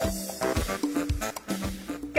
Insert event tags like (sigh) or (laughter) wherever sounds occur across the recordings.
Thank you.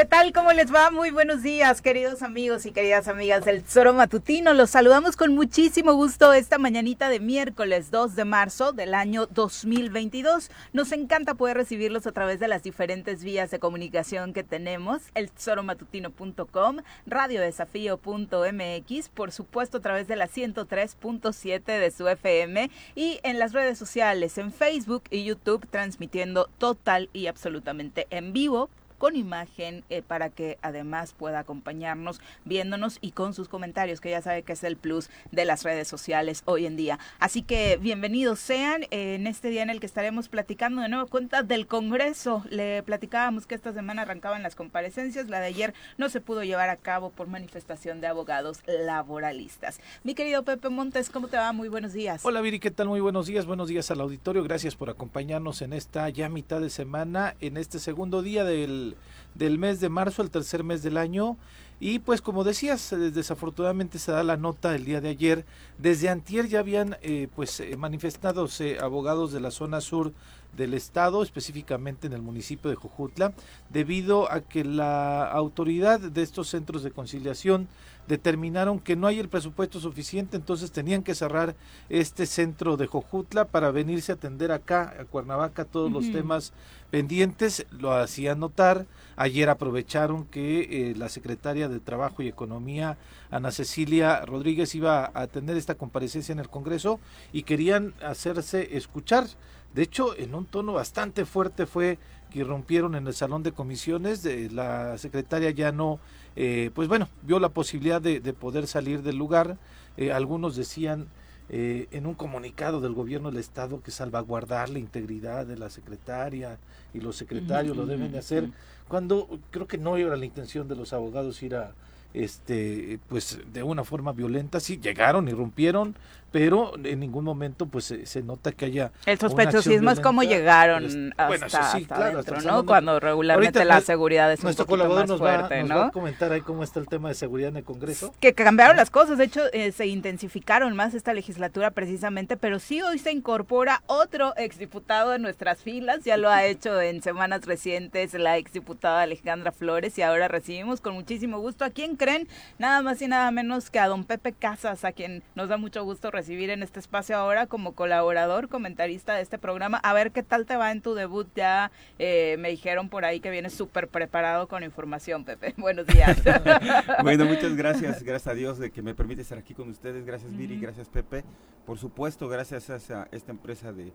¿Qué tal? ¿Cómo les va? Muy buenos días, queridos amigos y queridas amigas del Tesoro Matutino. Los saludamos con muchísimo gusto esta mañanita de miércoles 2 de marzo del año 2022. Nos encanta poder recibirlos a través de las diferentes vías de comunicación que tenemos, el tesoromatutino.com, radiodesafío.mx, por supuesto a través de la 103.7 de su FM y en las redes sociales, en Facebook y YouTube, transmitiendo total y absolutamente en vivo con imagen eh, para que además pueda acompañarnos viéndonos y con sus comentarios, que ya sabe que es el plus de las redes sociales hoy en día. Así que bienvenidos sean en este día en el que estaremos platicando de nuevo cuenta del Congreso. Le platicábamos que esta semana arrancaban las comparecencias, la de ayer no se pudo llevar a cabo por manifestación de abogados laboralistas. Mi querido Pepe Montes, ¿cómo te va? Muy buenos días. Hola Viri, ¿qué tal? Muy buenos días, buenos días al auditorio. Gracias por acompañarnos en esta ya mitad de semana, en este segundo día del del, mes de marzo, el tercer mes del año. Y pues como decías, desafortunadamente se da la nota el día de ayer. Desde antier ya habían eh, pues eh, manifestado abogados de la zona sur del estado, específicamente en el municipio de Jojutla, debido a que la autoridad de estos centros de conciliación determinaron que no hay el presupuesto suficiente, entonces tenían que cerrar este centro de Jojutla para venirse a atender acá, a Cuernavaca, todos los temas pendientes, lo hacían notar. Ayer aprovecharon que eh, la secretaria de Trabajo y Economía, Ana Cecilia Rodríguez, iba a tener esta comparecencia en el Congreso y querían hacerse escuchar. De hecho, en un tono bastante fuerte fue que irrumpieron en el salón de comisiones, de, la secretaria ya no eh, pues bueno, vio la posibilidad de, poder salir del lugar. Eh, algunos decían eh, en un comunicado del gobierno del estado que salvaguardar la integridad de la secretaria y los secretarios lo deben de hacer, cuando creo que no era la intención de los abogados ir a este pues de una forma violenta sí llegaron irrumpieron pero en ningún momento pues se, nota que haya el sospechosismo es como llegaron hasta, adentro, ¿no? cuando regularmente la seguridad es un poquito más fuerte, ¿no? a comentar ahí cómo está el tema de seguridad en el Congreso que cambiaron las cosas de hecho eh, se intensificaron más esta legislatura precisamente pero sí hoy se incorpora otro exdiputado en nuestras filas ya lo ha hecho en semanas recientes la exdiputada Alejandra Flores y ahora recibimos con muchísimo gusto a quien creen nada más y nada menos que a don Pepe Casas a quien nos da mucho gusto recibir recibir en este espacio ahora como colaborador, comentarista de este programa. A ver qué tal te va en tu debut. Ya eh, me dijeron por ahí que vienes súper preparado con información, Pepe. (laughs) Buenos días. (laughs) bueno, muchas gracias. Gracias a Dios de que me permite estar aquí con ustedes. Gracias, Viri. Gracias, Pepe. Por supuesto, gracias a esta empresa de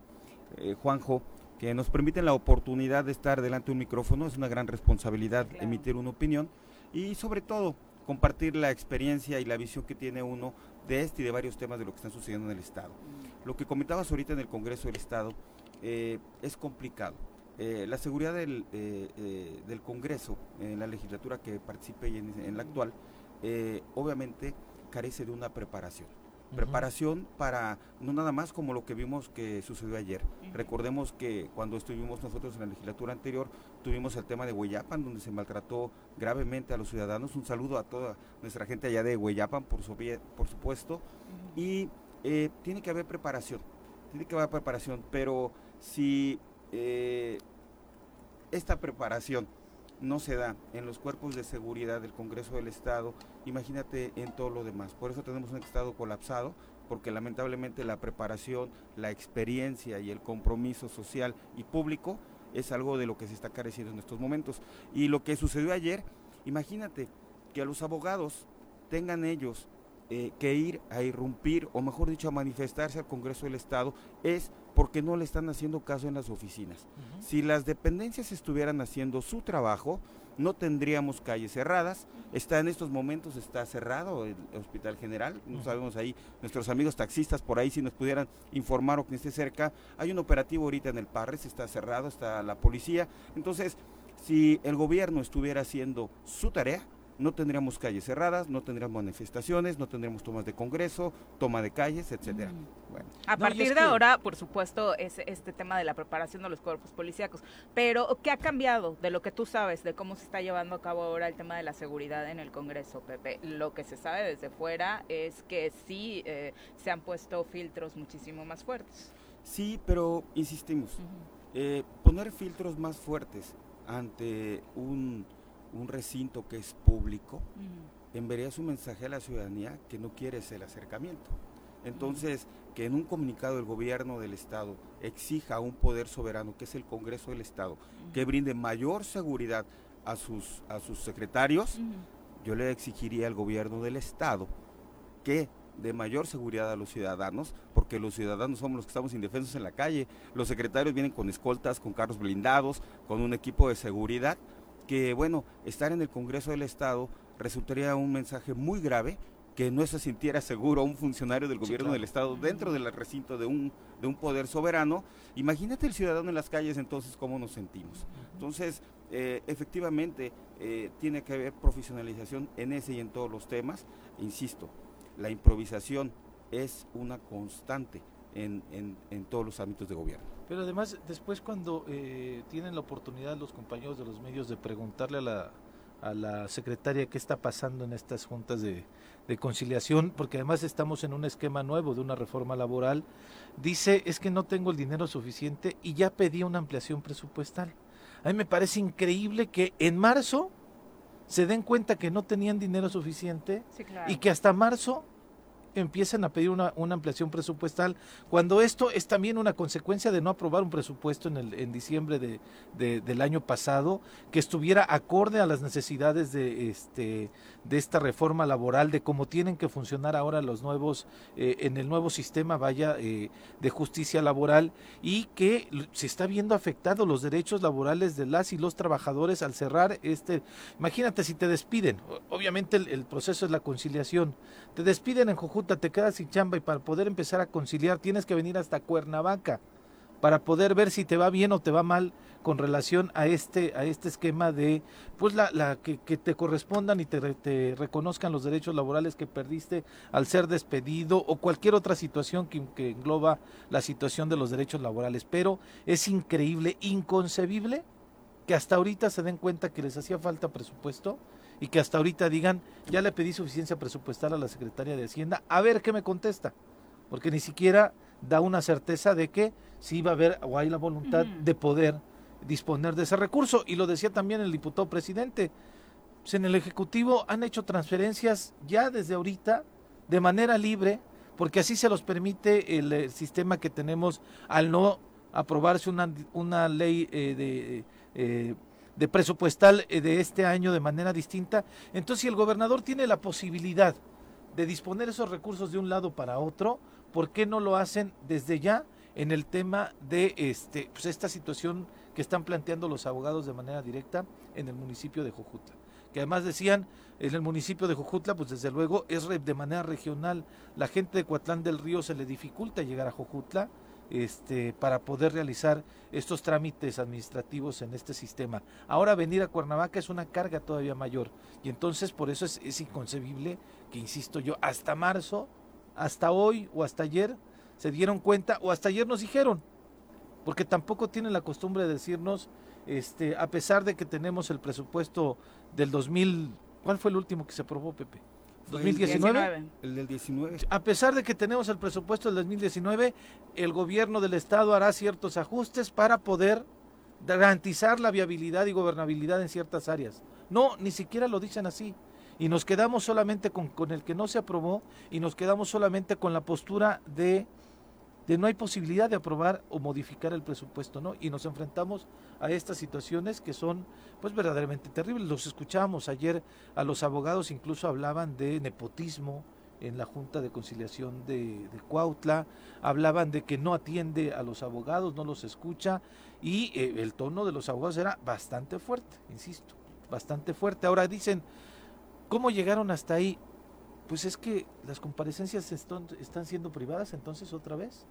eh, Juanjo que nos permite la oportunidad de estar delante de un micrófono. Es una gran responsabilidad emitir una opinión y sobre todo compartir la experiencia y la visión que tiene uno de este y de varios temas de lo que está sucediendo en el Estado. Lo que comentabas ahorita en el Congreso del Estado eh, es complicado. Eh, la seguridad del, eh, del, Congreso, en la legislatura que participe en, la actual, obviamente carece de una preparación. Preparación para, no nada más como lo que vimos que sucedió ayer. Recordemos que cuando estuvimos nosotros en la legislatura anterior, tuvimos el tema de Hueyapan, donde se maltrató gravemente a los ciudadanos. Un saludo a toda nuestra gente allá de Hueyapan, por, por supuesto. Y eh, tiene que haber preparación, tiene que haber preparación, pero si eh, esta preparación no se da en los cuerpos de seguridad del Congreso del Estado, imagínate en todo lo demás. Por eso tenemos un Estado colapsado, porque lamentablemente la preparación, la experiencia y el compromiso social y público es algo de lo que se está careciendo en estos momentos. Y lo que sucedió ayer, imagínate que a los abogados tengan ellos eh, que ir a irrumpir, o mejor dicho, a manifestarse al Congreso del Estado, es porque no le están haciendo caso en las oficinas. Si las dependencias estuvieran haciendo su trabajo, no tendríamos calles cerradas. Está en estos momentos, está cerrado el Hospital General, no sabemos ahí, nuestros amigos taxistas por ahí si nos pudieran informar o que esté cerca. Hay un operativo ahorita en el Parres, está cerrado, está la policía. Entonces, si el gobierno estuviera haciendo su tarea, no tendríamos calles cerradas, no tendríamos manifestaciones, no tendríamos tomas de congreso, toma de calles, etcétera. Bueno. A partir de ahora, por supuesto, es este tema de la preparación de los cuerpos policíacos. Pero, ¿qué ha cambiado de lo que tú sabes de cómo se está llevando a cabo ahora el tema de la seguridad en el Congreso, Pepe? Lo que se sabe desde fuera es que sí eh, se han puesto filtros muchísimo más fuertes. Sí, pero insistimos, eh, poner filtros más fuertes ante un, un recinto que es público, enviaría su mensaje a la ciudadanía que no quiere ese acercamiento. Entonces, que en un comunicado del gobierno del Estado exija un poder soberano, que es el Congreso del Estado, que brinde mayor seguridad a sus, a sus secretarios, yo le exigiría al gobierno del Estado que de mayor seguridad a los ciudadanos, porque los ciudadanos somos los que estamos indefensos en la calle. Los secretarios vienen con escoltas, con carros blindados, con un equipo de seguridad, que bueno, estar en el Congreso del Estado resultaría un mensaje muy grave que no se sintiera seguro un funcionario del gobierno del Estado dentro del recinto de un, de un poder soberano. Imagínate el ciudadano en las calles entonces cómo nos sentimos. Entonces, eh, efectivamente, eh, tiene que haber profesionalización en ese y en todos los temas. Insisto, la improvisación es una constante en, en, todos los ámbitos de gobierno. Pero además, después cuando eh, tienen la oportunidad los compañeros de los medios de preguntarle a la, a la secretaria qué está pasando en estas juntas de, de conciliación, porque además estamos en un esquema nuevo de una reforma laboral, dice es que no tengo el dinero suficiente y ya pedí una ampliación presupuestal. A mí me parece increíble que en marzo se den cuenta que no tenían dinero suficiente y que hasta marzo empiecen a pedir una, ampliación presupuestal, cuando esto es también una consecuencia de no aprobar un presupuesto en, el, en diciembre de, del año pasado, que estuviera acorde a las necesidades de, este, de esta reforma laboral, de cómo tienen que funcionar ahora los nuevos, eh, en el nuevo sistema, vaya, eh, de justicia laboral, y que se está viendo afectados los derechos laborales de las y los trabajadores al cerrar este, imagínate si te despiden, obviamente el, el proceso es la conciliación, te despiden en Jujuta, te quedas sin chamba y para poder empezar a conciliar tienes que venir hasta Cuernavaca para poder ver si te va bien o te va mal con relación a este a este esquema de pues la, la que, te correspondan y te, te, reconozcan los derechos laborales que perdiste al ser despedido o cualquier otra situación que, que engloba la situación de los derechos laborales. Pero es increíble inconcebible que hasta ahorita se den cuenta que les hacía falta presupuesto y que hasta ahorita digan, ya le pedí suficiencia presupuestal a la Secretaría de Hacienda, a ver qué me contesta, porque ni siquiera da una certeza de que sí va a haber o hay la voluntad de poder disponer de ese recurso. Y lo decía también el diputado presidente, pues en el Ejecutivo han hecho transferencias ya desde ahorita de manera libre, porque así se los permite el, sistema que tenemos al no aprobarse una, una ley eh, de... Eh, de presupuestal eh, de este año de manera distinta. Entonces, si el gobernador tiene la posibilidad de disponer esos recursos de un lado para otro, ¿por qué no lo hacen desde ya en el tema de este, pues esta situación que están planteando los abogados de manera directa en el municipio de Jojutla? Que además decían, en el municipio de Jojutla, pues desde luego es de manera regional. La gente de Coatlán del Río se le dificulta llegar a Jojutla este, para poder realizar estos trámites administrativos en este sistema. Ahora venir a Cuernavaca es una carga todavía mayor y entonces por eso es, es inconcebible que, insisto yo, hasta marzo, hasta hoy o hasta ayer se dieron cuenta o hasta ayer nos dijeron, porque tampoco tienen la costumbre de decirnos, este, a pesar de que tenemos el presupuesto del 2000, ¿cuál fue el último que se aprobó, Pepe? 2019. El del 19. A pesar de que tenemos el presupuesto del 2019, el gobierno del estado hará ciertos ajustes para poder garantizar la viabilidad y gobernabilidad en ciertas áreas. No, ni siquiera lo dicen así. Y nos quedamos solamente con, con el que no se aprobó y nos quedamos solamente con la postura de de no hay posibilidad de aprobar o modificar el presupuesto, ¿no? Y nos enfrentamos a estas situaciones que son pues verdaderamente terribles. Los escuchábamos ayer a los abogados, incluso hablaban de nepotismo en la Junta de Conciliación de, Cuautla, hablaban de que no atiende a los abogados, no los escucha, y eh, el tono de los abogados era bastante fuerte, insisto, bastante fuerte. Ahora dicen, ¿cómo llegaron hasta ahí? Pues es que las comparecencias están siendo privadas entonces otra vez.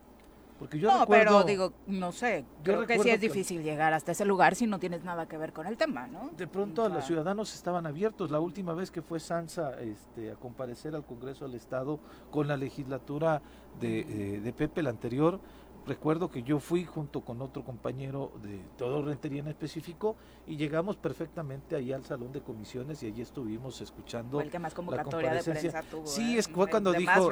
Porque yo no, pero digo, no sé, creo que sí es difícil llegar hasta ese lugar si no tienes nada que ver con el tema, ¿no? De pronto los ciudadanos estaban abiertos. La última vez que fue Sansa este, a comparecer al Congreso del Estado con la legislatura de, eh, de Pepe, la anterior, recuerdo que yo fui junto con otro compañero de todo Rentería en específico y llegamos perfectamente ahí al salón de comisiones y allí estuvimos escuchando fue el que más convocatoria de prensa tuvo. Sí, ¿eh? es fue cuando dijo,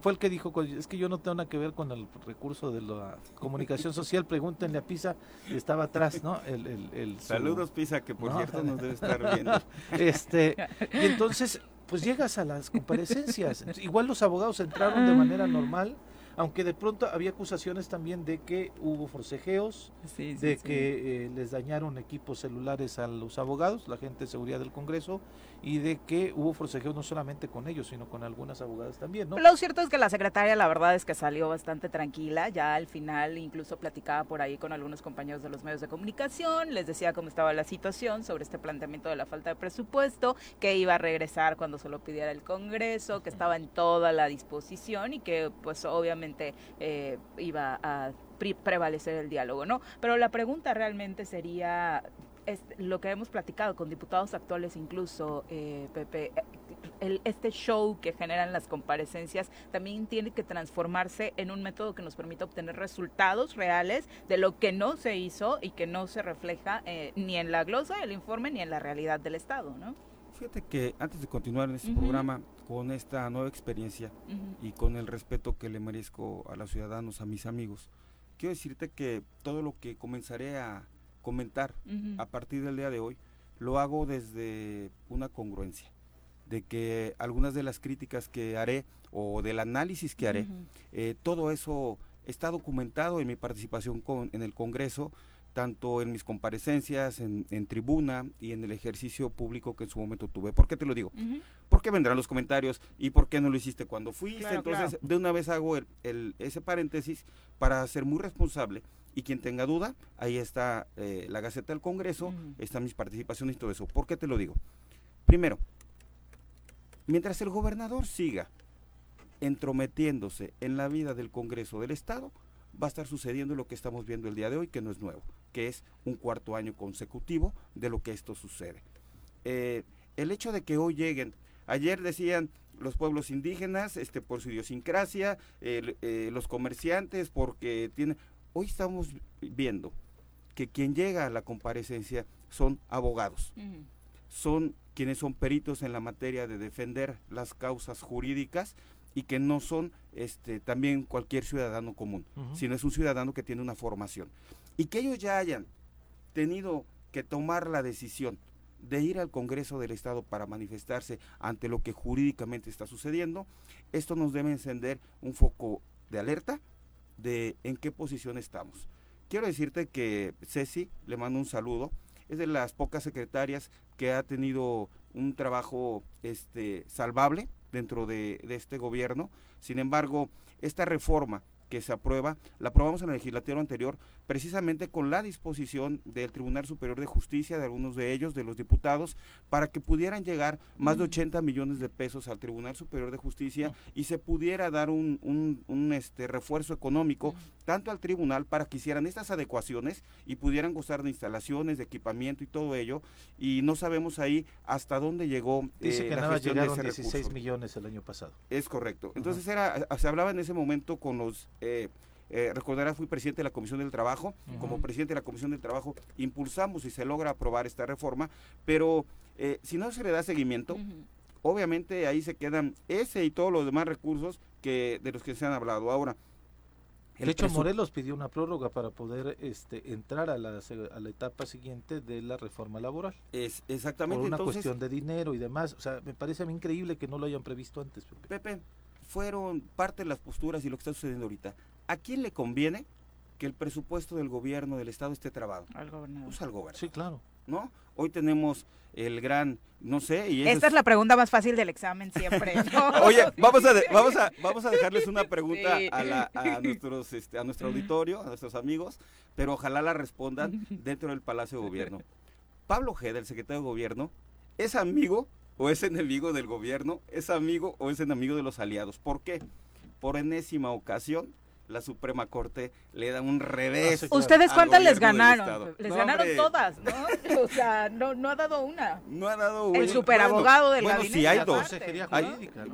fue el que dijo, es que yo no tengo nada que ver con el recurso de la comunicación social, pregúntenle a Pisa, y estaba atrás, ¿no? El, el, Saludos Pisa, que por cierto nos debe estar viendo. (laughs) este, y entonces, pues llegas a las comparecencias, igual los abogados entraron de manera normal, aunque de pronto había acusaciones también de que hubo forcejeos, de que eh, les dañaron equipos celulares a los abogados, la gente de seguridad del Congreso, y de que hubo forcejeos no solamente con ellos, sino con algunas abogadas también, ¿no? Lo cierto es que la secretaria, la verdad es que salió bastante tranquila, ya al final incluso platicaba por ahí con algunos compañeros de los medios de comunicación, les decía cómo estaba la situación sobre este planteamiento de la falta de presupuesto, que iba a regresar cuando se lo pidiera el Congreso, que estaba en toda la disposición y que pues obviamente eh, iba a prevalecer el diálogo, ¿no? Pero la pregunta realmente sería es lo que hemos platicado con diputados actuales incluso, eh, Pepe, el, este show que generan las comparecencias también tiene que transformarse en un método que nos permita obtener resultados reales de lo que no se hizo y que no se refleja eh, ni en la glosa del informe ni en la realidad del Estado, ¿no? Fíjate que antes de continuar en este programa con esta nueva experiencia y con el respeto que le merezco a los ciudadanos, a mis amigos, quiero decirte que todo lo que comenzaré a comentar a partir del día de hoy lo hago desde una congruencia, de que algunas de las críticas que haré o del análisis que haré, eh, todo eso está documentado en mi participación con, en el Congreso, tanto en mis comparecencias, en, tribuna y en el ejercicio público que en su momento tuve. ¿Por qué te lo digo? Porque vendrán los comentarios y por qué no lo hiciste cuando fuiste. Entonces, de una vez hago el, ese paréntesis para ser muy responsable. Y quien tenga duda, ahí está eh, la Gaceta del Congreso, están mis participaciones y todo eso. ¿Por qué te lo digo? Primero, mientras el gobernador siga entrometiéndose en la vida del Congreso del Estado, va a estar sucediendo lo que estamos viendo el día de hoy, que no es nuevo, que es un cuarto año consecutivo de lo que esto sucede. Eh, el hecho de que hoy lleguen, ayer decían los pueblos indígenas este, por su idiosincrasia, eh, los comerciantes porque tienen... Hoy estamos viendo que quien llega a la comparecencia son abogados, son quienes son peritos en la materia de defender las causas jurídicas y que no son este, también cualquier ciudadano común, sino es un ciudadano que tiene una formación. Y que ellos ya hayan tenido que tomar la decisión de ir al Congreso del Estado para manifestarse ante lo que jurídicamente está sucediendo, esto nos debe encender un foco de alerta de en qué posición estamos. Quiero decirte que Ceci, le mando un saludo, es de las pocas secretarias que ha tenido un trabajo este, salvable dentro de, de este gobierno. Sin embargo, esta reforma que se aprueba, la aprobamos en el legislativo anterior, precisamente con la disposición del Tribunal Superior de Justicia, de algunos de ellos, de los diputados, para que pudieran llegar más de 80 millones de pesos al Tribunal Superior de Justicia y se pudiera dar un, un, este, refuerzo económico tanto al tribunal para que hicieran estas adecuaciones y pudieran gozar de instalaciones, de equipamiento y todo ello. Y no sabemos ahí hasta dónde llegó Dice eh, que la gestión de 16 millones el año pasado. Es correcto. Entonces era, se hablaba en ese momento con los eh, eh, recordarás, fui presidente de la Comisión del Trabajo. Como presidente de la Comisión del Trabajo impulsamos y se logra aprobar esta reforma, pero eh, si no se le da seguimiento, obviamente ahí se quedan ese y todos los demás recursos que de los que se han hablado. Ahora, de hecho, Morelos pidió una prórroga para poder este, entrar a la, a la etapa siguiente de la reforma laboral. Es exactamente. Por una cuestión de dinero y demás. O sea, me parece a mí increíble que no lo hayan previsto antes. Pepe fueron parte de las posturas y lo que está sucediendo ahorita. ¿A quién le conviene que el presupuesto del gobierno del Estado esté trabado? Al gobernador. Pues al gobernador. Sí, claro. ¿No? Hoy tenemos el gran, no sé. Y Esta es... la pregunta más fácil del examen siempre. (laughs) Oye, vamos a, vamos, a, vamos a dejarles una pregunta a, nuestros, este, a nuestro auditorio, a nuestros amigos, pero ojalá la respondan dentro del Palacio de Gobierno. Pablo G., el secretario de Gobierno, es amigo o es enemigo del gobierno, es amigo o es enemigo de los aliados. ¿Por qué? Por enésima ocasión, la Suprema Corte le da un revés. ¿Ustedes cuántas les ganaron? Les ganaron todas, ¿no? (laughs) O sea, no, no ha dado una. No ha dado una. El superabogado del bueno, gabinete. Sí, hay dos.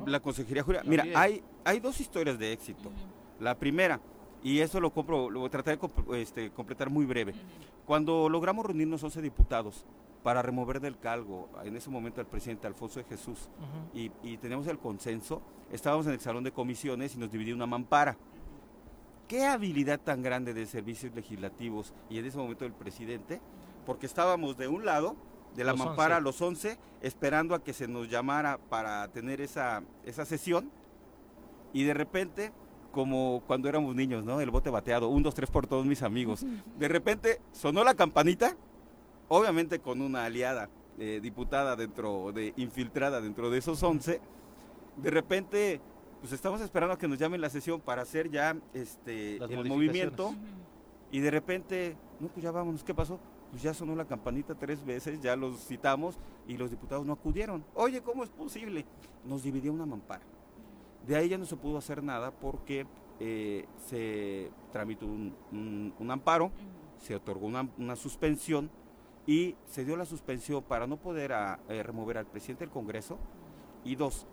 La consejería jurídica. Mira, hay, hay dos historias de éxito. La primera, Y eso lo compro, lo trataré de este, completar muy breve. Cuando logramos reunirnos 11 diputados para remover del cargo en ese momento al presidente Alfonso de Jesús y, y teníamos el consenso, estábamos en el salón de comisiones y nos dividió una mampara. Qué habilidad tan grande de servicios legislativos y en ese momento del presidente, porque estábamos de un lado de la mampara a los 11 esperando a que se nos llamara para tener esa, esa sesión y de repente como cuando éramos niños, ¿no? El bote bateado, un, dos, tres por todos mis amigos. (laughs) De repente sonó la campanita, obviamente con una aliada eh, diputada dentro de, infiltrada dentro de esos 11. De repente, pues estamos esperando a que nos llamen la sesión para hacer ya este el movimiento. Y de repente, no, pues ya vámonos, ¿qué pasó? Pues ya sonó la campanita tres veces, ya los citamos y los diputados no acudieron. Oye, ¿cómo es posible? Nos dividió una mampara. De ahí ya no se pudo hacer nada porque eh, se tramitó un, amparo, se otorgó una, suspensión y se dio la suspensión para no poder eh, remover al presidente del Congreso. Y dos,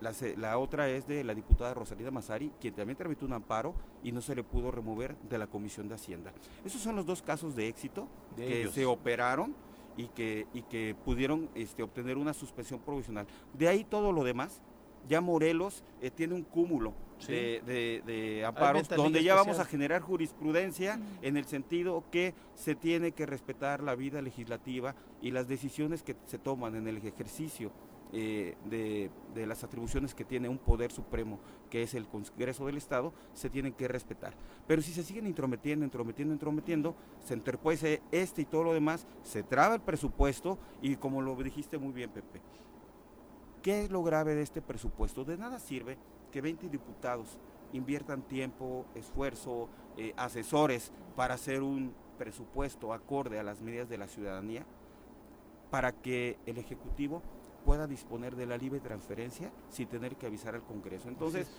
la, otra es de la diputada Rosalida Mazari, quien también tramitó un amparo y no se le pudo remover de la Comisión de Hacienda. Esos son los dos casos de éxito que se operaron y que, y que pudieron este, obtener una suspensión provisional. De ahí todo lo demás ya Morelos eh, tiene un cúmulo de, amparos donde ya vamos a generar jurisprudencia en el sentido que se tiene que respetar la vida legislativa y las decisiones que se toman en el ejercicio eh, de, las atribuciones que tiene un poder supremo, que es el Congreso del Estado, se tienen que respetar. Pero si se siguen intrometiendo, intrometiendo, intrometiendo, se interpuese este y todo lo demás, se traba el presupuesto y como lo dijiste muy bien, Pepe, ¿Qué es lo grave de este presupuesto? De nada sirve que 20 diputados inviertan tiempo, esfuerzo, eh, asesores para hacer un presupuesto acorde a las medidas de la ciudadanía, para que el Ejecutivo pueda disponer de la libre transferencia sin tener que avisar al Congreso. Entonces,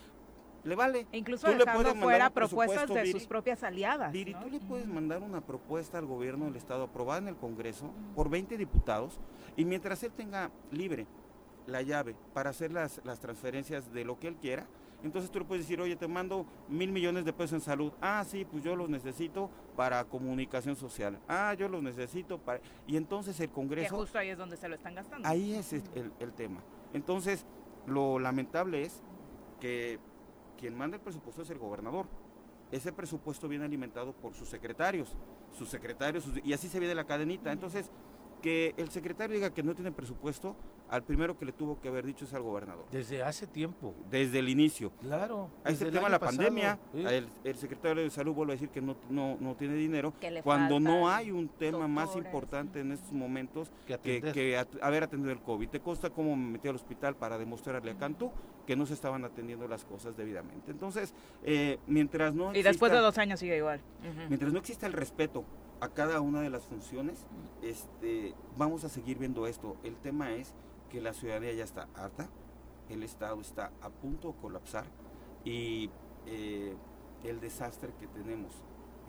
le vale. E incluso dejando fuera propuestas de sus propias aliadas. Diri, tú le puedes mandar una propuesta al gobierno del Estado aprobada en el Congreso por 20 diputados y mientras él tenga libre la llave para hacer las, las transferencias de lo que él quiera, entonces tú le puedes decir, oye, te mando mil millones de pesos en salud. Ah, sí, pues yo los necesito para comunicación social. Ah, yo los necesito para... Y entonces el Congreso... Que justo ahí es donde se lo están gastando. Ahí es el, el tema. Entonces, lo lamentable es que quien manda el presupuesto es el gobernador. Ese presupuesto viene alimentado por sus secretarios, sus secretarios, y así se viene la cadenita. Entonces, que el secretario diga que no tiene presupuesto, al primero que le tuvo que haber dicho es al gobernador. Desde hace tiempo. Desde el inicio. Claro. Ahí se tema la pandemia. El, secretario de salud vuelve a decir que no, no, tiene dinero. Cuando no hay un tema más importante en estos momentos que, haber atendido el COVID. Te consta cómo me metí al hospital para demostrarle a Cantú que no se estaban atendiendo las cosas debidamente. Entonces, eh, mientras no... y después de dos años sigue igual. Mientras no exista el respeto a cada una de las funciones, este, vamos a seguir viendo esto. El tema es que la ciudadanía ya está harta, el Estado está a punto de colapsar y eh, el desastre que tenemos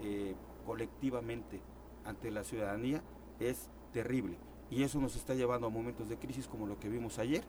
eh, colectivamente ante la ciudadanía es terrible. Y eso nos está llevando a momentos de crisis como lo que vimos ayer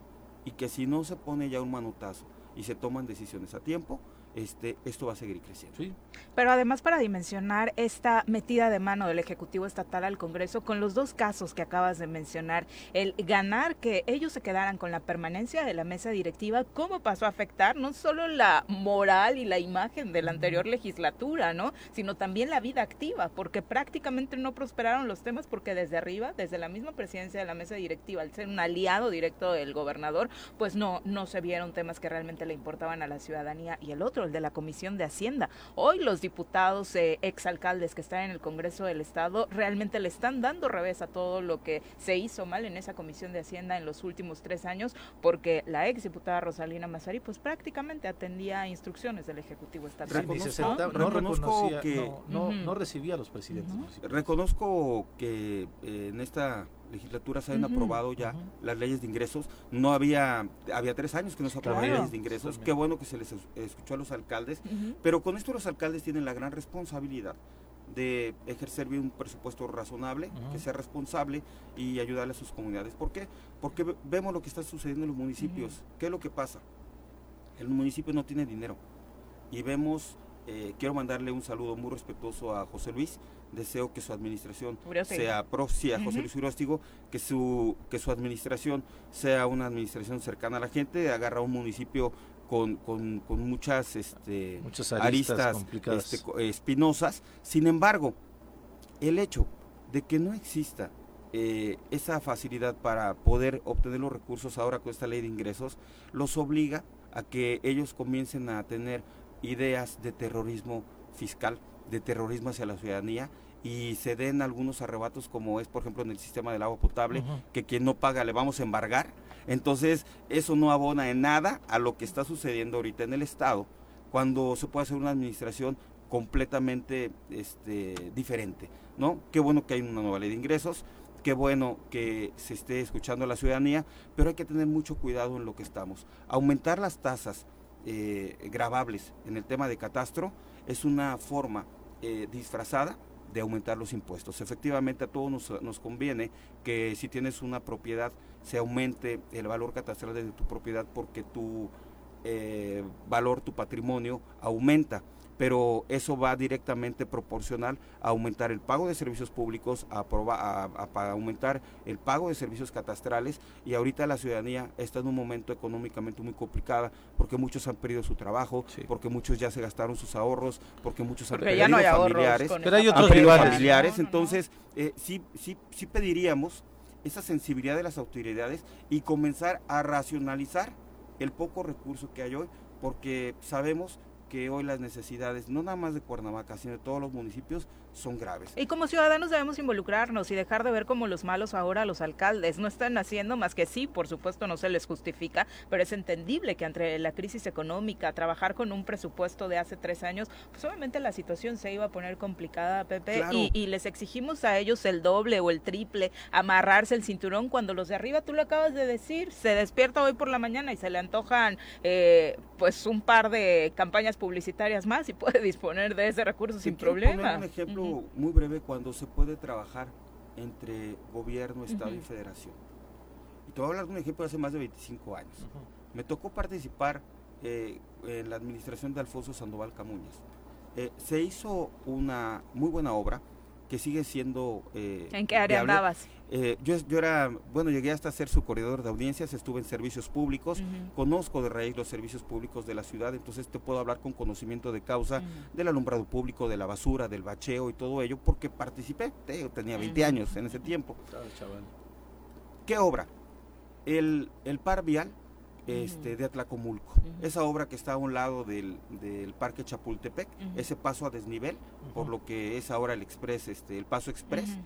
y que si no se pone ya un manotazo y se toman decisiones a tiempo, este, esto va a seguir creciendo. Pero además para dimensionar esta metida de mano del Ejecutivo Estatal al Congreso con los dos casos que acabas de mencionar, el ganar que ellos se quedaran con la permanencia de la mesa directiva, ¿cómo pasó a afectar no solo la moral y la imagen de la anterior legislatura, ¿no? sino también la vida activa, porque prácticamente no prosperaron los temas porque desde arriba, desde la misma presidencia de la mesa directiva, al ser un aliado directo del gobernador, pues no, no se vieron temas que realmente le importaban a la ciudadanía y el otro, el de la Comisión de Hacienda. Hoy los diputados, eh, exalcaldes que están en el Congreso del Estado, realmente le están dando revés a todo lo que se hizo mal en esa Comisión de Hacienda en los últimos tres años, porque la ex diputada Rosalina Mazari, pues prácticamente atendía instrucciones del Ejecutivo Estatal. ¿no? reconozco que no, recibía a los presidentes. Reconozco que eh, en esta legislatura se han aprobado ya las leyes de ingresos. No había, había tres años que no se aprobaban las leyes de ingresos. Qué bueno que se les escuchó a los alcaldes. Pero con esto los alcaldes tienen la gran responsabilidad de ejercer bien un presupuesto razonable, que sea responsable y ayudarle a sus comunidades. ¿Por qué? Porque vemos lo que está sucediendo en los municipios. ¿Qué es lo que pasa? El municipio no tiene dinero y vemos eh, quiero mandarle un saludo muy respetuoso a José Luis. Deseo que su administración sea pro, sí, a José. Luis Uróstigo, que su, que su administración sea una administración cercana a la gente, agarra un municipio con, con, con muchas este, Muchas aristas, complicadas. este, espinosas. Sin embargo, el hecho de que no exista eh, esa facilidad para poder obtener los recursos ahora con esta ley de ingresos, los obliga a que ellos comiencen a tener ideas de terrorismo fiscal, de terrorismo hacia la ciudadanía y se den algunos arrebatos como es por ejemplo en el sistema del agua potable, que quien no paga le vamos a embargar. Entonces, eso no abona en nada a lo que está sucediendo ahorita en el Estado, cuando se puede hacer una administración completamente este, diferente, ¿no? Qué bueno que hay una nueva ley de ingresos, qué bueno que se esté escuchando a la ciudadanía, pero hay que tener mucho cuidado en lo que estamos. Aumentar las tasas eh, gravables en el tema de catastro es una forma eh, disfrazada de aumentar los impuestos. Efectivamente, a todos nos, nos conviene que si tienes una propiedad se aumente el valor catastral de tu propiedad porque tu eh, valor, tu patrimonio aumenta, pero eso va directamente proporcional a aumentar el pago de servicios públicos, a, aproba- a- a pa- aumentar el pago de servicios catastrales y ahorita la ciudadanía está en un momento económicamente muy complicada porque muchos han perdido su trabajo, Sí. porque muchos ya se gastaron sus ahorros, porque muchos han perdido ya no hay ahorros. familiares Pero hay otros familiares, No, no, no. entonces eh, sí, sí, sí pediríamos esa sensibilidad de las autoridades y comenzar a racionalizar el poco recurso que hay hoy, porque sabemos que hoy las necesidades, no nada más de Cuernavaca, sino de todos los municipios, son graves. Y como ciudadanos debemos involucrarnos y dejar de ver como los malos ahora a los alcaldes. No están haciendo más que sí, por supuesto no se les justifica, pero es entendible que entre la crisis económica, trabajar con un presupuesto de hace tres años, pues obviamente la situación se iba a poner complicada, Pepe, Claro. y, y les exigimos a ellos el doble o el triple, amarrarse el cinturón cuando los de arriba, tú lo acabas de decir, se despierta hoy por la mañana y se le antojan eh, pues un par de campañas publicitarias más y puede disponer de ese recurso sin problema. poner un ejemplo Muy breve cuando se puede trabajar entre gobierno, Estado y federación. Y te voy a hablar de un ejemplo de hace más de 25 años. Me tocó participar eh, en la administración de Alfonso Sandoval Camuñas. Eh, se hizo una muy buena obra que sigue siendo... eh, ¿En qué área viable. andabas? Eh, yo, yo era, bueno, llegué hasta ser su corredor de audiencias, estuve en servicios públicos, conozco de raíz los servicios públicos de la ciudad, entonces te puedo hablar con conocimiento de causa del alumbrado público, de la basura, del bacheo y todo ello, porque participé, te tenía 20 Ujú. años en ese tiempo. Claro, chaval. ¿Qué obra? El, el par vial este, de Atlacomulco. Esa obra que está a un lado del, del Parque Chapultepec, ese paso a desnivel, por lo que es ahora el Express, este, el Paso Express.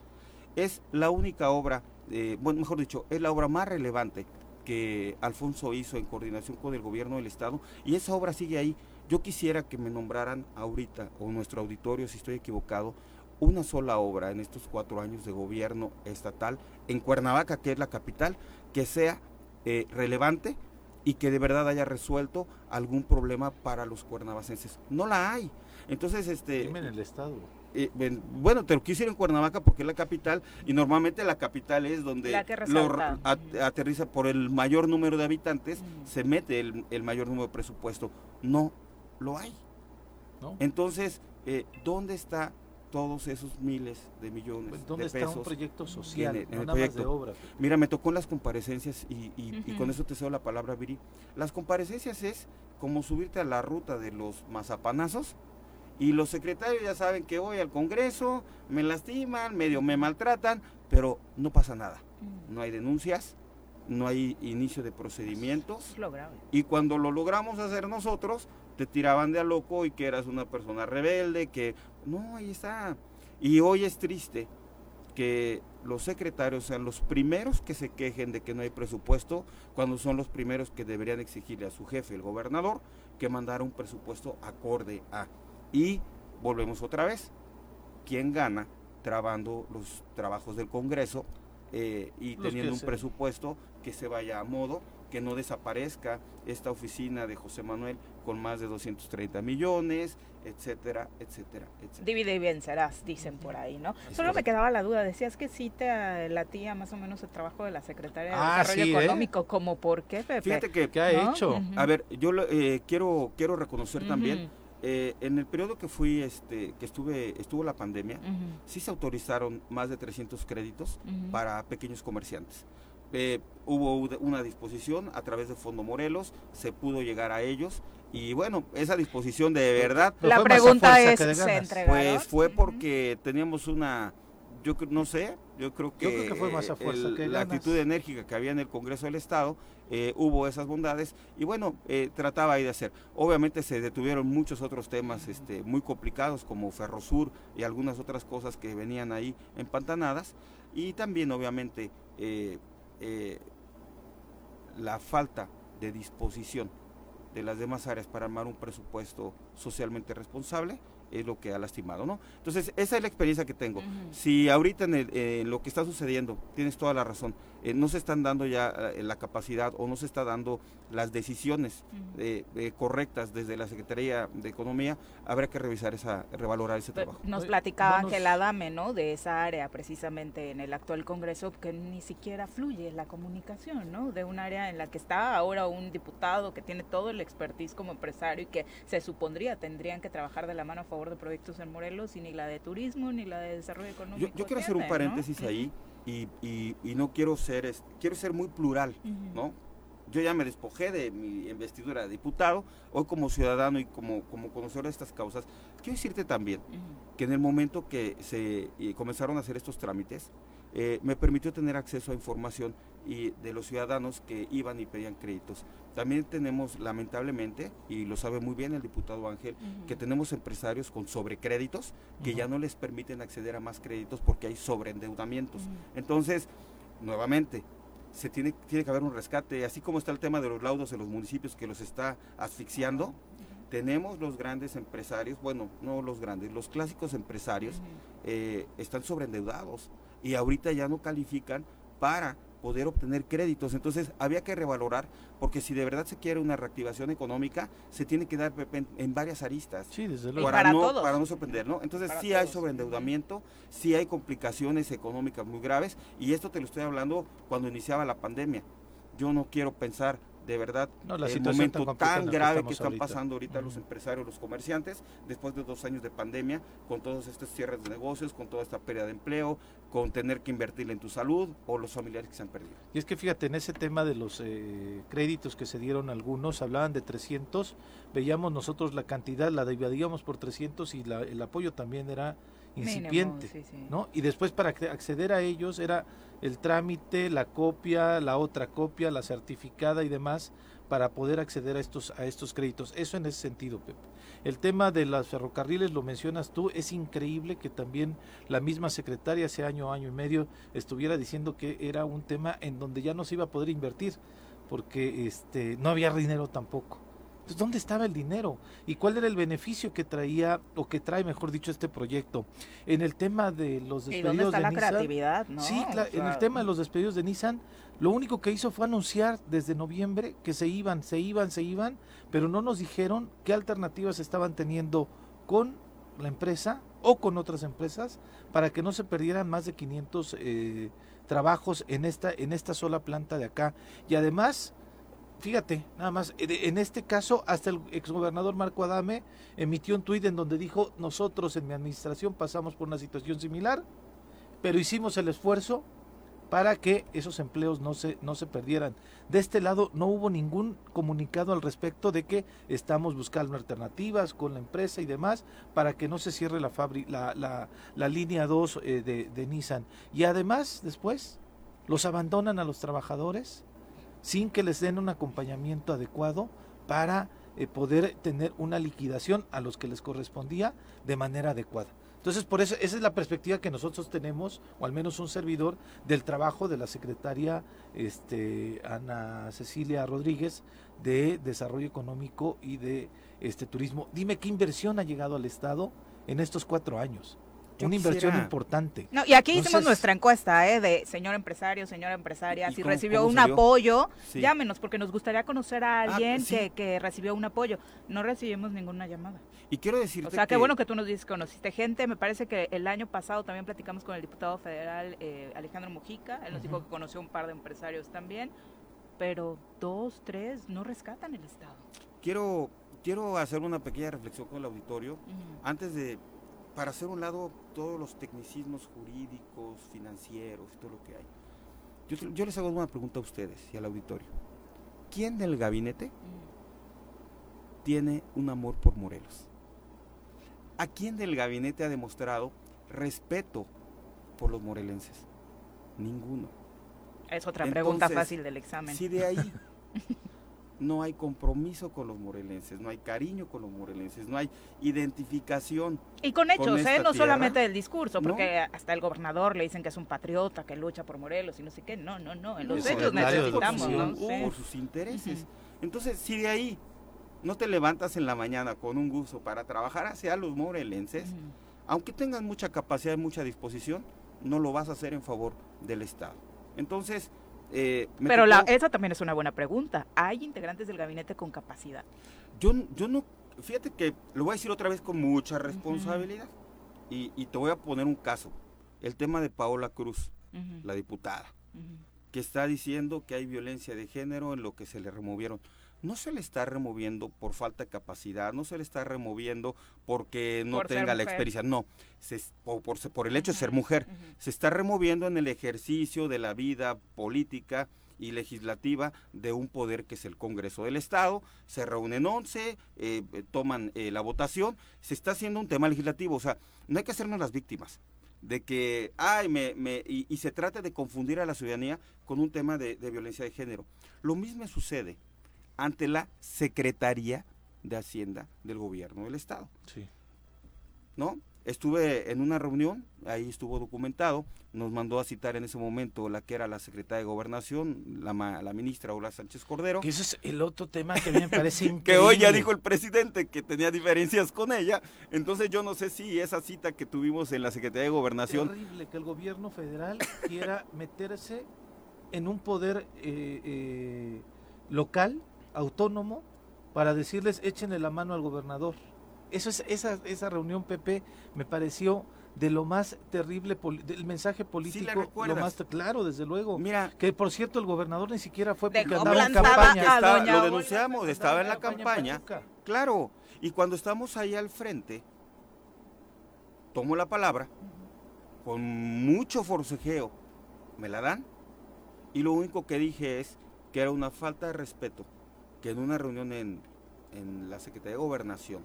Es la única obra, eh, bueno, mejor dicho, es la obra más relevante que Alfonso hizo en coordinación con el gobierno del Estado, y esa obra sigue ahí. Yo quisiera que me nombraran ahorita, o nuestro auditorio, si estoy equivocado, una sola obra en estos cuatro años de gobierno estatal en Cuernavaca, que es la capital, que sea eh, relevante y que de verdad haya resuelto algún problema para los cuernavacenses. No la hay. Entonces, este, Dime en el estado. Eh, bueno, te lo quise ir en Cuernavaca porque es la capital y normalmente la capital es donde La que lo aterriza por el mayor número de habitantes, se mete el, el mayor número de presupuesto. No lo hay. ¿no? Entonces, eh, ¿dónde está todos esos miles de millones Pues, ¿Dónde de está pesos? un proyecto social? en el- en no el nada más de obra. Mira, me tocó en las comparecencias y, y- con eso te cedo la palabra, Viri. Las comparecencias es como subirte a la ruta de los mazapanazos y los secretarios ya saben que voy al Congreso, me lastiman, medio me maltratan, pero no pasa nada. Ujú. No hay denuncias, no hay inicio de procedimientos y cuando lo logramos hacer nosotros, te tiraban de a loco y que eras una persona rebelde, que no, ahí está. Y hoy es triste que los secretarios sean los primeros que se quejen de que no hay presupuesto, cuando son los primeros que deberían exigirle a su jefe, el gobernador, que mandara un presupuesto acorde a. Y volvemos otra vez. ¿Quién gana trabando los trabajos del Congreso eh, y Los teniendo un presupuesto que se vaya a modo, que no desaparezca esta oficina de José Manuel con más de 230 millones, etcétera, etcétera, etcétera. Divide y vencerás, dicen por ahí, ¿no? Es Solo me quedaba la duda, decías que sí te latía más o menos el trabajo de la Secretaria de Ah, Desarrollo sí, ¿eh? Económico, ¿como por qué, Pepe? Fíjate que, ¿Qué ha ¿No? hecho? A ver, yo lo- eh, quiero, quiero reconocer también. Eh, en el periodo que fui, este, que estuve, estuvo la pandemia, sí se autorizaron más de 300 créditos para pequeños comerciantes. Eh, hubo una disposición a través de Fondo Morelos, se pudo llegar a ellos y bueno, esa disposición de verdad, La pregunta es, ¿se ganas. entregaron? pues fue porque teníamos una, yo no sé, yo creo que, creo que fue más a fuerza el- que la actitud enérgica que había en el Congreso del Estado, eh, hubo esas bondades y bueno, eh, trataba ahí de hacer. Obviamente se detuvieron muchos otros temas este, muy complicados como Ferrosur y algunas otras cosas que venían ahí empantanadas y también obviamente eh, la falta de disposición de las demás áreas para armar un presupuesto socialmente responsable es lo que ha lastimado, ¿no? Entonces, esa es la experiencia que tengo. Si ahorita en, el- en lo que está sucediendo, tienes toda la razón, eh, no se están dando ya eh, la capacidad o no se está dando las decisiones eh, eh, correctas desde la Secretaría de Economía, habrá que revisar esa, revalorar ese Pero trabajo. Nos platicaba Ángela Dame, ¿no? De esa área precisamente en el actual Congreso que ni siquiera fluye la comunicación, ¿no? De un área en la que está ahora un diputado que tiene todo el expertise como empresario y que se supondría tendrían que trabajar de la mano a favor de proyectos en Morelos y ni la de turismo ni la de desarrollo económico. Yo, yo quiero hacer un paréntesis ahí y, y- y no quiero ser, es- quiero ser muy plural. ¿no? Yo ya me despojé de mi investidura de diputado, hoy como ciudadano y como, como conocedor de estas causas, quiero decirte también que en el momento que se eh, comenzaron a hacer estos trámites, eh, me permitió tener acceso a información y de los ciudadanos que iban y pedían créditos. También tenemos, lamentablemente, y lo sabe muy bien el diputado Ángel, que tenemos empresarios con sobrecréditos que ya no les permiten acceder a más créditos porque hay sobreendeudamientos. Entonces, nuevamente, se tiene, tiene que haber un rescate, así como está el tema de los laudos en los municipios que los está asfixiando, tenemos los grandes empresarios, bueno, no los grandes, los clásicos empresarios eh, están sobreendeudados y ahorita ya no califican para poder obtener créditos. Entonces había que revalorar, porque si de verdad se quiere una reactivación económica, se tiene que dar en, en varias aristas. Sí, desde luego. Para, para no, todos. para no sorprender, ¿no? Entonces Para sí hay sobreendeudamiento, sí hay complicaciones económicas muy graves y esto te lo estoy hablando cuando iniciaba la pandemia. Yo no quiero pensar de verdad No, la el tan momento tan, grave que están ahorita. pasando ahorita los empresarios, los comerciantes, después de dos años de pandemia, con todos estos cierres de negocios, con toda esta pérdida de empleo, con tener que invertir en tu salud o los familiares que se han perdido. Y es que fíjate, en ese tema de los eh, créditos que se dieron algunos, hablaban de 300, veíamos nosotros la cantidad, la dividíamos por 300 y la- el apoyo también era Mínimo, incipiente, sí, sí. ¿no? Y después para acce- acceder a ellos era el trámite, la copia, la otra copia, la certificada y demás para poder acceder a estos a estos créditos. Eso en ese sentido, Pepe. El tema de las ferrocarriles lo mencionas tú, es increíble que también la misma secretaria hace año, año y medio estuviera diciendo que era un tema en donde ya no se iba a poder invertir porque este no había dinero tampoco. Entonces, ¿dónde estaba el dinero? ¿Y cuál era el beneficio que traía, o que trae, mejor dicho, este proyecto? En el tema de los ¿Y despedidos dónde está de la Nissan, creatividad, no? Sí, cla- O en el tema de los despedidos de Nissan, lo único que hizo fue anunciar desde noviembre que se iban, se iban, se iban, pero no nos dijeron qué alternativas estaban teniendo con la empresa o con otras empresas para que no se perdieran más de 500 eh, trabajos en esta, en esta sola planta de acá. Y además, fíjate, nada más, en- en este caso, hasta el exgobernador Marco Adame emitió un tuit en donde dijo, nosotros en mi administración pasamos por una situación similar, pero hicimos el esfuerzo para que esos empleos no se, no se perdieran. De este lado no hubo ningún comunicado al respecto de que estamos buscando alternativas con la empresa y demás para que no se cierre la, fabri- la, la, la línea 2 eh, de, de Nissan. Y además, después, los abandonan a los trabajadores sin que les den un acompañamiento adecuado para eh, poder tener una liquidación a los que les correspondía de manera adecuada. Entonces, por eso, esa es la perspectiva que nosotros tenemos, o al menos un servidor, del trabajo de la secretaria este, Ana Cecilia Rodríguez de Desarrollo Económico y de este Turismo. Dime qué inversión ha llegado al Estado en estos cuatro años. Yo Una inversión importante. No, y aquí hicimos nuestra encuesta, ¿eh? De señor empresario, señora empresaria, ¿Y si cómo- recibió cómo un salió? apoyo, Sí. llámenos, porque nos gustaría conocer a Ah, alguien sí. que, que recibió un apoyo. No recibimos ninguna llamada. Y quiero decirte O sea, qué que- bueno que tú nos dices que conociste gente. Me parece que el año pasado también platicamos con el diputado federal eh, Alejandro Mujica. Él nos dijo que conoció un par de empresarios también. Pero dos, tres no rescatan el Estado. quiero quiero hacer una pequeña reflexión con el auditorio antes de, para hacer un lado todos los tecnicismos jurídicos, financieros y todo lo que hay. Yo, yo les hago una pregunta a ustedes y al auditorio. ¿Quién del gabinete tiene un amor por Morelos? ¿A quién del gabinete ha demostrado respeto por los morelenses? Ninguno. Es otra pregunta fácil del examen. Si de ahí (laughs) no hay compromiso con los morelenses, no hay cariño con los morelenses, no hay identificación. Y con hechos, ¿eh? no solamente del discurso, porque hasta el gobernador le dicen que es un patriota, que lucha por Morelos y no sé qué. No, no, no, en los hechos necesitamos. Por, sus intereses. Entonces, si de ahí no te levantas en la mañana con un gusto para trabajar hacia los morelenses, aunque tengas mucha capacidad y mucha disposición, no lo vas a hacer en favor del Estado. Entonces, eh, Pero la, esa también es una buena pregunta. ¿Hay integrantes del gabinete con capacidad? Yo, yo no, fíjate que lo voy a decir otra vez con mucha responsabilidad. y, te voy a poner un caso. El tema de Paola Cruz, la diputada, que está diciendo que hay violencia de género en lo que se le removieron no se le está removiendo por falta de capacidad, no se le está removiendo porque no tenga la experiencia, no, se, por, por, el hecho de ser mujer, se está removiendo en el ejercicio de la vida política y legislativa de un poder que es el Congreso del Estado, se reúnen 11, eh, toman eh, la votación, se está haciendo un tema legislativo, o sea, no hay que hacernos las víctimas de que, ay, me, me, y, se trata de confundir a la ciudadanía con un tema de, de violencia de género. Lo mismo sucede ante la Secretaría de Hacienda del Gobierno del Estado. Sí. ¿No? Estuve en una reunión, ahí estuvo documentado, nos mandó a citar en ese momento la que era la secretaria de Gobernación, la, la ministra Ola Sánchez Cordero. Que ese es el otro tema que a mí me parece (laughs) increíble. que hoy ya dijo el presidente que tenía diferencias con ella, entonces yo no sé si esa cita que tuvimos en la Secretaría de Gobernación... Es horrible que el gobierno federal quiera meterse en un poder eh, eh, local autónomo para decirles échenle la mano al gobernador. Eso es, esa, esa reunión, Pepe, me pareció de lo más terrible, del mensaje político, lo más claro, desde luego. Mira, que por cierto el gobernador ni siquiera fue porque andaba en campaña. lo denunciamos, estaba en la campaña. Claro, y cuando estamos ahí al frente, tomo la palabra, con mucho forcejeo, me la dan, y lo único que dije es que era una falta de respeto que en una reunión en, la Secretaría de Gobernación,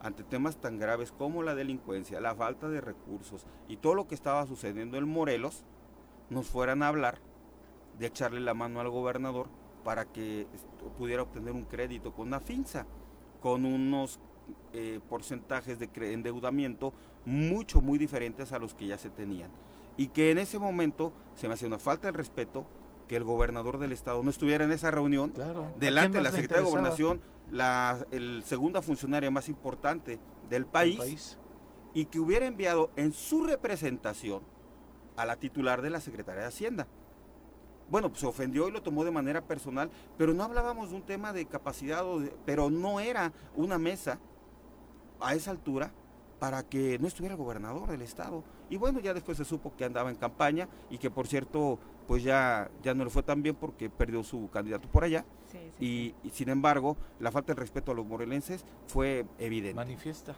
ante temas tan graves como la delincuencia, la falta de recursos y todo lo que estaba sucediendo en Morelos, nos fueran a hablar de echarle la mano al gobernador para que pudiera obtener un crédito con una finza, con unos eh, porcentajes de endeudamiento mucho, muy diferentes a los que ya se tenían. Y que en ese momento se me hace una falta de respeto que el gobernador del estado no estuviera en esa reunión, delante de la Secretaría de Gobernación, la el segunda funcionaria más importante del país, y que hubiera enviado en su representación a la titular de la Secretaría de Hacienda. Bueno, pues se ofendió y lo tomó de manera personal, pero no hablábamos de un tema de capacidad, pero no era una mesa a esa altura para que no estuviera el gobernador del estado. Y bueno, ya después se supo que andaba en campaña y que por cierto pues ya, ya no le fue tan bien porque perdió su candidato por allá. y, sin embargo, la falta de respeto a los morelenses fue evidente. Manifiesta,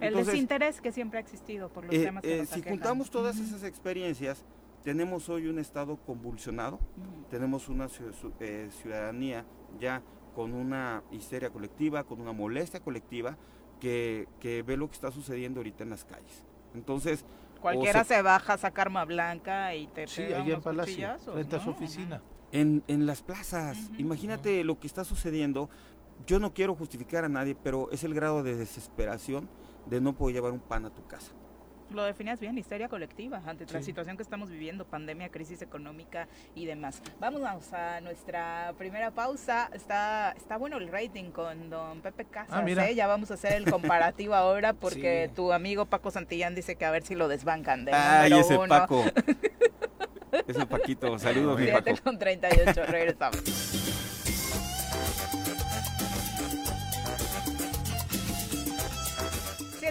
El desinterés que siempre ha existido por los eh, temas que eh, Si juntamos todas esas experiencias, tenemos hoy un Estado convulsionado, tenemos una eh, ciudadanía ya con una histeria colectiva, con una molestia colectiva, que, que ve lo que está sucediendo ahorita en las calles. Entonces, Cualquiera se... baja a sacar arma blanca y te sí, allá en Palacio, frente a su oficina. En, en las plazas, imagínate lo que está sucediendo. Yo no quiero justificar a nadie, pero es el grado de desesperación de no poder llevar un pan a tu casa lo definías bien, histeria colectiva ante la situación que estamos viviendo, pandemia, crisis económica y demás. Vámonos a nuestra primera pausa. Está, está bueno el rating con don Pepe Casas. Ah, ¿eh? Ya vamos a hacer el comparativo (laughs) ahora porque tu amigo Paco Santillán dice que a ver si lo desbancan de Ay, ese Paco. (laughs) ese Paquito. Saludos, mi Paco. con 38. Regresamos. (laughs)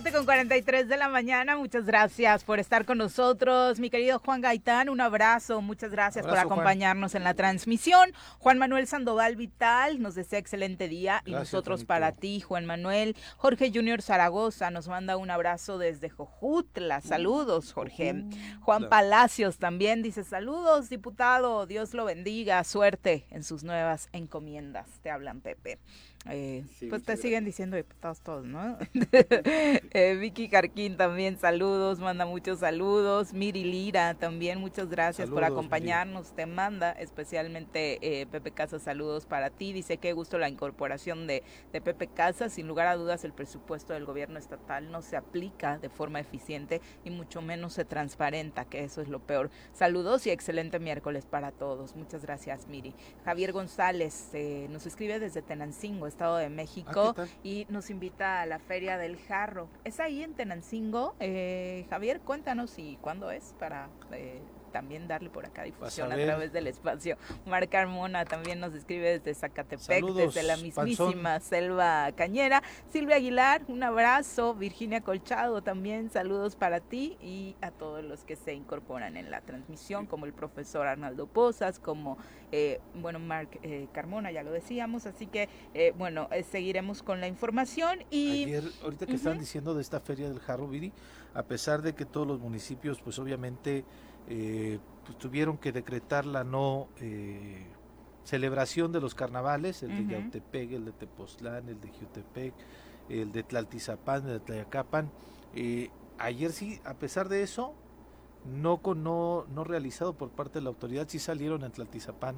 7 con 43 de la mañana, muchas gracias por estar con nosotros. Mi querido Juan Gaitán, un abrazo, muchas gracias por acompañarnos en la transmisión. Juan Manuel Sandoval Vital nos desea excelente día y nosotros para ti, Juan Manuel. Jorge Junior Zaragoza nos manda un abrazo desde Jojutla. Saludos, Jorge. Juan Palacios también dice saludos, diputado, Dios lo bendiga, suerte en sus nuevas encomiendas. Te hablan, Pepe. Eh, pues te siguen diciendo diputados todos, ¿no? (laughs) eh, Vicky Carquín también saludos, manda muchos saludos. Miri Lira también, muchas gracias por acompañarnos. Te manda especialmente eh, Pepe Casas saludos para ti. Dice que gusto la incorporación de, de Pepe Casas. Sin lugar a dudas, el presupuesto del gobierno estatal no se aplica de forma eficiente y mucho menos se transparenta, que eso es lo peor. Saludos y excelente miércoles para todos. Muchas gracias, Miri. Javier González eh, nos escribe desde Tenancingo Estado de México ah, y nos invita a la Feria del Jarro. ¿Es ahí en Tenancingo? Eh, Javier, cuéntanos y cuándo es para eh, también darle por acá difusión a, través del espacio. Mar Carmona también nos escribe desde Zacatepec, desde la mismísima selva cañera. Silvia Aguilar, un abrazo. Virginia Colchado también, saludos para ti y a todos los que se incorporan en la transmisión, como el profesor Arnaldo Pozas, como, eh, bueno, Marc eh, Carmona, ya lo decíamos. Así que, eh, bueno, seguiremos con la información. y Ayer, ahorita que están diciendo de esta feria del Jarro Viri, a pesar de que todos los municipios, pues obviamente eh, pues tuvieron que decretar la no eh, celebración de los carnavales, el de Yautepec, el de Tepoztlán, el de Jutepec, el de Tlaltizapán, el de Tlayacapan. Eh, ayer sí, a pesar de eso, no, no, no realizado por parte de la autoridad, sí salieron en Tlaltizapán,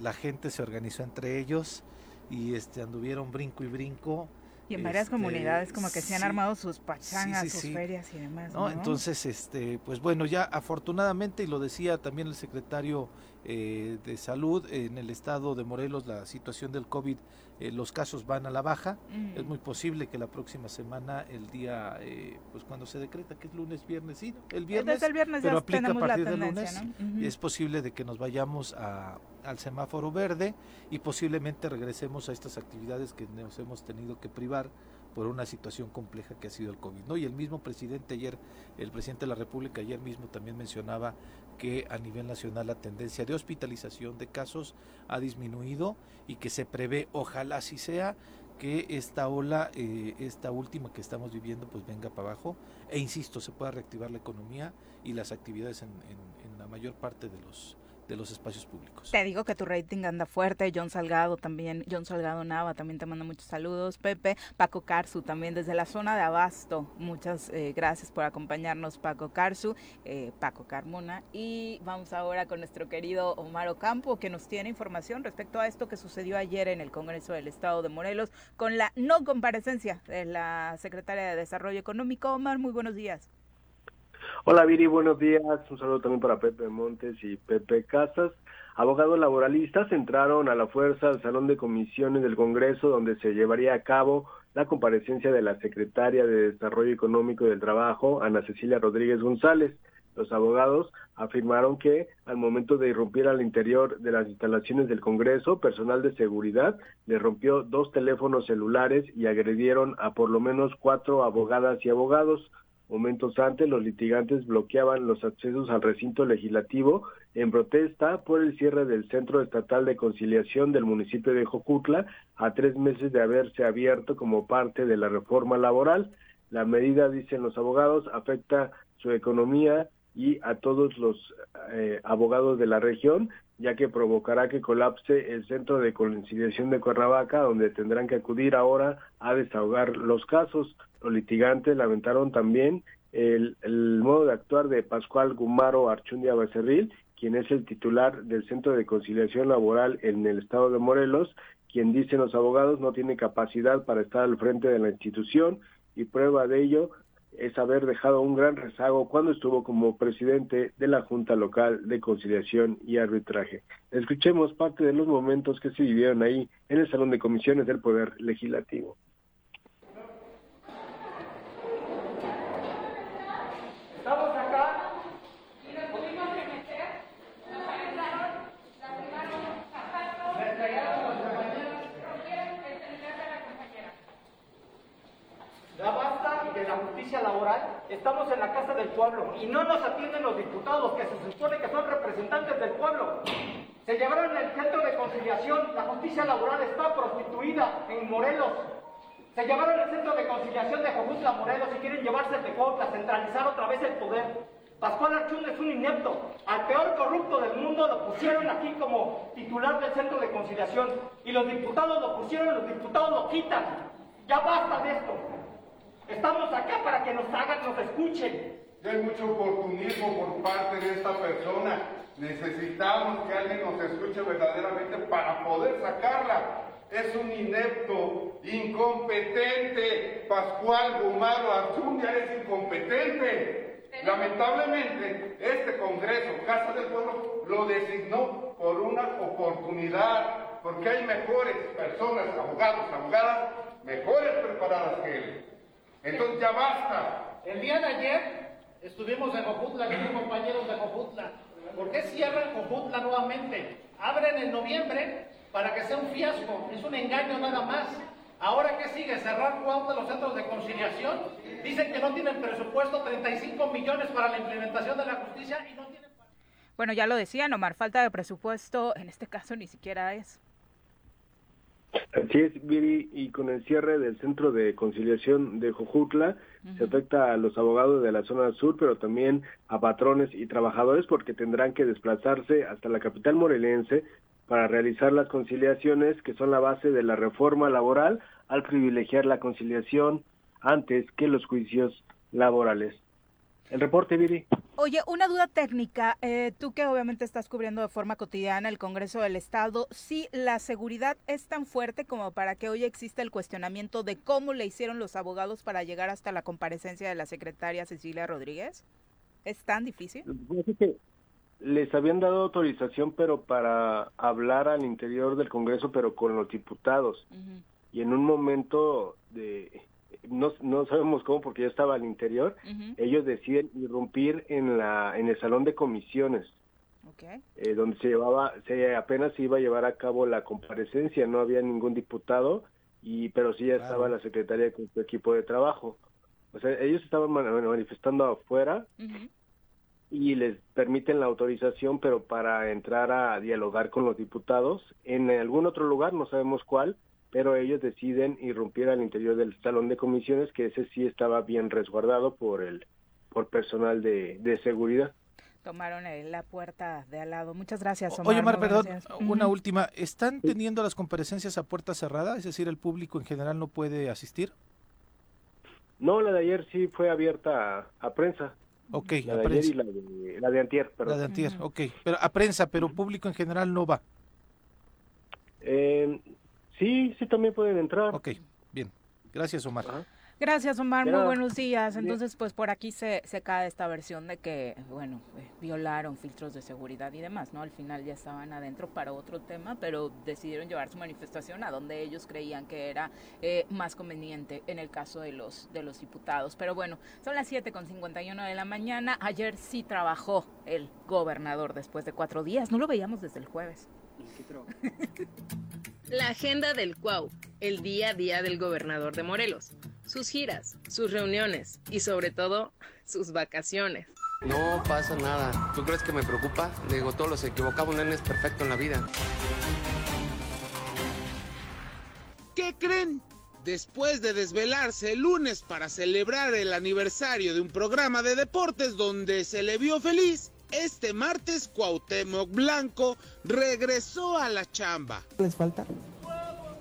la gente se organizó entre ellos y este anduvieron brinco y brinco y en varias este, comunidades como que se han armado sus pachangas, sus ferias y demás. ¿no? Entonces, este, pues bueno, ya afortunadamente, y lo decía también el secretario eh, de Salud en el estado de Morelos, la situación del COVID, eh, los casos van a la baja. Es muy posible que la próxima semana, el día, eh, pues cuando se decreta que es lunes, viernes, sí, el viernes, el viernes pero aplica a partir del lunes, es posible de que nos vayamos a, al semáforo verde y posiblemente regresemos a estas actividades que nos hemos tenido que privar por una situación compleja que ha sido el COVID. ¿no? Y el mismo presidente ayer, el presidente de la República ayer mismo también mencionaba que a nivel nacional la tendencia de hospitalización de casos ha disminuido y que se prevé, ojalá así sea, que esta ola, eh, esta última que estamos viviendo, pues venga para abajo e insisto, se pueda reactivar la economía y las actividades en, en la mayor parte de los de los espacios públicos. Te digo que tu rating anda fuerte, John Salgado también, John Salgado Nava también te manda muchos saludos, Pepe, Paco Carzu también desde la zona de Abasto, muchas eh, gracias por acompañarnos Paco Carzu, eh, Paco Carmona y vamos ahora con nuestro querido Omar Ocampo que nos tiene información respecto a esto que sucedió ayer en el Congreso del Estado de Morelos con la no comparecencia de la Secretaria de Desarrollo Económico. Omar, muy buenos días. Hola Viri, buenos días. Un saludo también para Pepe Montes y Pepe Casas. Abogados laboralistas entraron a la fuerza al Salón de Comisiones del Congreso donde se llevaría a cabo la comparecencia de la Secretaria de Desarrollo Económico y del Trabajo, Ana Cecilia Rodríguez González. Los abogados afirmaron que al momento de irrumpir al interior de las instalaciones del Congreso, personal de seguridad le rompió dos teléfonos celulares y agredieron a por lo menos cuatro abogadas y abogados. Momentos antes, los litigantes bloqueaban los accesos al recinto legislativo en protesta por el cierre del Centro Estatal de Conciliación del municipio de Jocutla a tres meses de haberse abierto como parte de la reforma laboral. La medida, dicen los abogados, afecta su economía y a todos los eh, abogados de la región, ya que provocará que colapse el centro de conciliación de Cuernavaca, donde tendrán que acudir ahora a desahogar los casos. Los litigantes lamentaron también el, modo de actuar de Pascual Gumaro Archundia Becerril, quien es el titular del Centro de Conciliación Laboral en el estado de Morelos, quien dicen los abogados no tiene capacidad para estar al frente de la institución y prueba de ello es haber dejado un gran rezago cuando estuvo como presidente de la Junta Local de Conciliación y Arbitraje. Escuchemos parte de los momentos que se vivieron ahí en el Salón de Comisiones del Poder Legislativo. Ya basta laboral, estamos en la Casa del Pueblo y no nos atienden los diputados que se supone que son representantes del pueblo. Se llevaron el centro de conciliación, la justicia laboral está prostituida en Morelos. Se llevaron el centro de conciliación de Jojutla, Morelos y quieren llevarse el de Jojutla, centralizar otra vez el poder. Pascual Archún es un inepto. Al peor corrupto del mundo lo pusieron aquí como titular del centro de conciliación. Y los diputados lo pusieron, los diputados lo quitan. Ya basta de esto. Estamos acá para que nos hagan, nos escuchen. Ya hay mucho oportunismo por parte de esta persona. Necesitamos que alguien nos escuche verdaderamente para poder sacarla. Es un inepto, incompetente. Pascual Gumaro ya es incompetente. Lamentablemente, este Congreso, Casa del Pueblo, lo designó por una oportunidad, porque hay mejores personas, abogados, abogadas, mejores preparadas que él. Entonces ya basta. El día de ayer estuvimos en Jojutla, mis compañeros de Jojutla. ¿Por qué cierran Jojutla nuevamente? Abren en noviembre para que sea un fiasco. Es un engaño nada más. Ahora, ¿qué sigue? ¿Cerrar cuatro de los centros de conciliación? Dicen que no tienen presupuesto 35 millones para la implementación de la justicia y no tienen... Bueno, ya lo decía, Omar, falta de presupuesto en este caso ni siquiera es. Así es, Viri, y con el cierre del centro de conciliación de Jojutla, se afecta a los abogados de la zona sur, pero también a patrones y trabajadores porque tendrán que desplazarse hasta la capital morelense para realizar las conciliaciones que son la base de la reforma laboral al privilegiar la conciliación antes que los juicios laborales. El reporte, Viri. Oye, una duda técnica. Eh, tú que obviamente estás cubriendo de forma cotidiana el Congreso del Estado, ¿sí la seguridad es tan fuerte como para que hoy exista el cuestionamiento de cómo le hicieron los abogados para llegar hasta la comparecencia de la secretaria Cecilia Rodríguez? ¿Es tan difícil? les habían dado autorización, pero para hablar al interior del Congreso, pero con los diputados. Y en un momento de no, no sabemos cómo porque ya estaba al interior, ellos deciden irrumpir en la en el salón de comisiones. Eh, donde se llevaba se apenas se iba a llevar a cabo la comparecencia, no había ningún diputado y pero sí ya estaba la secretaria con su equipo de trabajo. O sea, ellos estaban manifestando afuera y les permiten la autorización, pero para entrar a dialogar con los diputados en algún otro lugar, no sabemos cuál, pero ellos deciden irrumpir al interior del salón de comisiones, que ese sí estaba bien resguardado por el por personal de, de seguridad. Tomaron la puerta de al lado. Muchas gracias, Omar. Oye, Omar, perdón, una última. ¿Están teniendo las comparecencias a puerta cerrada? Es decir, ¿el público en general no puede asistir? No, la de ayer sí fue abierta a prensa. Ok, la de ayer y la de, la de antier, perdón. La de antier, ok. Pero a prensa, pero público en general no va. Eh, sí, sí también pueden entrar. Ok, bien. Gracias, Omar. Gracias, Omar. Muy buenos días. Entonces, pues por aquí se, se cae esta versión de que, bueno, eh, violaron filtros de seguridad y demás, ¿no? Al final ya estaban adentro para otro tema, pero decidieron llevar su manifestación a donde ellos creían que era eh, más conveniente en el caso de los, de los diputados. Pero bueno, son las 7 con 51 de la mañana. Ayer sí trabajó el gobernador después de cuatro días. No lo veíamos desde el jueves. (laughs) La agenda del CUAU, el día a día del gobernador de Morelos sus giras, sus reuniones y sobre todo sus vacaciones. No pasa nada. ¿Tú crees que me preocupa? Digo, todos los equivocamos, no es perfecto en la vida. ¿Qué creen? Después de desvelarse el lunes para celebrar el aniversario de un programa de deportes donde se le vio feliz, este martes Cuauhtémoc Blanco regresó a la chamba. ¿Les falta?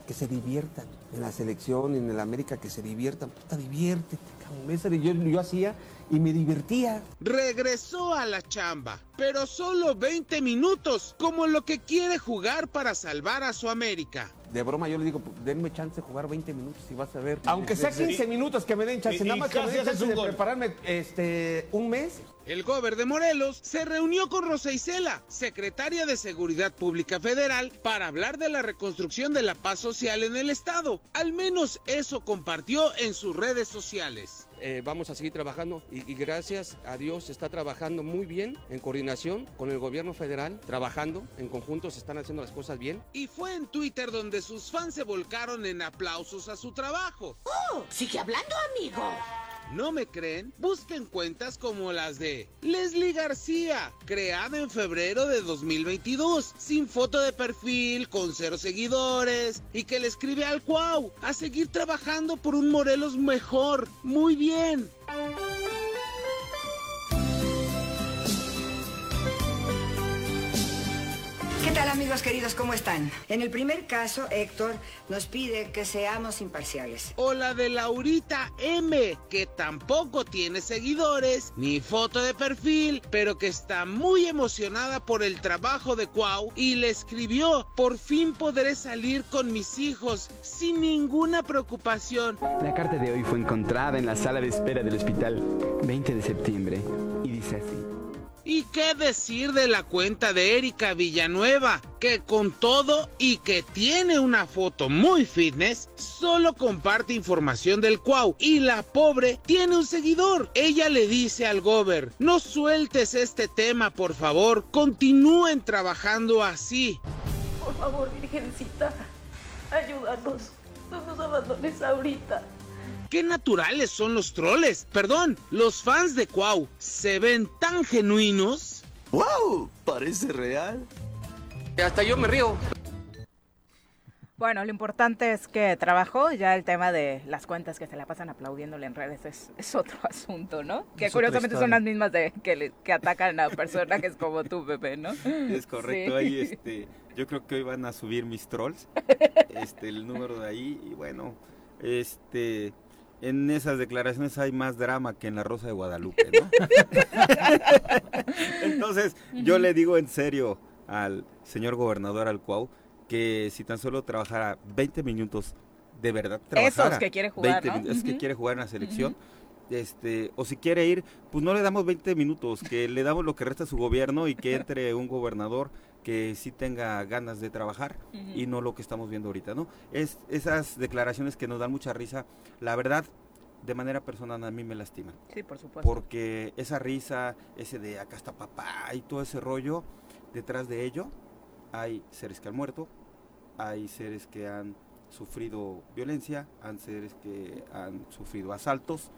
Que se diviertan en la selección, en el América, que se diviertan. Puta, diviértete, cabrón. Yo, yo hacía y me divertía. Regresó a la chamba, pero solo 20 minutos, como lo que quiere jugar para salvar a su América. De broma yo le digo, denme chance de jugar 20 minutos y vas a ver. Aunque sea 15 minutos que me den chance, nada más que me den chance de prepararme este, un mes. El gober de Morelos se reunió con Rosa Isela, secretaria de Seguridad Pública Federal, para hablar de la reconstrucción de la paz social en el Estado. Al menos eso compartió en sus redes sociales. Eh, vamos a seguir trabajando y, y, gracias a Dios está trabajando muy bien en coordinación con el gobierno federal, trabajando en conjunto, se están haciendo las cosas bien. Y fue en Twitter donde sus fans se volcaron en aplausos a su trabajo. ¡Oh! ¡Sigue hablando, amigo! ¿No me creen? Busquen cuentas como las de Leslie García, creada en febrero de 2022, sin foto de perfil, con cero seguidores, y que le escribe al Cuau a seguir trabajando por un Morelos mejor. Muy bien. ¿Qué tal amigos queridos? ¿Cómo están? En el primer caso, Héctor nos pide que seamos imparciales. O la de Laurita M, que tampoco tiene seguidores ni foto de perfil, pero que está muy emocionada por el trabajo de Cuau y le escribió, por fin podré salir con mis hijos sin ninguna preocupación. La carta de hoy fue encontrada en la sala de espera del hospital 20 de septiembre y dice así. ¿Y qué decir de la cuenta de Erika Villanueva? Que con todo y que tiene una foto muy fitness, solo comparte información del Cuau. Y la pobre tiene un seguidor. Ella le dice al Gober, no sueltes este tema, por favor. Continúen trabajando así. Por favor, Virgencita, ayúdanos. No nos abandones ahorita. Qué naturales son los troles. Perdón, los fans de Cuau se ven tan genuinos. ¡Wow! Parece real. Hasta yo me río. Bueno, lo importante es que trabajó, ya el tema de las cuentas que se la pasan aplaudiéndole en redes es, es otro (laughs) asunto, ¿no? Que Es curiosamente son las mismas de que, le- que atacan a personajes como tú, Pepe, ¿no? (laughs) Es correcto, Sí. ahí este, yo creo que hoy van a subir mis trolls, este, el número de ahí, y bueno, este, en esas declaraciones hay más drama que en la Rosa de Guadalupe, ¿no? (laughs) Entonces, yo le digo en serio al señor gobernador Alcuau que si tan solo trabajara 20 minutos de verdad trabajara que quiere jugar, 20 ¿no? minutos, es que quiere jugar en la selección este o si quiere ir pues no le damos 20 minutos que le damos lo que resta a su gobierno y que entre un gobernador que sí tenga ganas de trabajar y no lo que estamos viendo ahorita no es esas declaraciones que nos dan mucha risa la verdad de manera personal a mí me lastiman. Sí, por supuesto. porque esa risa, ese de acá está papá y todo ese rollo, detrás de ello hay seres que han muerto, hay seres que han sufrido violencia, hay seres que han sufrido asaltos,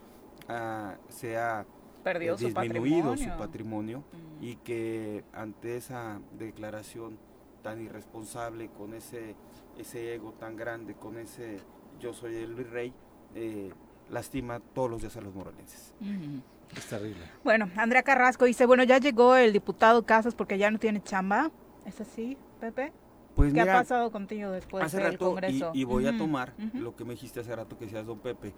ah, se ha Perdió eh, su disminuido su patrimonio. patrimonio y que ante esa declaración tan irresponsable, con ese, ese ego tan grande, con ese yo soy el virrey, eh, lastima todos los días a los morelenses. Ujú. Es terrible. Bueno, Andrea Carrasco dice, bueno, ya llegó el diputado Casas porque ya no tiene chamba. ¿Es así, Pepe? Pues ¿Qué mira, ha pasado contigo después hace del rato, Congreso? Y, y voy a tomar lo que me dijiste hace rato que seas don Pepe.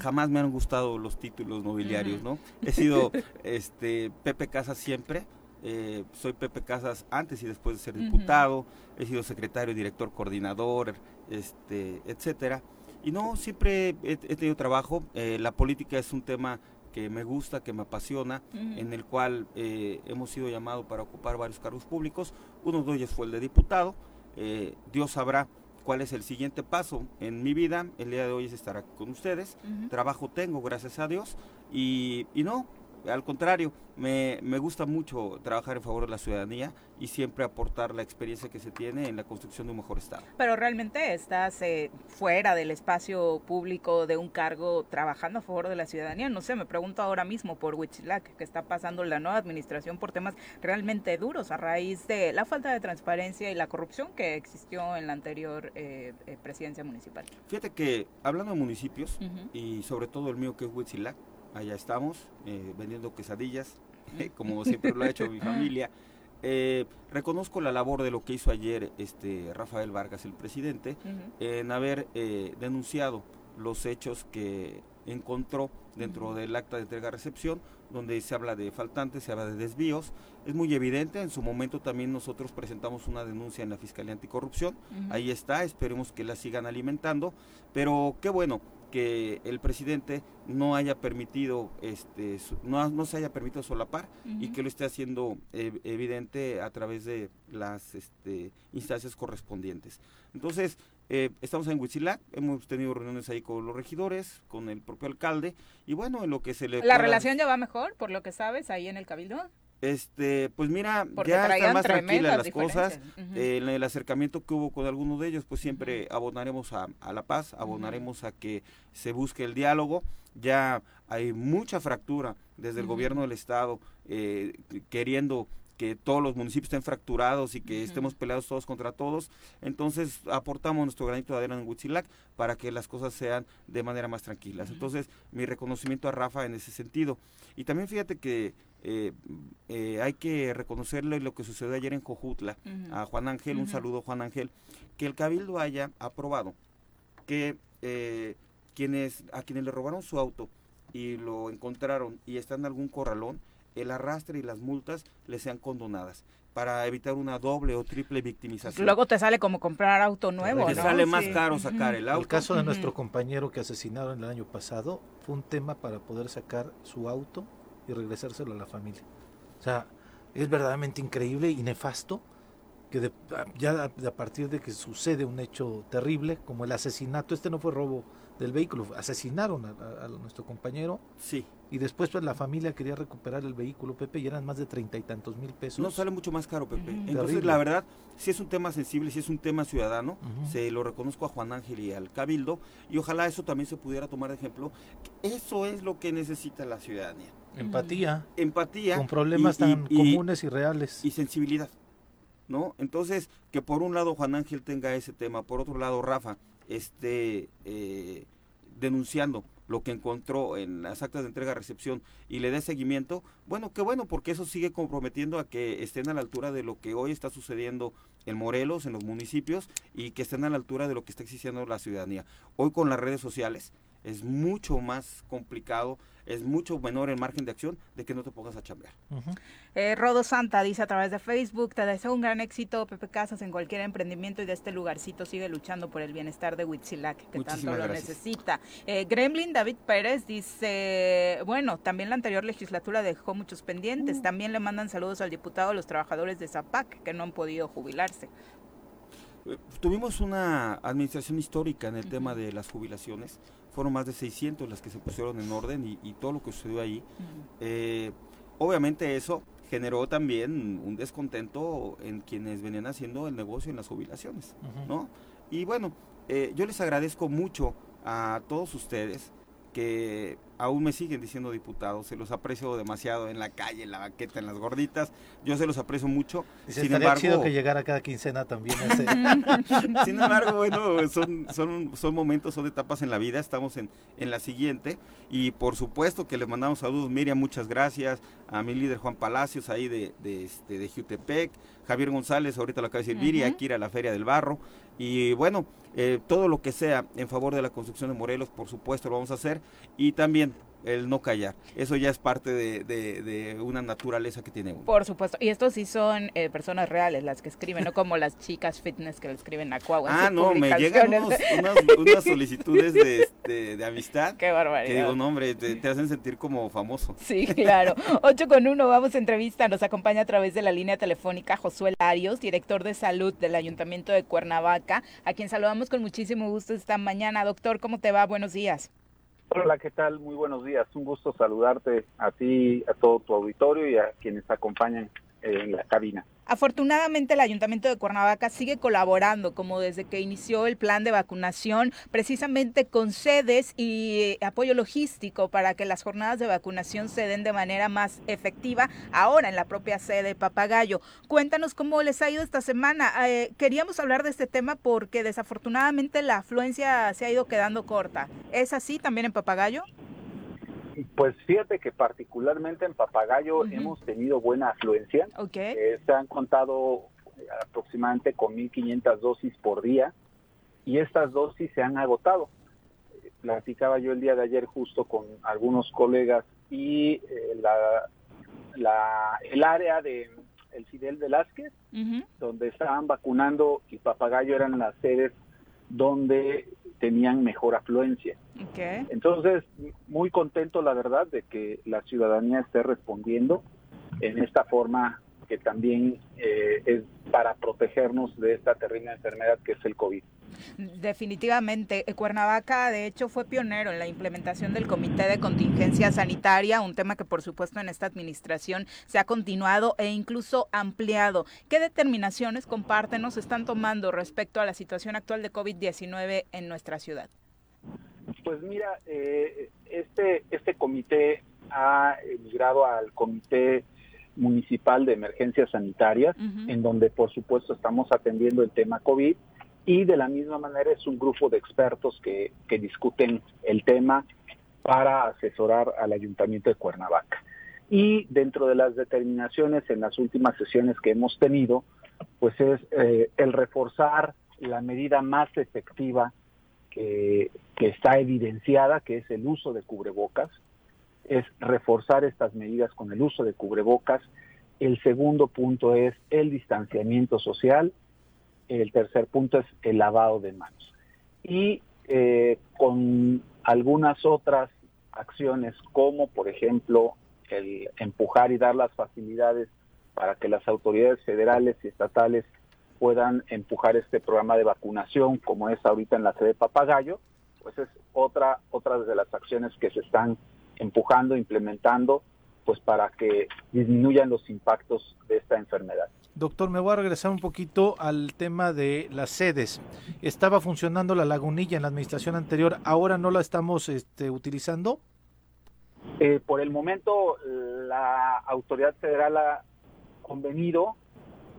Jamás me han gustado los títulos nobiliarios. ¿no? He sido (laughs) este Pepe Casas siempre. eh, soy Pepe Casas antes y después de ser diputado. He sido secretario, director, coordinador, este, etcétera. Y no, siempre he, he tenido trabajo. eh, la política es un tema que me gusta, que me apasiona, en el cual eh, hemos sido llamados para ocupar varios cargos públicos. Uno de ellos fue el de diputado. Eh, Dios sabrá cuál es el siguiente paso en mi vida. El día de hoy es estar con ustedes. Trabajo tengo, gracias a Dios. Y, y no, al contrario, me, me gusta mucho trabajar en favor de la ciudadanía y siempre aportar la experiencia que se tiene en la construcción de un mejor Estado. Pero realmente estás eh, fuera del espacio público de un cargo trabajando a favor de la ciudadanía. No sé, me pregunto ahora mismo por Huitzilac, que está pasando la nueva administración por temas realmente duros a raíz de la falta de transparencia y la corrupción que existió en la anterior eh, eh, presidencia municipal. Fíjate que hablando de municipios y sobre todo el mío que es Huitzilac, allá estamos eh, vendiendo quesadillas, eh, como siempre lo ha hecho mi familia. Eh, reconozco la labor de lo que hizo ayer este Rafael Vargas, el presidente, en haber eh, denunciado los hechos que encontró dentro del acta de entrega-recepción, donde se habla de faltantes, se habla de desvíos. Es muy evidente, en su momento también nosotros presentamos una denuncia en la Fiscalía Anticorrupción, ahí está, esperemos que la sigan alimentando, pero qué bueno que el presidente no haya permitido, este, no, no se haya permitido solapar y que lo esté haciendo eh, evidente a través de las este, instancias correspondientes. Entonces, eh, estamos en Huitzilac, hemos tenido reuniones ahí con los regidores, con el propio alcalde, y bueno, en lo que se le ¿La pueda- relación ya va mejor, por lo que sabes, ahí en el Cabildo? Este, pues mira, Porque ya están más tranquilas las cosas. Eh, en el acercamiento que hubo con algunos de ellos, pues siempre abonaremos a, a la paz, abonaremos a que se busque el diálogo. Ya hay mucha fractura desde el gobierno del estado eh, queriendo que todos los municipios estén fracturados y que estemos peleados todos contra todos. Entonces aportamos nuestro granito de arena en Huitzilac para que las cosas sean de manera más tranquilas. Entonces mi reconocimiento a Rafa en ese sentido. Y también fíjate que eh, eh, hay que reconocerle lo que sucedió ayer en Cojutla a Juan Ángel, un saludo Juan Ángel, que el cabildo haya aprobado que eh, quienes a quienes le robaron su auto y lo encontraron y está en algún corralón, el arrastre y las multas le sean condonadas para evitar una doble o triple victimización. Luego te sale como comprar auto nuevo, Te ¿no? sale más Sí. caro sacar el auto. El caso de nuestro compañero que asesinaron el año pasado fue un tema para poder sacar su auto y regresárselo a la familia. O sea, es verdaderamente increíble y nefasto que de- ya a, partir de que sucede un hecho terrible como el asesinato, este no fue robo del vehículo, asesinaron a, nuestro compañero. Sí. Y después pues la familia quería recuperar el vehículo, Pepe, y eran más de treinta y tantos mil pesos. No sale mucho más caro, Pepe. Entonces, Terrible. la verdad, si es un tema sensible, si es un tema ciudadano, se lo reconozco a Juan Ángel y al Cabildo, y ojalá eso también se pudiera tomar de ejemplo. Eso es lo que necesita la ciudadanía. Empatía. Empatía. Con problemas tan comunes y reales. Y sensibilidad. ¿No? Entonces, que por un lado Juan Ángel tenga ese tema, por otro lado Rafa esté eh, denunciando lo que encontró en las actas de entrega-recepción y le dé seguimiento, bueno, qué bueno, porque eso sigue comprometiendo a que estén a la altura de lo que hoy está sucediendo en Morelos, en los municipios, y que estén a la altura de lo que está exigiendo la ciudadanía. Hoy con las redes sociales es mucho más complicado, es mucho menor el margen de acción de que no te pongas a chambear. Eh, Rodo Santa dice a través de Facebook, te deseo un gran éxito, Pepe Casas, en cualquier emprendimiento y de este lugarcito sigue luchando por el bienestar de Huitzilac, que tanto lo gracias. necesita. Eh, Gremlin David Pérez dice, bueno, también la anterior legislatura dejó muchos pendientes. También le mandan saludos al diputado a los trabajadores de Zapac que no han podido jubilarse. Eh, Tuvimos una administración histórica en el tema de las jubilaciones. Fueron más de 600 las que se pusieron en orden y, y todo lo que sucedió ahí. Eh, obviamente eso generó también un descontento en quienes venían haciendo el negocio en las jubilaciones. ¿no? Y bueno, eh, yo les agradezco mucho a todos ustedes que aún me siguen diciendo diputados, se los aprecio demasiado en la calle, en la banqueta, en las gorditas, yo se los aprecio mucho. Dice, Sin embargo, chido que llegara cada quincena también ese. (laughs) sin embargo, (laughs) bueno, son, son, son momentos, son etapas en la vida, estamos en, en la siguiente y por supuesto que les mandamos saludos, Miriam, muchas gracias, a mi líder Juan Palacios ahí de, de, este, de Jutepec, Javier González, ahorita lo acaba de decir Viri, Ujú. aquí ir a la Feria del Barro y bueno, eh, todo lo que sea en favor de la construcción de Morelos, por supuesto lo vamos a hacer. Y también el no callar, eso ya es parte de, de- de una naturaleza que tiene uno. Por supuesto. Y estos sí son eh, personas reales las que escriben, no como las chicas fitness que le escriben a Cuau. Ah, no, me llegan unos- unas, unas solicitudes de, este, de amistad. (laughs) Qué barbaridad. Que digo, no, hombre, te, te hacen sentir como famoso. (laughs) Sí, claro. 8 con 1, vamos a entrevista. Nos acompaña a través de la línea telefónica Josué Larios, director de salud del Ayuntamiento de Cuernavaca, a quien saludamos con muchísimo gusto esta mañana. Doctor, ¿cómo te va? Buenos días. Hola, ¿qué tal? Muy buenos días. Un gusto saludarte a ti, a todo tu auditorio y a quienes acompañan en. Afortunadamente el Ayuntamiento de Cuernavaca sigue colaborando como desde que inició el plan de vacunación, precisamente con sedes y eh, apoyo logístico para que las jornadas de vacunación se den de manera más efectiva ahora en la propia sede Papagayo. Cuéntanos cómo les ha ido esta semana. Eh, queríamos hablar de este tema porque desafortunadamente la afluencia se ha ido quedando corta. ¿Es así también en Papagayo? Pues fíjate que particularmente en Papagayo hemos tenido buena afluencia. Eh, se han contado eh, aproximadamente con 1.500 dosis por día y estas dosis se han agotado. Eh, Platicaba yo el día de ayer justo con algunos colegas y eh, la, la- el área de el Fidel Velázquez, donde estaban vacunando y Papagayo eran las sedes donde tenían mejor afluencia. Entonces, muy contento, la verdad, de que la ciudadanía esté respondiendo en esta forma que también eh, es para protegernos de esta terrible enfermedad que es el COVID. Definitivamente, eh, Cuernavaca de hecho fue pionero en la implementación del Comité de Contingencia Sanitaria, un tema que por supuesto en esta administración se ha continuado e incluso ampliado. ¿Qué determinaciones comparten o están tomando respecto a la situación actual de COVID-19 en nuestra ciudad? Pues mira, eh, este, este comité ha migrado al Comité Municipal de Emergencias Sanitarias, en donde por supuesto estamos atendiendo el tema COVID y de la misma manera es un grupo de expertos que, discuten el tema para asesorar al Ayuntamiento de Cuernavaca. Y dentro de las determinaciones en las últimas sesiones que hemos tenido, pues es eh, el reforzar la medida más efectiva que, que, está evidenciada, que es el uso de cubrebocas, es reforzar estas medidas con el uso de cubrebocas. El segundo punto es el distanciamiento social el tercer punto es el lavado de manos. Y eh, con algunas otras acciones como por ejemplo el empujar y dar las facilidades para que las autoridades federales y estatales puedan empujar este programa de vacunación como es ahorita en la sede Papagayo, pues es otra otra de las acciones que se están empujando, implementando, pues para que disminuyan los impactos de esta enfermedad. Doctor, me voy a regresar un poquito al tema de las sedes. Estaba funcionando la lagunilla en la administración anterior, ahora no la estamos este, utilizando. Eh, por el momento, la autoridad federal ha convenido,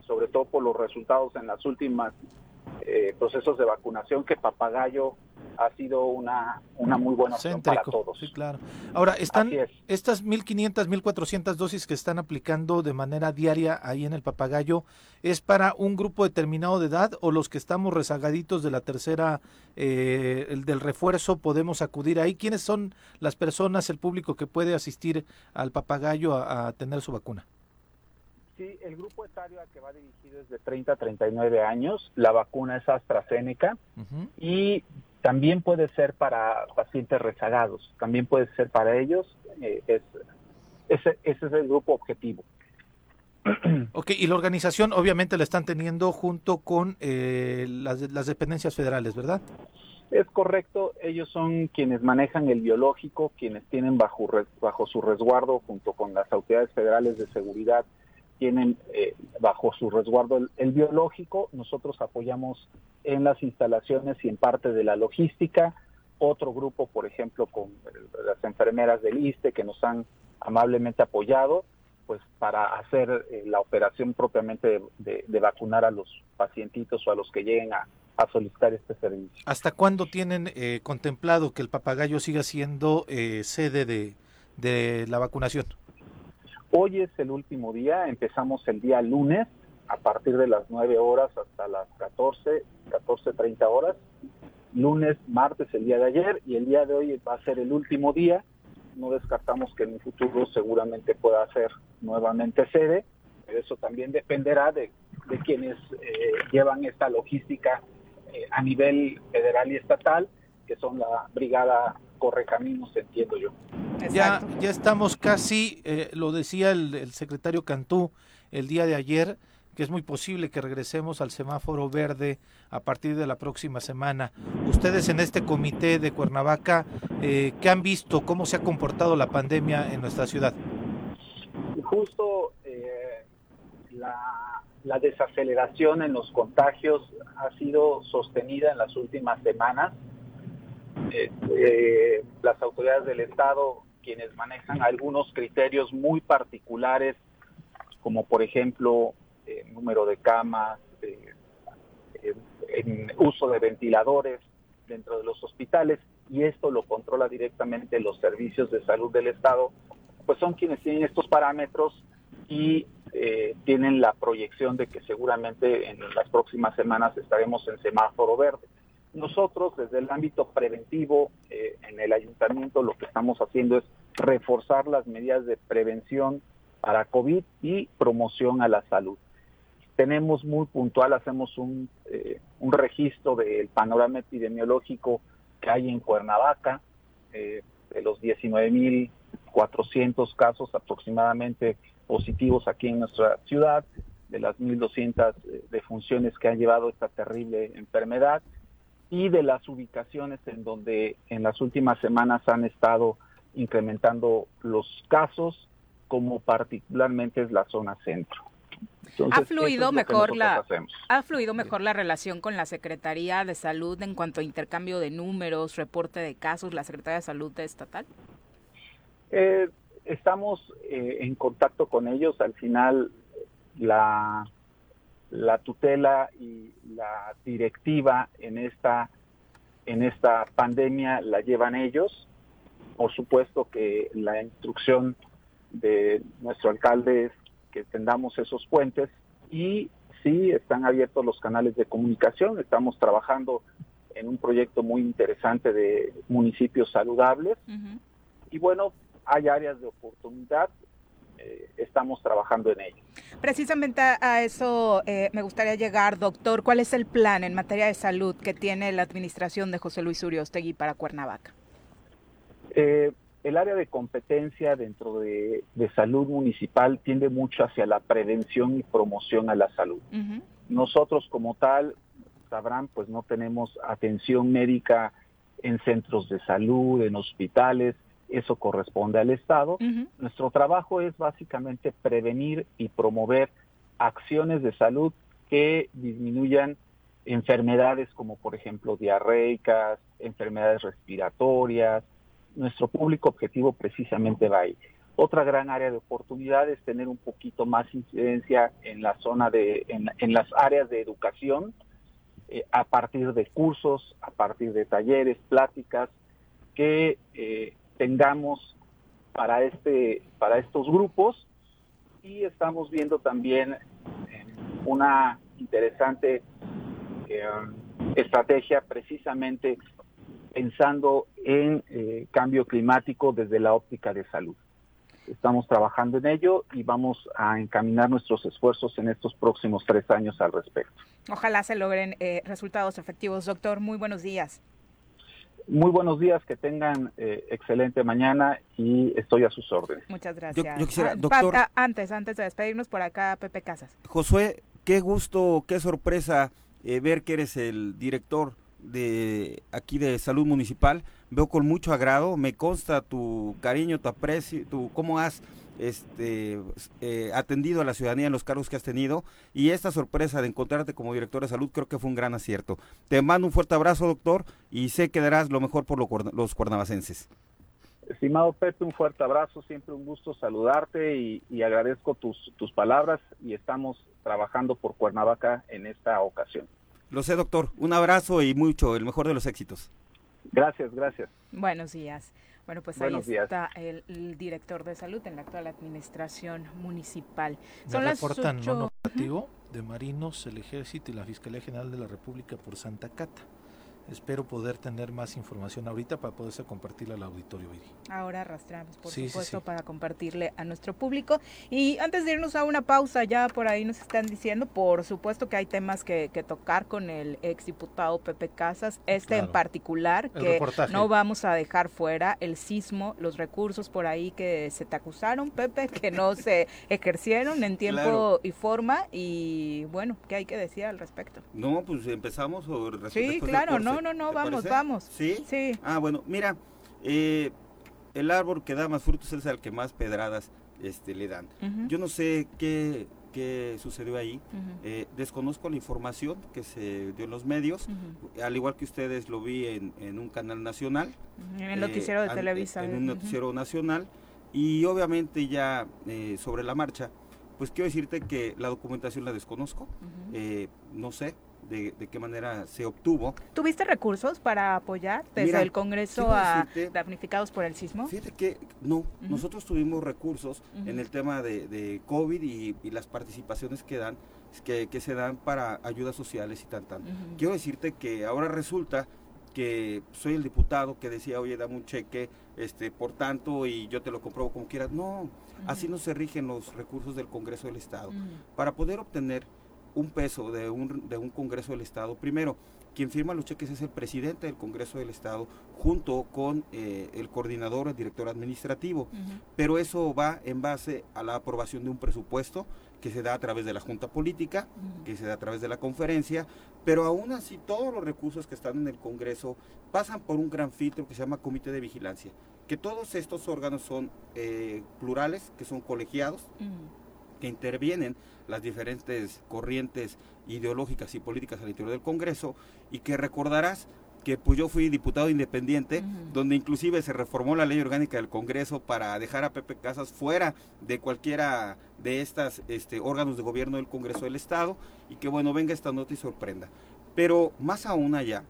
sobre todo por los resultados en las últimas eh, procesos de vacunación, que Papagayo ha sido una, una muy buena opción para todos. Sí, claro. Ahora, están estas 1.500, 1.400 dosis que están aplicando de manera diaria ahí en el papagayo, ¿es para un grupo determinado de edad o los que estamos rezagaditos de la tercera, eh, el del refuerzo, podemos acudir ahí? ¿Quiénes son las personas, el público que puede asistir al papagayo a, tener su vacuna? Sí, el grupo etario al que va dirigido es de 30 a 39 años. La vacuna es AstraZeneca y también puede ser para pacientes rezagados, también puede ser para ellos. Eh, ese, es el grupo objetivo. Ok, y la organización obviamente la están teniendo junto con eh, las, las dependencias federales, ¿verdad? Es correcto, ellos son quienes manejan el biológico, quienes tienen bajo, bajo su resguardo junto con las autoridades federales de seguridad tienen eh, bajo su resguardo el, biológico. Nosotros apoyamos en las instalaciones y en parte de la logística. Otro grupo, por ejemplo, con las enfermeras del ISTE que nos han amablemente apoyado, pues para hacer eh, la operación propiamente de, vacunar a los pacientitos o a los que lleguen a, solicitar este servicio. ¿Hasta cuándo tienen eh, contemplado que el papagayo siga siendo sede de, de la vacunación? Hoy es el último día, empezamos el día lunes a partir de las 9 horas hasta las 14, 14.30 horas. Lunes, martes, el día de ayer y el día de hoy va a ser el último día. No descartamos que en el futuro seguramente pueda ser nuevamente sede, pero eso también dependerá de, quienes eh, llevan esta logística eh, a nivel federal y estatal, que son la Brigada Correcaminos, entiendo yo. Ya, ya estamos casi, eh, lo decía el, secretario Cantú el día de ayer, que es muy posible que regresemos al semáforo verde a partir de la próxima semana. Ustedes en este comité de Cuernavaca, eh, ¿qué han visto? ¿Cómo se ha comportado la pandemia en nuestra ciudad? Justo eh, la, la desaceleración en los contagios ha sido sostenida en las últimas semanas. Eh, las autoridades del Estado quienes manejan algunos criterios muy particulares, como por ejemplo eh, número de camas, eh, uso de ventiladores dentro de los hospitales, y esto lo controla directamente los servicios de salud del Estado, pues son quienes tienen estos parámetros y eh, tienen la proyección de que seguramente en las próximas semanas estaremos en semáforo verde. Nosotros desde el ámbito preventivo eh, en el ayuntamiento lo que estamos haciendo es reforzar las medidas de prevención para COVID y promoción a la salud. Tenemos muy puntual, hacemos un, eh, un registro del panorama epidemiológico que hay en Cuernavaca, eh, de los 19.400 casos aproximadamente positivos aquí en nuestra ciudad, de las 1.200 defunciones que han llevado esta terrible enfermedad y de las ubicaciones en donde en las últimas semanas han estado incrementando los casos, como particularmente es la zona centro. ha fluido mejor la ha fluido mejor la relación con la Secretaría de Salud en cuanto a intercambio de números, reporte de casos, la Secretaría de Salud estatal. Eh, estamos eh, en contacto con ellos. Al final la la tutela y la directiva en esta en esta pandemia la llevan ellos. Por supuesto que la instrucción de nuestro alcalde es que tendamos esos puentes y sí están abiertos los canales de comunicación. Estamos trabajando en un proyecto muy interesante de municipios saludables y bueno, hay áreas de oportunidad. Eh, estamos trabajando en ello. Precisamente a eso eh, me gustaría llegar, doctor. ¿Cuál es el plan en materia de salud que tiene la administración de José Luis Uriostegui para Cuernavaca? Eh, el área de competencia dentro de, salud municipal tiende mucho hacia la prevención y promoción a la salud. Nosotros como tal, sabrán, pues no tenemos atención médica en centros de salud, en hospitales, eso corresponde al Estado. Nuestro trabajo es básicamente prevenir y promover acciones de salud que disminuyan enfermedades como por ejemplo diarreicas, enfermedades respiratorias. Nuestro público objetivo precisamente va ahí. Otra gran área de oportunidad es tener un poquito más incidencia en la zona de, en, las áreas de educación, eh, a partir de cursos, a partir de talleres, pláticas, que eh, tengamos para este para estos grupos y estamos viendo también eh, una interesante eh, estrategia precisamente pensando en eh, cambio climático desde la óptica de salud. Estamos trabajando en ello y vamos a encaminar nuestros esfuerzos en estos próximos tres años al respecto. Ojalá se logren resultados efectivos. Doctor, muy buenos días. Muy buenos días, que tengan eh, excelente mañana y estoy a sus órdenes. Muchas gracias. Ah, doctor, antes, antes de despedirnos por acá, Pepe Casas. Josué, qué gusto, qué sorpresa eh, ver que eres el director de aquí de Salud Municipal. Veo con mucho agrado, me consta tu cariño, tu aprecio, tu cómo has este, eh, atendido a la ciudadanía en los cargos que has tenido y esta sorpresa de encontrarte como director de salud creo que fue un gran acierto. Te mando un fuerte abrazo, doctor, y sé que darás lo mejor por los cuernavacenses. Estimado Pepe, un fuerte abrazo, siempre un gusto saludarte y, y agradezco tus, tus palabras y estamos trabajando por Cuernavaca en esta ocasión. Lo sé, doctor. Un abrazo y mucho, el mejor de los éxitos. Gracias, gracias. Buenos días. Bueno, pues ahí está el, director de salud en la actual administración municipal. Son Me reportan no de Marinos, el Ejército y la Fiscalía General de la República por Santa Cata. Espero poder tener más información ahorita para poderse compartirla al auditorio. Ahora arrastramos, por supuesto, para compartirle a nuestro público. Y antes de irnos a una pausa, ya por ahí nos están diciendo, por supuesto que hay temas que, tocar con el exdiputado Pepe Casas, este en particular, que no vamos a dejar fuera, el sismo, los recursos por ahí que se te acusaron, Pepe, (laughs) que no se ejercieron en tiempo y forma. Y bueno, ¿qué hay que decir al respecto? No, pues empezamos. Sí, claro, no, no, no, vamos, vamos. ¿Sí? Sí. Ah, bueno, mira, eh, el árbol que da más frutos es el que más pedradas este, le dan. Yo no sé qué, qué sucedió ahí. Eh, desconozco la información que se dio en los medios, al igual que ustedes lo vi en, un canal nacional. En el noticiero de Televisa. En un noticiero nacional. Y obviamente ya sobre la marcha, pues quiero decirte que la documentación la desconozco. no sé, de, qué manera se obtuvo. ¿Tuviste recursos para apoyar desde el Congreso a damnificados por el sismo? Fíjate que no, nosotros tuvimos recursos en el tema de, COVID y, las participaciones que dan, que, se dan para ayudas sociales y tal, tal. Quiero decirte que ahora resulta que soy el diputado que decía, oye, dame un cheque, este, por tanto, y yo te lo compruebo como quieras. No, así no se rigen los recursos del Congreso del Estado. Para poder obtener un peso de un, de un Congreso del Estado. Primero, quien firma los cheques es el presidente del Congreso del Estado junto con eh, el coordinador, el director administrativo. Pero eso va en base a la aprobación de un presupuesto que se da a través de la Junta Política, que se da a través de la conferencia, Pero aún así, todos los recursos que están en el Congreso pasan por un gran filtro que se llama Comité de Vigilancia. Que todos estos órganos son eh, plurales, que son colegiados, que intervienen las diferentes corrientes ideológicas y políticas al interior del Congreso y que recordarás que pues yo fui diputado independiente, donde inclusive se reformó la ley orgánica del Congreso para dejar a Pepe Casas fuera de cualquiera de estos este, órganos de gobierno del Congreso del Estado y que bueno, venga esta nota y sorprenda. Pero más aún allá,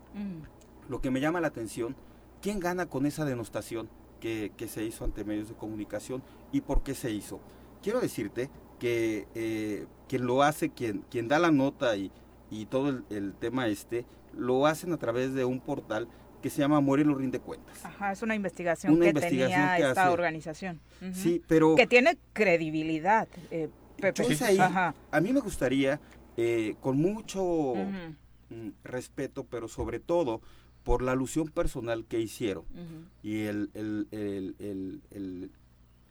lo que me llama la atención, ¿quién gana con esa denostación que, que, se hizo ante medios de comunicación y por qué se hizo? Quiero decirte que eh, quien lo hace, quien, quien da la nota y, y todo el, el tema este, lo hacen a través de un portal que se llama Morelos Rinde Cuentas. Ajá, es una investigación una que investigación tenía que esta hace. organización. Uh -huh. Sí, pero... Que tiene credibilidad, eh, Pepe. Entonces ahí, Ajá. a mí me gustaría, eh, con mucho uh -huh. respeto, pero sobre todo por la alusión personal que hicieron uh -huh. y el, el, el,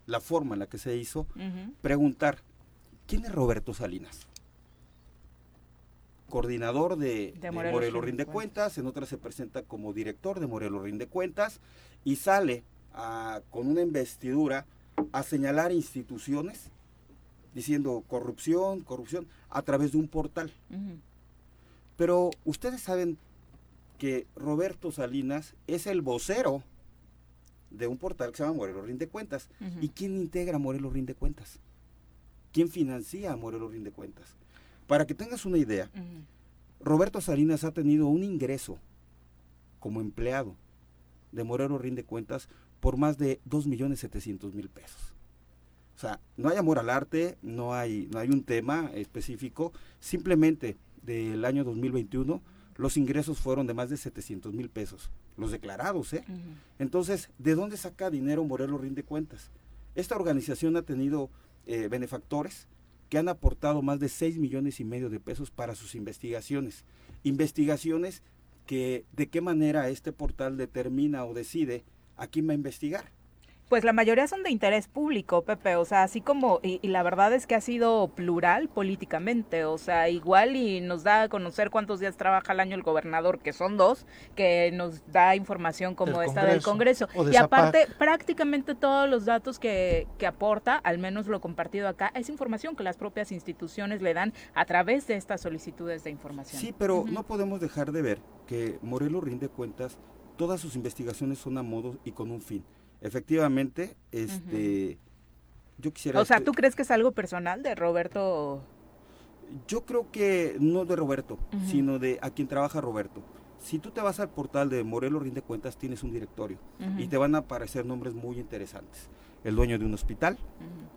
la forma en la que se hizo, preguntar, ¿quién es Roberto Salinas? coordinador de, de Morelos, Morelos Rinde Cuentas, en otra se presenta como director de Morelos Rinde Cuentas y sale a, con una investidura a señalar instituciones diciendo corrupción, corrupción, a través de un portal. Uh -huh. Pero ustedes saben que Roberto Salinas es el vocero de un portal que se llama Morelos Rinde Cuentas. Uh -huh. ¿Y quién integra Morelos Rinde Cuentas? ¿Quién financia a Morelos Rinde Cuentas? Para que tengas una idea, uh -huh. Roberto Salinas ha tenido un ingreso como empleado de Morelos Rinde Cuentas por más de 2.700.000 pesos. O sea, no hay amor al arte, no hay, no hay un tema específico, simplemente del año 2021 los ingresos fueron de más de 700 mil pesos, los declarados, ¿eh? Uh -huh. Entonces, ¿de dónde saca dinero Morelos Rinde Cuentas? Esta organización ha tenido eh, benefactores, que han aportado más de 6 millones y medio de pesos para sus investigaciones. Investigaciones que de qué manera este portal determina o decide a quién va a investigar. Pues la mayoría son de interés público, Pepe, o sea, así como, y, y, la verdad es que ha sido plural políticamente, o sea, igual y nos da a conocer cuántos días trabaja al año el gobernador, que son dos, que nos da información como del esta Congreso, del Congreso. De y aparte, prácticamente todos los datos que, que aporta, al menos lo compartido acá, es información que las propias instituciones le dan a través de estas solicitudes de información. Sí, pero uh -huh. no podemos dejar de ver que Morelos rinde cuentas, todas sus investigaciones son a modo y con un fin efectivamente, este, uh -huh. yo quisiera... O sea, ¿tú crees que es algo personal de Roberto? Yo creo que no de Roberto, uh -huh. sino de a quien trabaja Roberto. Si tú te vas al portal de Morelos Rinde Cuentas, tienes un directorio uh -huh. y te van a aparecer nombres muy interesantes. El dueño de un hospital,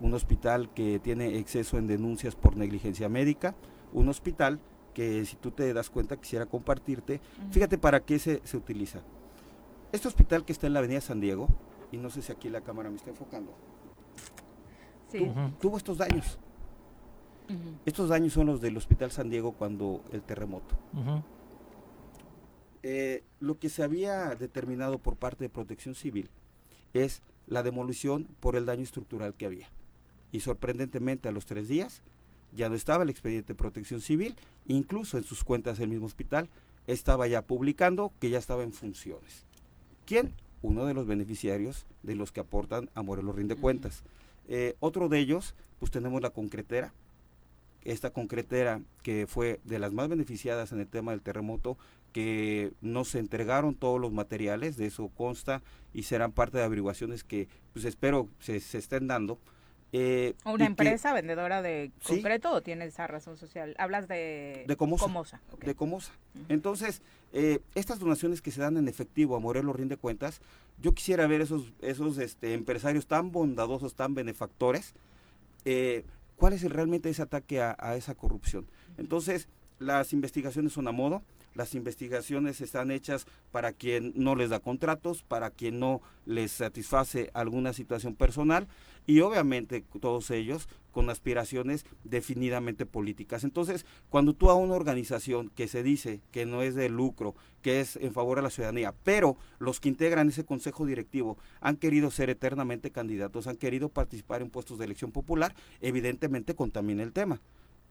un hospital que tiene exceso en denuncias por negligencia médica, un hospital que si tú te das cuenta quisiera compartirte, fíjate para qué se, se utiliza. Este hospital que está en la avenida San Diego, y no sé si aquí la cámara me está enfocando. Sí. Tu, uh -huh. Tuvo estos daños. Uh -huh. Estos daños son los del Hospital San Diego cuando el terremoto. Uh -huh. eh, lo que se había determinado por parte de Protección Civil es la demolición por el daño estructural que había. Y sorprendentemente a los tres días ya no estaba el expediente de Protección Civil, incluso en sus cuentas del mismo hospital estaba ya publicando que ya estaba en funciones. ¿Quién? Uno de los beneficiarios de los que aportan a Morelos Rinde Cuentas. Eh, otro de ellos, pues tenemos la concretera, esta concretera que fue de las más beneficiadas en el tema del terremoto, que no se entregaron todos los materiales, de eso consta, y serán parte de averiguaciones que pues espero se, se estén dando. Eh, ¿Una empresa que, vendedora de concreto ¿sí? o tiene esa razón social? Hablas de, de Comosa. Comosa. Okay. De Comosa. Uh -huh. Entonces, eh, estas donaciones que se dan en efectivo a Morelos Rinde Cuentas, yo quisiera ver esos, esos este, empresarios tan bondadosos, tan benefactores, eh, cuál es el, realmente ese ataque a, a esa corrupción. Entonces, las investigaciones son a modo, las investigaciones están hechas para quien no les da contratos, para quien no les satisface alguna situación personal y obviamente todos ellos con aspiraciones definidamente políticas. Entonces, cuando tú a una organización que se dice que no es de lucro, que es en favor de la ciudadanía, pero los que integran ese consejo directivo han querido ser eternamente candidatos, han querido participar en puestos de elección popular, evidentemente contamina el tema.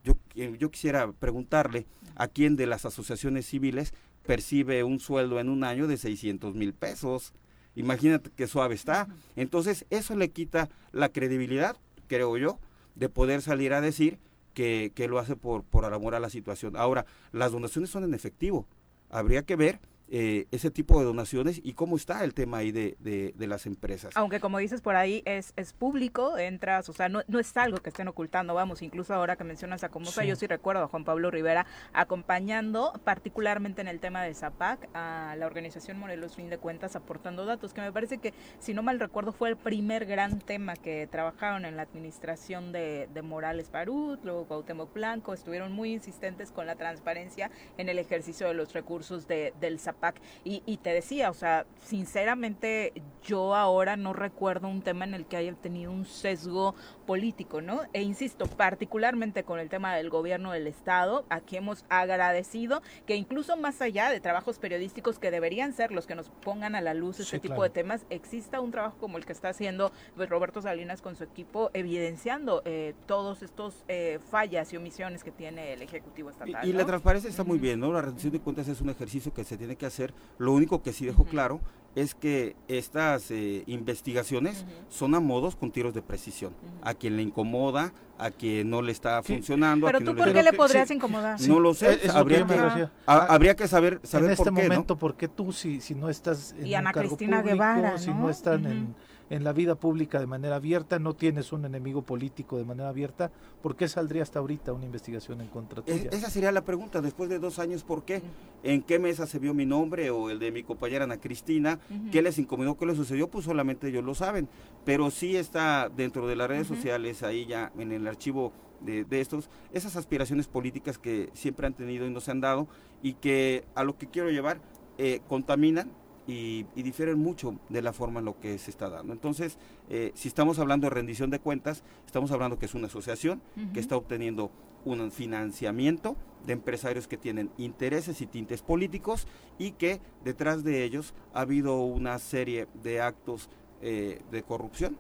yo, eh, yo quisiera preguntarle a quién de las asociaciones civiles percibe un sueldo en un año de 600 mil pesos. Imagínate qué suave está. Entonces, eso le quita la credibilidad, creo yo, de poder salir a decir que, que lo hace por, por amor a la situación. Ahora, las donaciones son en efectivo. Habría que ver eh, ese tipo de donaciones y cómo está el tema ahí de, de, las empresas. Aunque como dices por ahí es, es público, entras, o sea, no, no es algo que estén ocultando, vamos, incluso ahora que mencionas a Comosa, yo sí recuerdo a Juan Pablo Rivera acompañando particularmente en el tema de ZAPAC a la organización Morelos Fin de Cuentas aportando datos, que me parece que si no mal recuerdo fue el primer gran tema que trabajaron en la administración de, de Morales Parut, luego Cuauhtémoc Blanco, estuvieron muy insistentes con la transparencia en el ejercicio de los recursos de, del ZAPAC y, te decía, o sea, sinceramente yo ahora no recuerdo un tema en el que haya tenido un sesgo político, ¿no? E insisto, particularmente con el tema del gobierno del Estado, aquí hemos agradecido que incluso más allá de trabajos periodísticos que deberían ser los que nos pongan a la luz este tipo de temas, exista un trabajo como el que está haciendo pues, Roberto Salinas con su equipo, evidenciando eh, todos estos eh, fallas y omisiones que tiene el Ejecutivo Estatal. Y, la transparencia está muy bien, ¿no? La rendición de cuentas es un ejercicio que se tiene que hacer. Lo único que sí dejo claro es que estas eh, investigaciones son a modos con tiros de precisión. A quien le incomoda, a quien no le está funcionando. Pero tú, ¿por qué le podrías incomodar? No lo sé. habría, que, habría, que, saber, saber en este por qué, momento, ¿por qué tú, si, si no estás en y Ana cargo Cristina público, Guevara, si no están en en la vida pública de manera abierta, no tienes un enemigo político de manera abierta, ¿por qué saldría hasta ahorita una investigación en contra tuya? esa sería la pregunta, después de dos años, ¿por qué? ¿En qué mesa se vio mi nombre o el de mi compañera Ana Cristina? ¿Qué les incomodó? ¿Qué les sucedió? Pues solamente ellos lo saben, pero sí está dentro de las redes sociales, ahí ya en el archivo de, de, estos, esas aspiraciones políticas que siempre han tenido y no se han dado y que a lo que quiero llevar eh, contaminan y, difieren mucho de la forma en lo que se está dando. Entonces, eh, si estamos hablando de rendición de cuentas, estamos hablando que es una asociación que está obteniendo un financiamiento de empresarios que tienen intereses y tintes políticos y que detrás de ellos ha habido una serie de actos eh, de corrupción,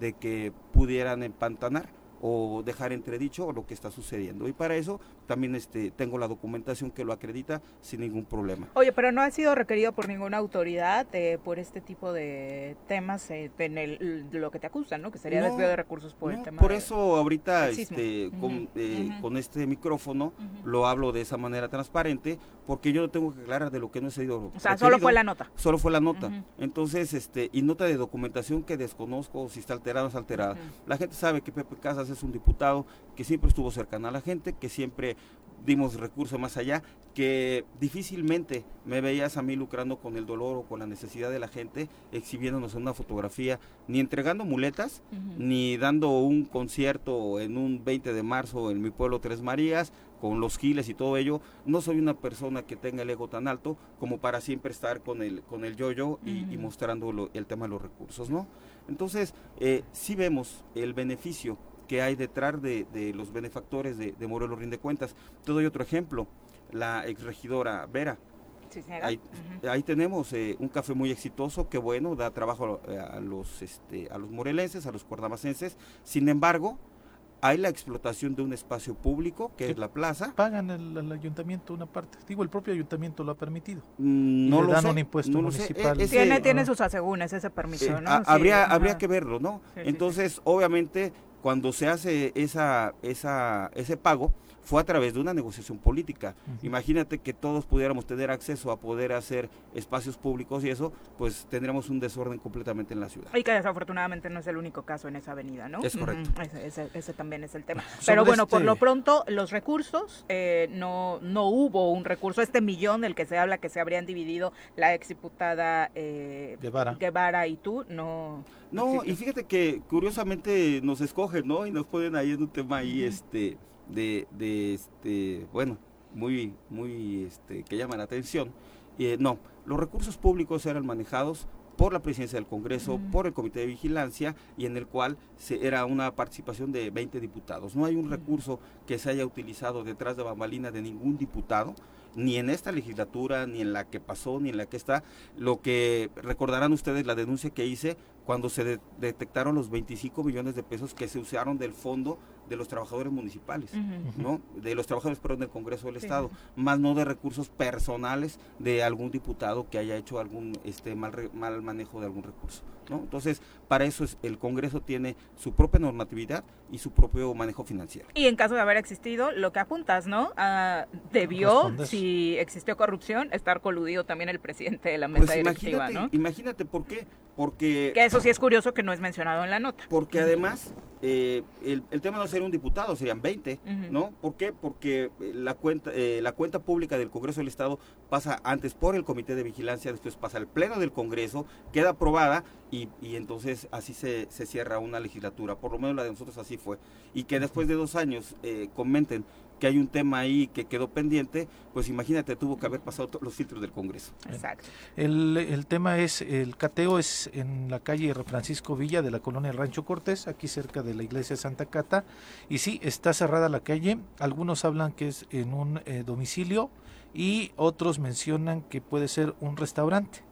de que pudieran empantanar o dejar entredicho lo que está sucediendo. Y para eso también este, tengo la documentación que lo acredita sin ningún problema. Oye, pero no ha sido requerido por ninguna autoridad eh, por este tipo de temas eh, en el, lo que te acusan, ¿no? Que sería desvío de recursos por el tema. Por eso ahorita este, con, eh, con, este micrófono lo hablo de esa manera transparente, porque yo no tengo que aclarar de lo que no he sido. O sea, solo fue la nota. Solo fue la nota. Entonces, este, y nota de documentación que desconozco si está alterada o no está alterada. La gente sabe que Pepe Casas es un diputado que siempre estuvo cercano a la gente, que siempre dimos recursos más allá, que difícilmente me veías a mí lucrando con el dolor o con la necesidad de la gente, exhibiéndonos en una fotografía, ni entregando muletas, ni dando un concierto en un 20 de marzo en mi pueblo Tres Marías, con los giles y todo ello. No soy una persona que tenga el ego tan alto como para siempre estar con el, con el yo-yo y, mostrando el tema de los recursos, ¿no? Entonces, eh, sí vemos el beneficio que hay detrás de, los benefactores de, de, Morelos Rinde Cuentas. Te doy otro ejemplo, la exregidora Vera. ahí, ahí, tenemos eh, un café muy exitoso, que bueno, da trabajo a, los, este, a los morelenses, a los cuerdamacenses. Sin embargo, hay la explotación de un espacio público, que es la plaza. Pagan el, ayuntamiento una parte. Digo, el propio ayuntamiento lo ha permitido. Mm, no le lo dan sé, un impuesto municipal. E, tiene, tiene sus asegúnes ese permiso, ¿no? habría, habría que verlo, ¿no? Entonces, obviamente, cuando se hace esa, esa, ese pago, fue a través de una negociación política. Imagínate que todos pudiéramos tener acceso a poder hacer espacios públicos y eso, pues tendríamos un desorden completamente en la ciudad. Y que desafortunadamente no es el único caso en esa avenida, ¿no? Es correcto. ese, también es el tema. Pero bueno, por lo este pronto, los recursos, eh, no, no hubo un recurso, este millón del que se habla que se habrían dividido la exdiputada eh, Guevara. Guevara y tú, no... No, y fíjate que curiosamente nos escogen, ¿no? Y nos ponen ahí en un tema ahí, este de, de este, bueno, muy, muy, este, que llama la atención. Eh, no, los recursos públicos eran manejados por la presidencia del Congreso, por el Comité de Vigilancia y en el cual se, era una participación de 20 diputados. No hay un recurso que se haya utilizado detrás de bambalina de ningún diputado, ni en esta legislatura, ni en la que pasó, ni en la que está. Lo que recordarán ustedes la denuncia que hice cuando se detectaron los 25 millones de pesos que se usaron del fondo de los trabajadores municipales. ¿no? De los trabajadores, perdón, del Congreso del Sí, Estado, más no de recursos personales de algún diputado que haya hecho algún este mal, re- mal manejo de algún recurso, ¿no? Entonces, para eso es, el Congreso tiene su propia normatividad y su propio manejo financiero. Y en caso de haber existido, lo que apuntas, ¿no? Ah, debió, Respondes. si existió corrupción, estar coludido también el presidente de la mesa Pues directiva, imagínate, ¿no? imagínate por qué, porque Que eso sí es curioso que no es mencionado en la nota. Porque además, eh, el, el tema no sería un diputado, serían 20, Ujú. ¿no? ¿Por qué? Porque eh, la cuenta, eh, la cuenta pública del Congreso del Estado pasa antes por el Comité de Vigilancia, después pasa al Pleno del Congreso, queda aprobada y, y entonces así se, se cierra una legislatura. Por lo menos la de nosotros así fue. Y que después de dos años eh, comenten que hay un tema ahí que quedó pendiente, pues imagínate, tuvo que haber pasado todos los filtros del Congreso. Exacto. El, el tema es, el cateo es en la calle Francisco Villa de la colonia Rancho Cortés, aquí cerca de la iglesia Santa Cata. Y sí, está cerrada la calle. Algunos hablan que es en un eh, domicilio y otros mencionan que puede ser un restaurante.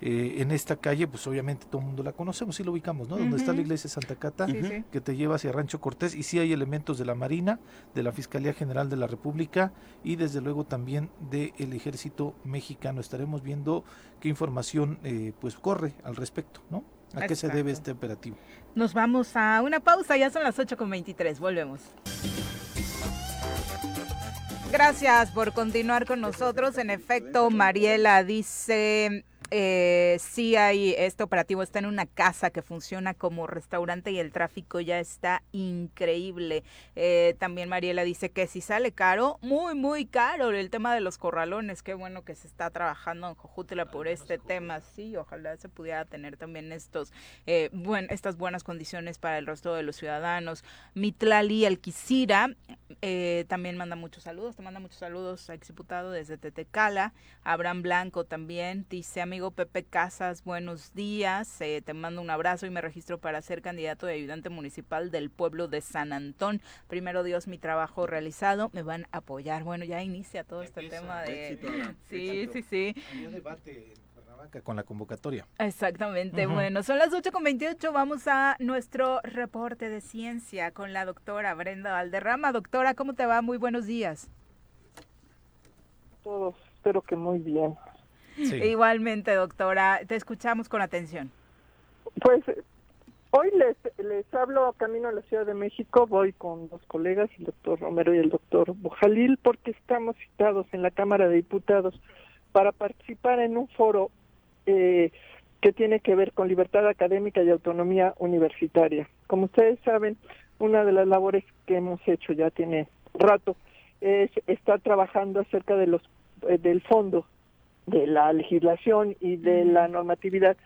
Eh, en esta calle, pues obviamente todo el mundo la conocemos, sí lo ubicamos, ¿no? Donde está la iglesia Santa Cata, que te lleva hacia Rancho Cortés, y sí hay elementos de la Marina, de la Fiscalía General de la República y desde luego también del Ejército Mexicano. Estaremos viendo qué información eh, pues corre al respecto, ¿no? ¿A qué se debe este operativo? Nos vamos a una pausa, ya son las 8.23, volvemos. Gracias por continuar con nosotros. En efecto, Mariela dice, eh, sí hay, este operativo está en una casa que funciona como restaurante y el tráfico ya está increíble. Eh, también Mariela dice que si sale caro, muy, muy caro el tema de los corralones. Qué bueno que se está trabajando en Jojutla por este tema. Sí, ojalá se pudiera tener también estos, eh, buen, estas buenas condiciones para el resto de los ciudadanos. Mitlali Alquicira eh, también manda muchos saludos, te manda muchos saludos, exdiputado desde Tetecala. Abraham Blanco también, dice amigo Pepe Casas, buenos días, eh, te mando un abrazo y me registro para ser candidato de ayudante municipal del pueblo de San Antón. Primero Dios, mi trabajo realizado, me van a apoyar. Bueno, ya inicia todo este tema de... éxito, (laughs) sí, sí, sí. Había debate en Cuernavaca con la convocatoria. Exactamente, bueno, son las 8.28, vamos a nuestro reporte de ciencia con la doctora Brenda Valderrama. Doctora, ¿cómo te va? Muy buenos días. Todos, espero que muy bien. Igualmente, doctora, te escuchamos con atención. Pues hoy les, les hablo camino a la Ciudad de México, voy con dos colegas, el doctor Romero y el doctor Bojalil, porque estamos citados en la Cámara de Diputados para participar en un foro eh, que tiene que ver con libertad académica y autonomía universitaria. Como ustedes saben, una de las labores que hemos hecho ya tiene rato es estar trabajando acerca de los eh, del fondo de la legislación y de la normatividad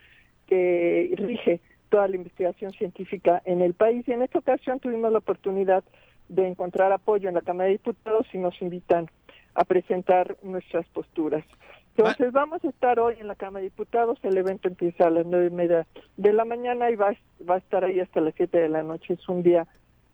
que rige toda la investigación científica en el país. Y en esta ocasión tuvimos la oportunidad de encontrar apoyo en la Cámara de Diputados y nos invitan a presentar nuestras posturas. Entonces vamos a estar hoy en la Cámara de Diputados, el evento empieza a las nueve y media de la mañana y va, va a estar ahí hasta las siete de la noche, es un día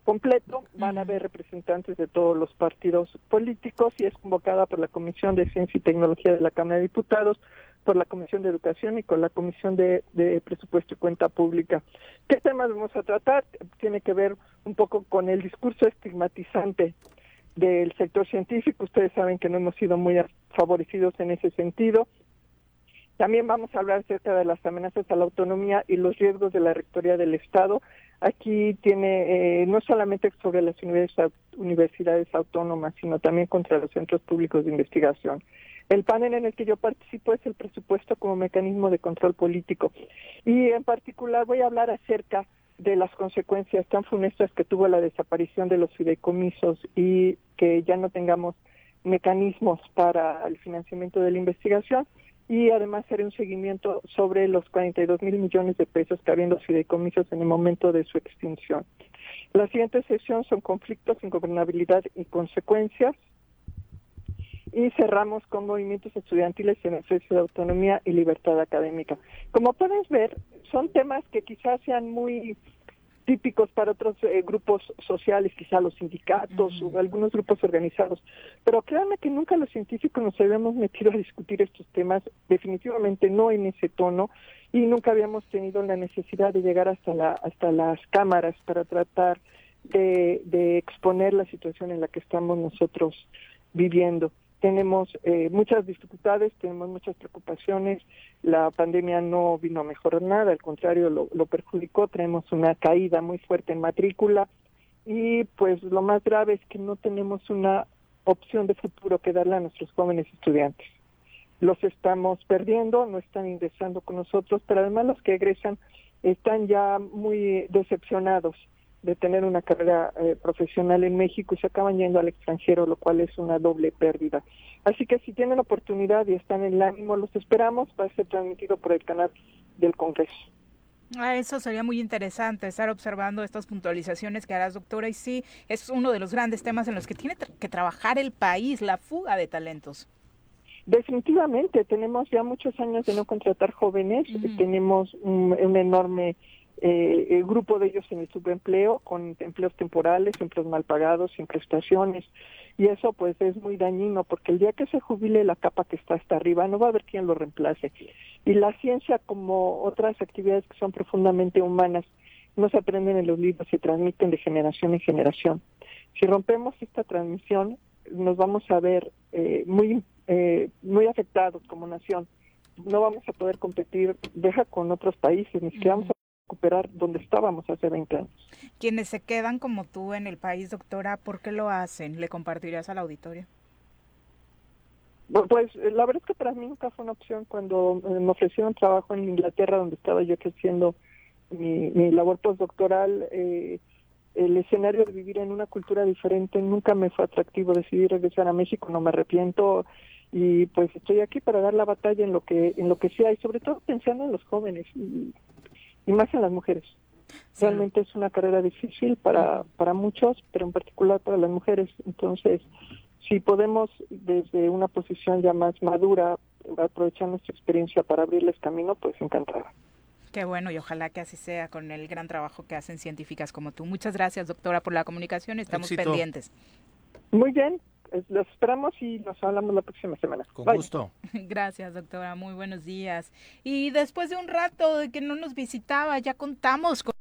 completo, van a haber representantes de todos los partidos políticos y es convocada por la Comisión de Ciencia y Tecnología de la Cámara de Diputados, por la Comisión de Educación y con la Comisión de, de Presupuesto y Cuenta Pública. ¿Qué temas vamos a tratar? Tiene que ver un poco con el discurso estigmatizante del sector científico. Ustedes saben que no hemos sido muy favorecidos en ese sentido. También vamos a hablar acerca de las amenazas a la autonomía y los riesgos de la Rectoría del Estado. Aquí tiene eh, no solamente sobre las universidades, autónomas, sino también contra los centros públicos de investigación. El panel en el que yo participo es el presupuesto como mecanismo de control político. Y en particular voy a hablar acerca de las consecuencias tan funestas que tuvo la desaparición de los fideicomisos y que ya no tengamos mecanismos para el financiamiento de la investigación y además haré un seguimiento sobre los 42 mil millones de pesos que habían los fideicomisos en el momento de su extinción. La siguiente sesión son conflictos, ingobernabilidad y consecuencias. Y cerramos con movimientos estudiantiles en ejercicio de autonomía y libertad académica. Como puedes ver, son temas que quizás sean muy típicos para otros eh, grupos sociales, quizá los sindicatos o algunos grupos organizados. Pero créanme que nunca los científicos nos habíamos metido a discutir estos temas, definitivamente no en ese tono, y nunca habíamos tenido la necesidad de llegar hasta, la, hasta las cámaras para tratar de, de exponer la situación en la que estamos nosotros viviendo. Tenemos eh, muchas dificultades, tenemos muchas preocupaciones. La pandemia no vino a mejorar nada, al contrario, lo, perjudicó. Tenemos una caída muy fuerte en matrícula y pues lo más grave es que no tenemos una opción de futuro que darle a nuestros jóvenes estudiantes. Los estamos perdiendo, no están ingresando con nosotros, pero además los que egresan están ya muy decepcionados de tener una carrera eh, profesional en México y se acaban yendo al extranjero, lo cual es una doble pérdida. Así que si tienen oportunidad y están en el ánimo, los esperamos. Va a ser transmitido por el canal del Congreso. Ah, eso sería muy interesante, estar observando estas puntualizaciones que harás, doctora. Y sí, es uno de los grandes temas en los que tiene que trabajar el país, la fuga de talentos. Definitivamente, tenemos ya muchos años de no contratar jóvenes, tenemos un, un enorme eh, el grupo de ellos en el subempleo, con empleos temporales, empleos mal pagados, sin prestaciones. Y eso pues es muy dañino porque el día que se jubile la capa que está hasta arriba no va a haber quien lo reemplace. Y la ciencia como otras actividades que son profundamente humanas no se aprenden en los libros, se transmiten de generación en generación. Si rompemos esta transmisión nos vamos a ver eh, muy, eh, muy afectados como nación. No vamos a poder competir, deja con otros países, ni siquiera vamos a recuperar donde estábamos hace 20 años. Quienes se quedan como tú en el país, doctora, ¿por qué lo hacen? ¿Le compartirías al auditorio? Pues eh, la verdad es que para mí nunca fue una opción cuando eh, me ofrecieron trabajo en Inglaterra, donde estaba yo creciendo mi, mi labor postdoctoral. Eh, el escenario de vivir en una cultura diferente nunca me fue atractivo. Decidí regresar a México, no me arrepiento y pues estoy aquí para dar la batalla en lo que en lo que sea y sobre todo pensando en los jóvenes y y más en las mujeres. Realmente es una carrera difícil para, para muchos, pero en particular para las mujeres. Entonces, si podemos desde una posición ya más madura aprovechar nuestra experiencia para abrirles camino, pues encantada. Qué bueno y ojalá que así sea con el gran trabajo que hacen científicas como tú. Muchas gracias, doctora, por la comunicación. Estamos pendientes. Muy bien, los esperamos y nos hablamos la próxima semana. Con gusto. (laughs) Gracias, doctora. Muy buenos días. Y después de un rato de que no nos visitaba, ya contamos con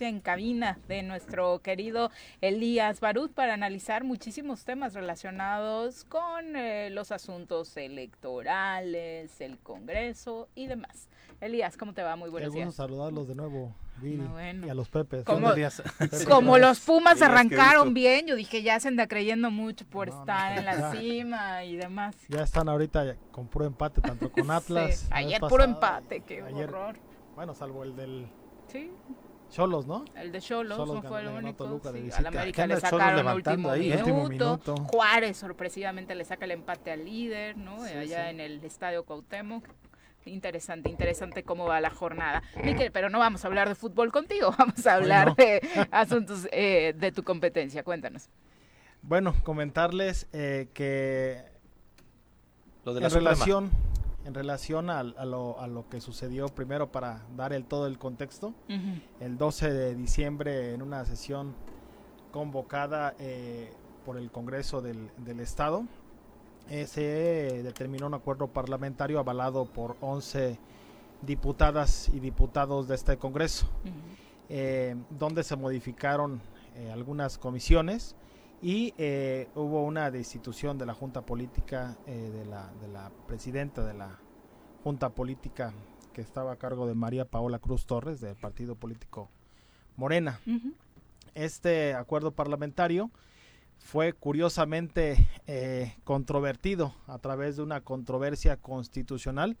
en cabina de nuestro querido Elías Barut para analizar muchísimos temas relacionados con eh, los asuntos electorales, el Congreso y demás. Elías, ¿cómo te va? Muy buenos Qué bueno días. saludarlos de nuevo, Viri, y a los Pepes. Como, (laughs) (laughs) como los Pumas arrancaron bien, yo dije, ya se anda creyendo mucho por estar en la cima y demás. Ya están ahorita con puro empate, tanto con (laughs) Atlas. Sí, ayer puro empate, qué horror. Bueno, salvo el del... Sí. Cholos, ¿no? El de Cholos, no fue el único. Toluca sí, de a la América le sacaron último, ahí, minuto. último minuto. Juárez sorpresivamente le saca el empate al líder, ¿no? Sí, Allá sí. en el Estadio Cuauhtémoc. Interesante, interesante cómo va la jornada. Miquel, pero no vamos a hablar de fútbol contigo, (laughs) vamos a hablar de asuntos eh, de tu competencia. Cuéntanos. Bueno, comentarles eh, que Lo de la en Suprema. relación, en relación al- a, lo, a lo que sucedió primero para dar el todo el contexto, el 12 de diciembre en una sesión convocada eh, por el Congreso del, del Estado, eh, se determinó un acuerdo parlamentario avalado por 11 diputadas y diputados de este Congreso, eh, donde se modificaron eh, algunas comisiones y eh, hubo una destitución de la Junta Política, de, la, de la presidenta de la Junta Política que estaba a cargo de María Paola Cruz Torres, del partido político Morena. Este acuerdo parlamentario fue curiosamente eh, controvertido a través de una controversia constitucional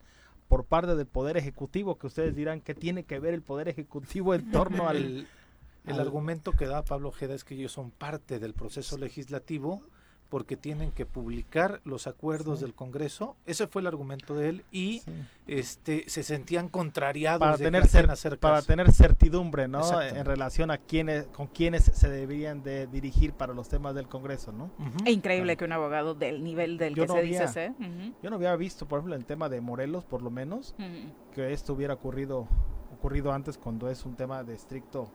por parte del Poder Ejecutivo, que ustedes dirán que tiene que ver el Poder Ejecutivo en torno al... El, (laughs) el al- argumento que da Pablo Ojeda es que ellos son parte del proceso legislativo porque tienen que publicar los acuerdos del Congreso. Ese fue el argumento de él y este se sentían contrariados para de tener, cer- hacer para tener certidumbre ¿no? En relación a quiénes con quiénes se deberían de dirigir para los temas del Congreso ¿no? E increíble que un abogado del nivel del Yo que no se había- dice ¿eh? Yo no había visto por ejemplo el tema de Morelos por lo menos que esto hubiera ocurrido ocurrido antes cuando es un tema de estricto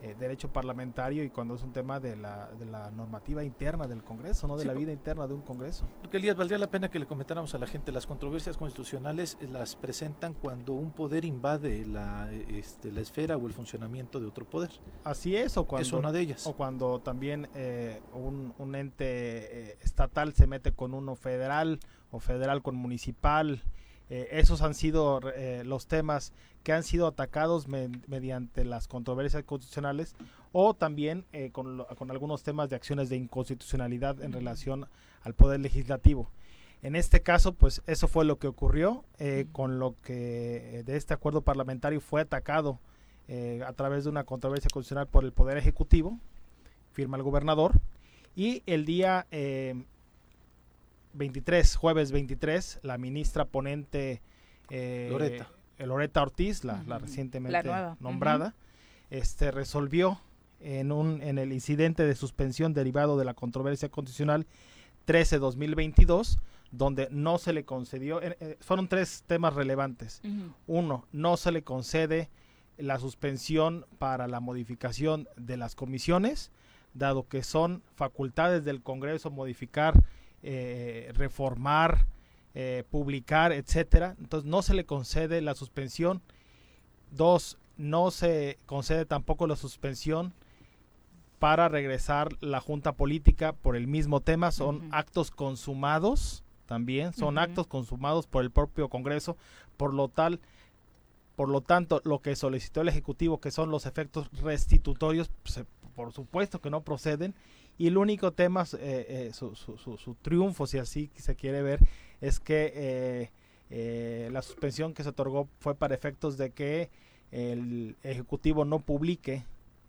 eh, derecho parlamentario y cuando es un tema de la, de la normativa interna del Congreso, no de Sí, la vida interna de un Congreso. Porque Elías, valdría la pena que le comentáramos a la gente, las controversias constitucionales eh, las presentan cuando un poder invade la, eh, este, la esfera o el funcionamiento de otro poder. Así es, o cuando, Es una de ellas. O cuando también eh, un, un ente eh, estatal se mete con uno federal o federal con municipal. Eh, esos han sido eh, los temas que han sido atacados me- mediante las controversias constitucionales o también eh, con, lo- con algunos temas de acciones de inconstitucionalidad en relación al poder legislativo. En este caso, pues eso fue lo que ocurrió con lo que de este acuerdo parlamentario fue atacado a través de una controversia constitucional por el Poder Ejecutivo, firma el gobernador, y el día 23, jueves 23, la ministra ponente eh, Loreta. Loreta Ortiz, la, recientemente La nombrada, este, resolvió en, un, en el incidente de suspensión derivado de la controversia constitucional 13-2022, donde no se le concedió, eh, eh, fueron tres temas relevantes. Uno, no se le concede la suspensión para la modificación de las comisiones, dado que son facultades del Congreso modificar, eh, reformar, eh, publicar, etcétera. Entonces no se le concede la suspensión. Dos, no se concede tampoco la suspensión para regresar la junta política por el mismo tema. Son actos consumados también, son actos consumados por el propio Congreso. Por lo tal, por lo tanto, lo que solicitó el Ejecutivo, que son los efectos restitutorios, pues, eh, por supuesto que no proceden. Y el único tema, eh, eh, su, su- su- su triunfo, si así se quiere ver, es que eh, la suspensión que se otorgó fue para efectos de que el Ejecutivo no publique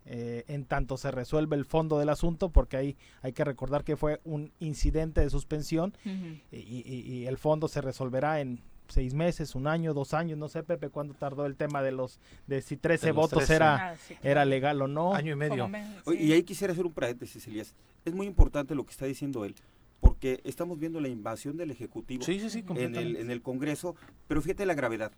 eh, en tanto se resuelve el fondo del asunto, porque ahí hay que recordar que fue un incidente de suspensión Ujú. y, y- y el fondo se resolverá en seis meses, un año, dos años, no sé Pepe cuánto tardó el tema de los de si 13 De los votos 13. era Ah, sí, era legal o no. Año y medio. Me- sí. Y ahí quisiera hacer un paréntesis, Elías. Es muy importante lo que está diciendo él, porque estamos viendo la invasión del Ejecutivo Sí, sí, sí, en el, completamente. en el Congreso, pero fíjate la gravedad.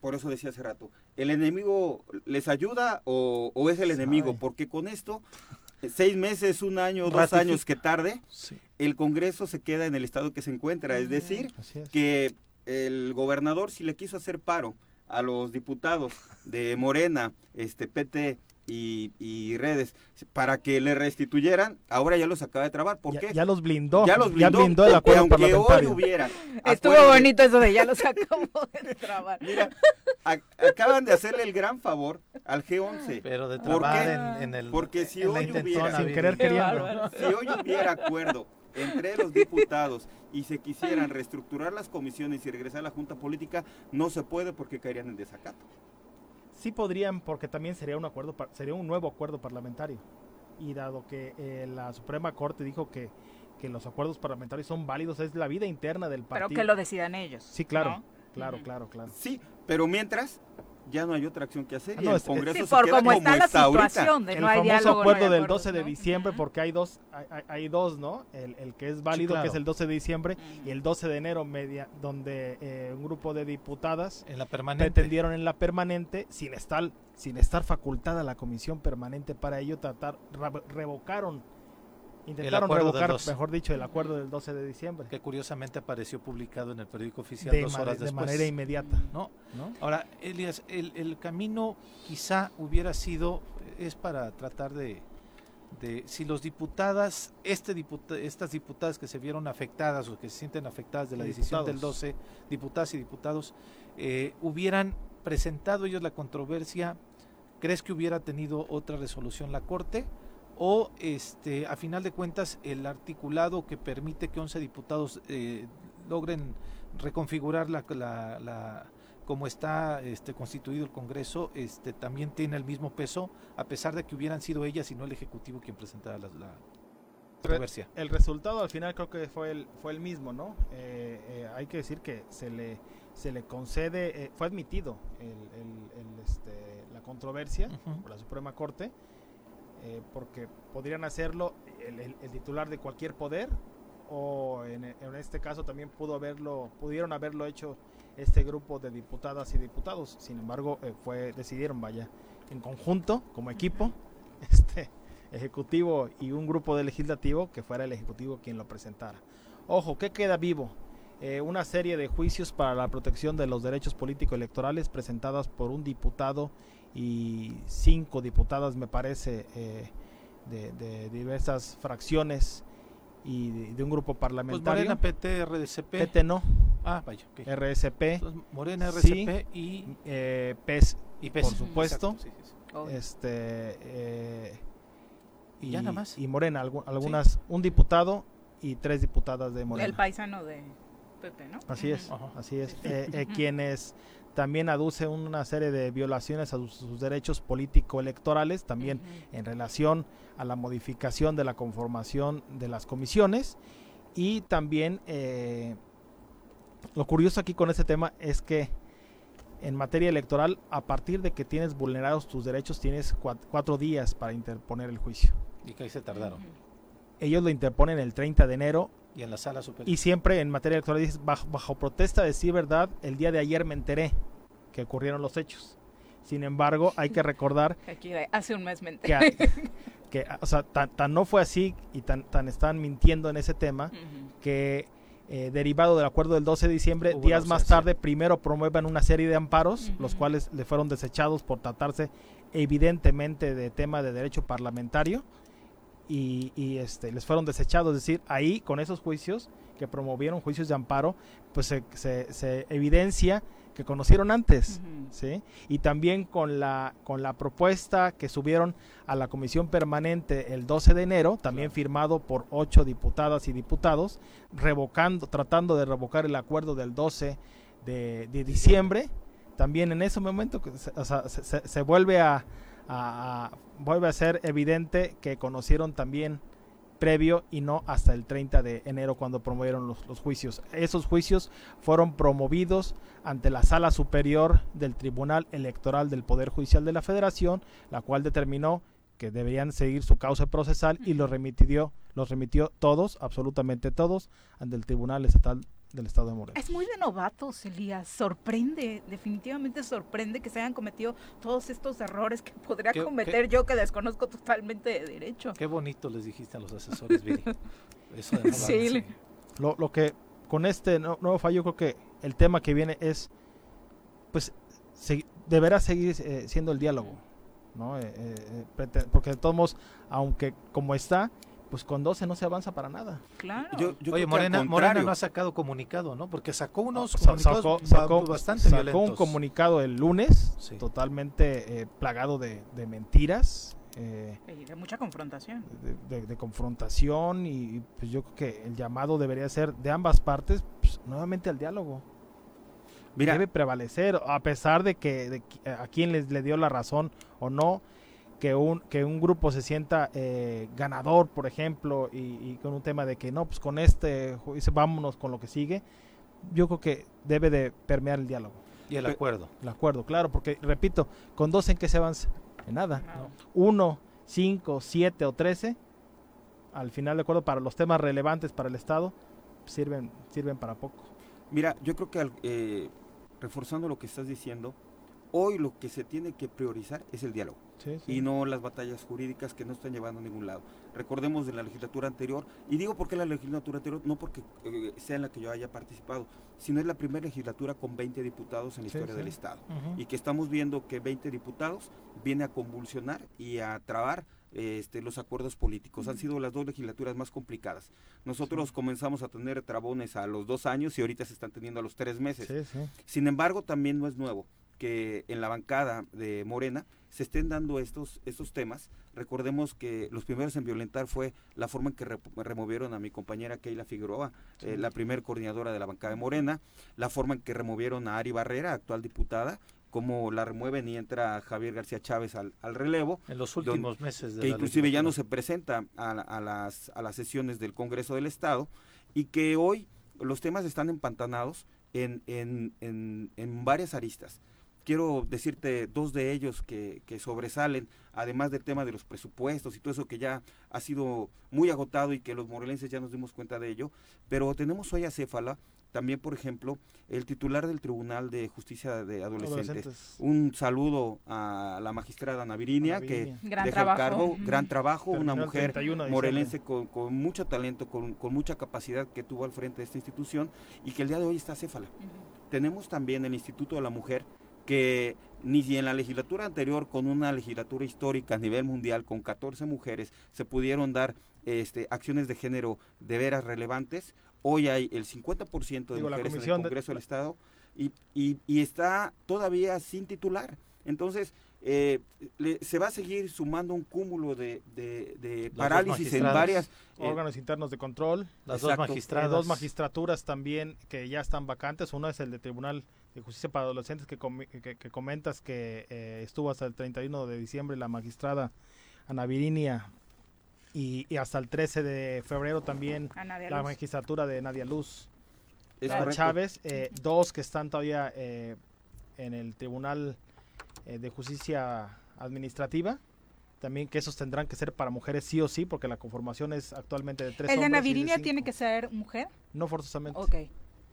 Por eso decía hace rato, ¿el enemigo les ayuda o, o es el enemigo? Porque con esto, seis meses, un año, dos Ratifica. años que tarde, Sí. el Congreso se queda en el estado que se encuentra. Es decir, es. que el gobernador si le quiso hacer paro a los diputados de Morena, este PT y, y redes para que le restituyeran, ahora ya los acaba de trabar. ¿Por ya, qué? ya los blindó, ya los blindó, el porque acuerdo aunque parlamentario. hoy hubiera (laughs) Estuvo bonito eso de ya los (laughs) acabo de trabar. Mira, a- acaban de hacerle el gran favor al G11. Pero de ¿Por trabar qué? en, en el, Porque si en la hoy intentona, hubiera- sin Viri. querer Qué queriendo. bárbaro. Si hoy hubiera acuerdo entre los diputados y se quisieran reestructurar las comisiones y regresar a la Junta Política, no se puede porque caerían en desacato. Sí podrían, porque también sería un acuerdo, par- sería un nuevo acuerdo parlamentario. Y dado que eh, la Suprema Corte dijo que, que los acuerdos parlamentarios son válidos, es la vida interna del Pero partido. que lo decidan ellos. Sí, claro, ¿no? claro, claro, claro. Sí, pero mientras ya no hay otra acción que hacer Ah, y no, el es- Congreso Sí, se por queda cómo como está la está situación de el no hay famoso diálogo, no hay acuerdo del acuerdos, 12 de ¿no? diciembre, Ujú. porque hay dos, hay, hay- dos, ¿no? El, el que es válido, que es claro. el 12 de diciembre, y el 12 de enero, media, donde eh, un grupo de diputadas En la permanente. pretendieron en la permanente, sin estar, sin estar facultada la comisión permanente para ello, tratar, re- revocaron, intentaron revocar, 12. mejor dicho, el acuerdo del 12 de diciembre, Que curiosamente apareció publicado en el periódico oficial de, dos horas de después. manera inmediata. ¿no? ¿no? Ahora, Elias, el, el camino quizá hubiera sido, es para tratar de, de si los diputadas, este diputa- estas diputadas que se vieron afectadas o que se sienten afectadas de la decisión del Diputados. 12, diputadas y diputados, eh, hubieran presentado ellos la controversia, ¿crees que hubiera tenido otra resolución la Corte? O este a final de cuentas el articulado que permite que 11 diputados eh, logren reconfigurar la, la, la- como está este constituido el Congreso este también tiene el mismo peso a pesar de que hubieran sido ellas y no el ejecutivo quien presentara la, la controversia El resultado al final creo que fue el, fue el mismo, ¿no? Eh, eh, hay que decir que se le, se le concede, eh, fue admitido el, el- el, este, la controversia por la Suprema Corte, eh, porque podrían hacerlo el, titular de cualquier poder, o en, este caso también pudo haberlo, pudieron haberlo hecho este grupo de diputadas y diputados. Sin embargo, eh, fue decidieron, vaya, en conjunto, como equipo, (laughs) este ejecutivo y un grupo de legislativo, que fuera el ejecutivo quien lo presentara. Ojo, ¿qué queda vivo? Eh, una serie de juicios para la protección de los derechos políticos electorales presentadas por un diputado y cinco diputadas, me parece, eh, de, de diversas fracciones y de, de un grupo Pues parlamentario. Morena, PT, RDCP. PT no. Ah, vaya. ok. RSP. Entonces, Morena, sí, RCP y, eh, PES, y PES. por supuesto. Exacto, sí, sí, sí. Obvio. Este eh, Y ya nada más. Y Morena, algu- algunas, un diputado y tres diputadas de Morena. El paisano de Pepe, ¿no? Así es, Ujú. así es. Eh, eh, (laughs) quienes también aduce una serie de violaciones a sus, sus derechos político-electorales, también en relación a la modificación de la conformación de las comisiones. Y también eh, lo curioso aquí con este tema es que en materia electoral, a partir de que tienes vulnerados tus derechos, tienes cua- cuatro días para interponer el juicio. Y que ahí se tardaron. Ellos lo interponen el 30 de enero Y en la sala superior. y siempre en materia electoral dices, bajo, bajo protesta de decir verdad, el día de ayer me enteré que ocurrieron los hechos. Sin embargo, hay que recordar (laughs) Aquí de hace un mes me que, enteré. que, (laughs) o sea, tan, tan no fue así y tan, tan están mintiendo en ese tema que eh, derivado del acuerdo del 12 de diciembre, Hubo días más tarde, primero promuevan una serie de amparos, los cuales le fueron desechados por tratarse evidentemente de tema de derecho parlamentario y, y, este, les fueron desechados. Es decir, ahí con esos juicios que promovieron juicios de amparo, pues se, se- se evidencia que conocieron antes. ¿sí? Y también con la, con la propuesta que subieron a la comisión permanente el 12 de enero, también firmado por ocho diputadas y diputados, revocando, tratando de revocar el acuerdo del 12 de, de diciembre. También en ese momento o sea, se- se- se vuelve a, a- a- vuelve a ser evidente que conocieron también previo y no hasta el 30 de enero cuando promovieron los, los juicios. Esos juicios fueron promovidos ante la Sala Superior del Tribunal Electoral del Poder Judicial de la Federación, la cual determinó que deberían seguir su causa procesal y los remitió, los remitió todos, absolutamente todos, ante el Tribunal Estatal del Estado de Morelos. Es muy de novatos, Elías. Sorprende, definitivamente sorprende que se hayan cometido todos estos errores que podría ¿Qué- cometer yo que desconozco totalmente de derecho. Qué bonito les dijiste a los asesores, Viri. (laughs) Eso de no Sí, le- Lo, lo que con este no- nuevo fallo creo que el tema que viene es pues se- deberá seguir eh, siendo el diálogo ¿no? Eh, eh, porque de todos modos aunque como está pues con 12 no se avanza para nada Claro. Yo- yo Oye, Morena, Morena no ha sacado cocomunicado, ¿no? Porque sacó unos Sa- comunicados sacó, sacó- bastante sacó violentos. un comunicado el lunes Sí. totalmente eh, plagado de, de mentiras eh, Y de mucha confrontación. de, de- de confrontación y pues yo creo que el llamado debería ser de ambas partes pues, nuevamente al diálogo Mira, debe prevalecer a pesar de que de qui- a quien les le dio la razón o no que un que un grupo se sienta eh, ganador por ejemplo y, y con un tema de que no pues con este vámonos con lo que sigue yo creo que debe de permear el diálogo. Y el acuerdo. el acuerdo claro porque repito con dos en que se avanza en nada. Nada. uno cinco siete o trece al final de acuerdo para los temas relevantes para el estado sirven sirven para poco. Mira, yo creo que al- eh, reforzando lo que estás diciendo, hoy lo que se tiene que priorizar es el diálogo Sí, sí. y no las batallas jurídicas que no están llevando a ningún lado. Recordemos de la legislatura anterior, y digo por qué la legislatura anterior, no porque eh, sea en la que yo haya participado, sino es la primera legislatura con 20 diputados en la Sí, historia del Estado. Y que estamos viendo que 20 diputados viene a convulsionar y a trabar este, los acuerdos políticos. Han sido las dos legislaturas más complicadas. Nosotros comenzamos a tener trabones a los dos años y ahorita se están teniendo a los tres meses. Sí, sí. Sin embargo, también no es nuevo que en la bancada de Morena se estén dando estos, estos temas. Recordemos que los primeros en violentar fue la forma en que re- removieron a mi compañera Keila Figueroa, eh, la primer coordinadora de la bancada de Morena, la forma en que removieron a Ari Barrera, actual diputada, cómo la remueven y entra Javier García Chávez al, al relevo. En los Don- últimos meses de que la inclusive ya no se presenta a, la- a las, a las sesiones del Congreso del Estado y que hoy los temas están empantanados en, en, en, en varias aristas. Quiero decirte dos de ellos que, que, sobresalen, además del tema de los presupuestos y todo eso que ya ha sido muy agotado y que los morelenses ya nos dimos cuenta de ello, pero tenemos hoy a Céfala, también por ejemplo, el titular del Tribunal de Justicia de Adolescentes. Un saludo a la magistrada Ana Virinia, que gran deja el cargo, gran trabajo, una mujer morelense con, con, mucho talento, con, con, mucha capacidad que tuvo al frente de esta institución y que el día de hoy está Céfala. Tenemos también el Instituto de la Mujer, que ni en la legislatura anterior, con una legislatura histórica a nivel mundial, con 14 mujeres, se pudieron dar este, acciones de género de veras relevantes. Hoy hay el 50% de mujeres en el Congreso del Estado y, y, está todavía sin titular. Entonces, eh, se va a seguir sumando un cúmulo de, de, parálisis en varias... Eh, órganos internos de control. Las dos magistradas. dos magistraturas también que ya están vacantes. Uno es el de Tribunal de Justicia para Adolescentes que, que, comentas que eh, estuvo hasta el 31 de diciembre la magistrada Ana Virinia y, hasta el 13 de febrero también la magistratura de Nadia Luz. Chávez, eh, dos que están todavía eh, en el Tribunal de Justicia Administrativa también que esos tendrán que ser para mujeres sí o sí, porque la conformación es actualmente de tres ¿El de Ana Virinia tiene que ser mujer? No forzosamente. Ok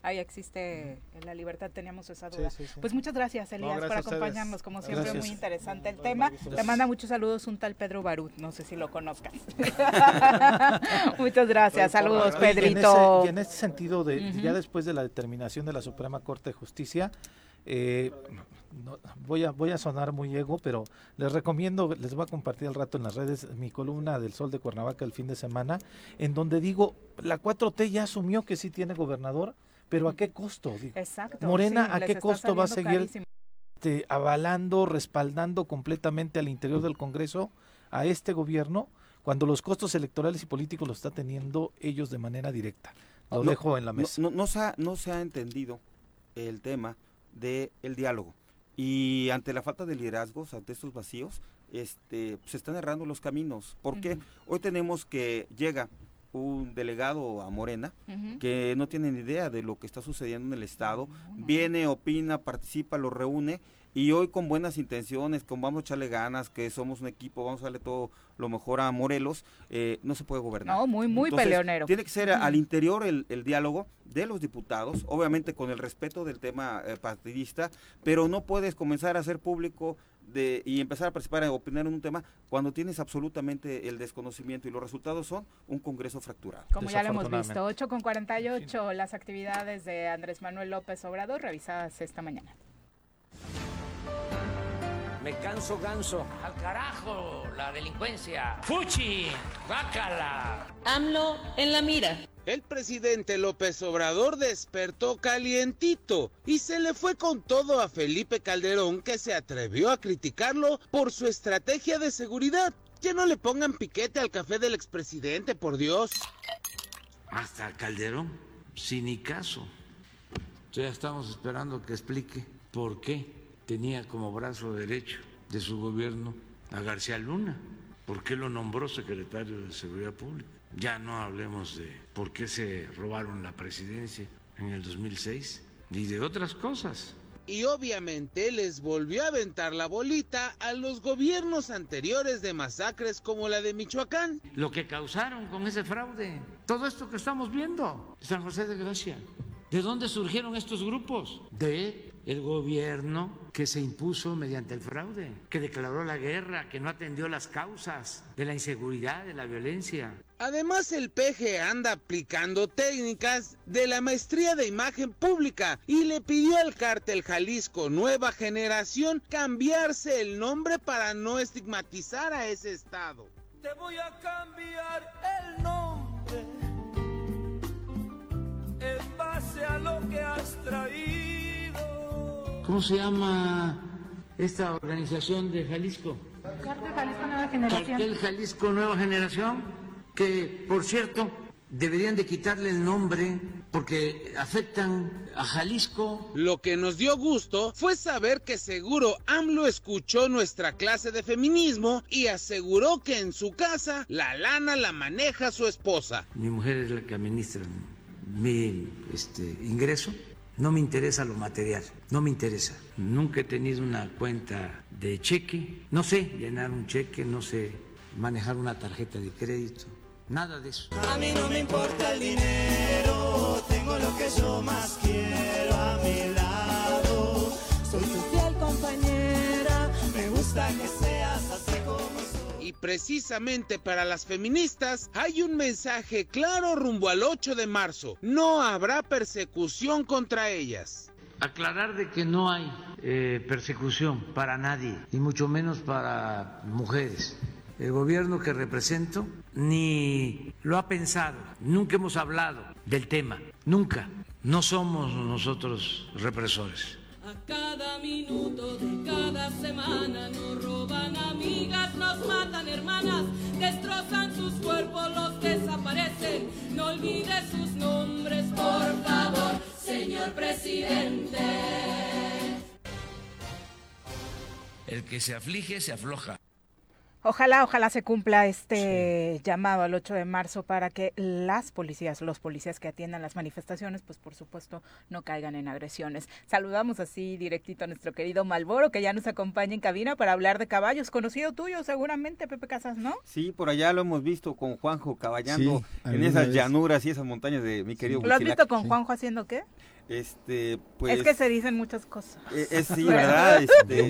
ahí existe en la libertad, teníamos esa duda. Pues muchas gracias, Elías, por acompañarnos. Como siempre, muy interesante el tema. Te manda muchos saludos un tal Pedro Barut, no sé si lo conozcas. (laughs) muchas gracias, saludos, Pedrito. Y en, este sentido, de, ya después de la determinación de la Suprema Corte de Justicia, eh, voy, a, voy a sonar muy ego, pero les recomiendo, les voy a compartir al rato en las redes mi columna del Sol de Cuernavaca el fin de semana, en donde digo, la 4T ya asumió que sí tiene gobernador, pero ¿a qué costo? Exacto. Morena, ¿a qué costo va a seguir este, avalando, respaldando completamente al interior del Congreso a este gobierno cuando los costos electorales y políticos los está teniendo ellos de manera directa? Lo dejo en la mesa. No, se ha, no se ha entendido el tema del diálogo. Y ante la falta de liderazgos, ante estos vacíos, este, se están errando los caminos. Porque hoy tenemos que llega un delegado a Morena que no tiene ni idea de lo que está sucediendo en el Estado, viene, opina, participa, lo reúne y hoy con buenas intenciones, con vamos a echarle ganas, que somos un equipo, vamos a darle todo lo mejor a Morelos, eh, no se puede gobernar. No, muy, muy peleonero. Tiene que ser al interior el, diálogo de los diputados, obviamente con el respeto del tema eh, partidista, pero no puedes comenzar a hacer público de, y empezar a participar, a opinar en un tema cuando tienes absolutamente el desconocimiento y los resultados son un Congreso fracturado. Como ya lo hemos visto, 8 con 48 las actividades de Andrés Manuel López Obrador revisadas esta mañana. Me canso ganso. Al carajo, la delincuencia. Fuchi, bácala. AMLO en la mira. El presidente López Obrador despertó calientito y se le fue con todo a Felipe Calderón que se atrevió a criticarlo por su estrategia de seguridad. Que no le pongan piquete al café del expresidente, por Dios. Hasta Calderón, sin ni caso. Ya estamos esperando que explique por qué tenía como brazo derecho de su gobierno a García Luna. ¿Por qué lo nombró secretario de Seguridad Pública? Ya no hablemos de por qué se robaron la presidencia en el 2006 ni de otras cosas. Y obviamente les volvió a aventar la bolita a los gobiernos anteriores de masacres como la de Michoacán. Lo que causaron con ese fraude, todo esto que estamos viendo, San José de Gracia. ¿De dónde surgieron estos grupos? De el gobierno que se impuso mediante el fraude, que declaró la guerra, que no atendió las causas de la inseguridad, de la violencia. Además, el PG anda aplicando técnicas de la maestría de imagen pública y le pidió al cártel Jalisco Nueva Generación cambiarse el nombre para no estigmatizar a ese estado. Te voy a cambiar el nombre en base a lo que has traído ¿Cómo se llama esta organización de Jalisco? Cartel Jalisco Nueva Generación. Cartel Jalisco Nueva Generación, que por cierto deberían de quitarle el nombre porque afectan a Jalisco. Lo que nos dio gusto fue saber que seguro AMLO escuchó nuestra clase de feminismo y aseguró que en su casa la lana la maneja su esposa. Mi mujer es la que administra mi este, ingreso no me interesa lo material, no me interesa. Nunca he tenido una cuenta de cheque, no sé llenar un cheque, no sé manejar una tarjeta de crédito, nada de eso. A mí no me importa el dinero, tengo lo que yo más quiero a mi lado. Soy tu fiel compañera, me gusta que seas precisamente para las feministas hay un mensaje claro rumbo al 8 de marzo. No habrá persecución contra ellas. Aclarar de que no hay eh, persecución para nadie, y mucho menos para mujeres. El gobierno que represento ni lo ha pensado, nunca hemos hablado del tema, nunca. No somos nosotros represores. A cada minuto de cada semana nos roban amigas, nos matan hermanas, destrozan sus cuerpos, los desaparecen. No olvides sus nombres, por favor, señor presidente. El que se aflige se afloja. Ojalá, ojalá se cumpla este llamado al 8 de marzo para que las policías, los policías que atiendan las manifestaciones, pues por supuesto no caigan en agresiones. Saludamos así directito a nuestro querido Malboro, que ya nos acompaña en cabina para hablar de caballos. Conocido tuyo seguramente, Pepe Casas, ¿no? Sí, por allá lo hemos visto con Juanjo caballando Sí, en esas vez. llanuras y esas montañas de mi querido ¿Lo has visto con Juanjo haciendo qué? Este, pues... es que se dicen muchas cosas. Eh, es sí, ¿verdad? Este,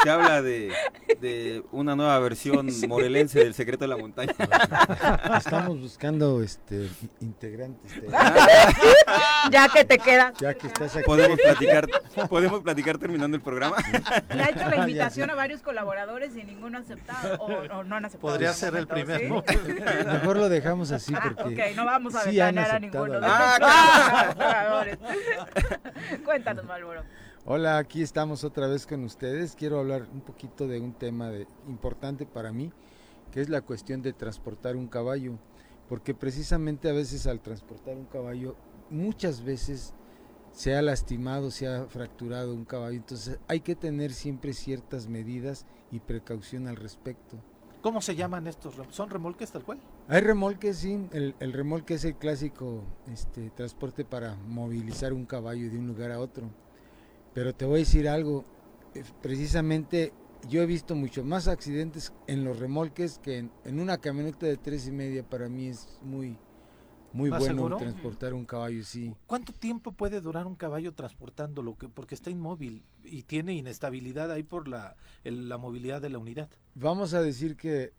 se habla de, de una nueva versión morelense del secreto de la montaña. (laughs) Estamos buscando este integrantes. de- (laughs) ya que te quedas. Ya que estás aquí. Podemos platicar, podemos platicar terminando el programa. (laughs) Le ha hecho la Ya invitación a varios colaboradores y ninguno ha aceptado o, o no han aceptado. Podría ser el primero. ¿sí? Mejor lo dejamos así Ah, porque ok, no vamos a sí han ventanear a ninguno de los colaboradores. (laughs) Cuéntanos, Malboro. Hola, aquí estamos otra vez con ustedes. Quiero hablar un poquito de un tema de, importante para mí, que es la cuestión de transportar un caballo, porque precisamente a veces al transportar un caballo, muchas veces se ha lastimado, se ha fracturado un caballo, entonces hay que tener siempre ciertas medidas y precaución al respecto. ¿Cómo se llaman estos? ¿Son remolques tal cual? Hay remolques, sí. El, el remolque es el clásico este, transporte para movilizar un caballo de un lugar a otro. Pero te voy a decir algo. Precisamente yo he visto mucho más accidentes en los remolques que en, en una camioneta de tres y media. Para mí es muy, muy ¿Más bueno seguro? transportar un caballo, sí. ¿Cuánto tiempo puede durar un caballo transportándolo? Que- Porque está inmóvil y tiene inestabilidad ahí por la, el- la movilidad de la unidad. Vamos a decir que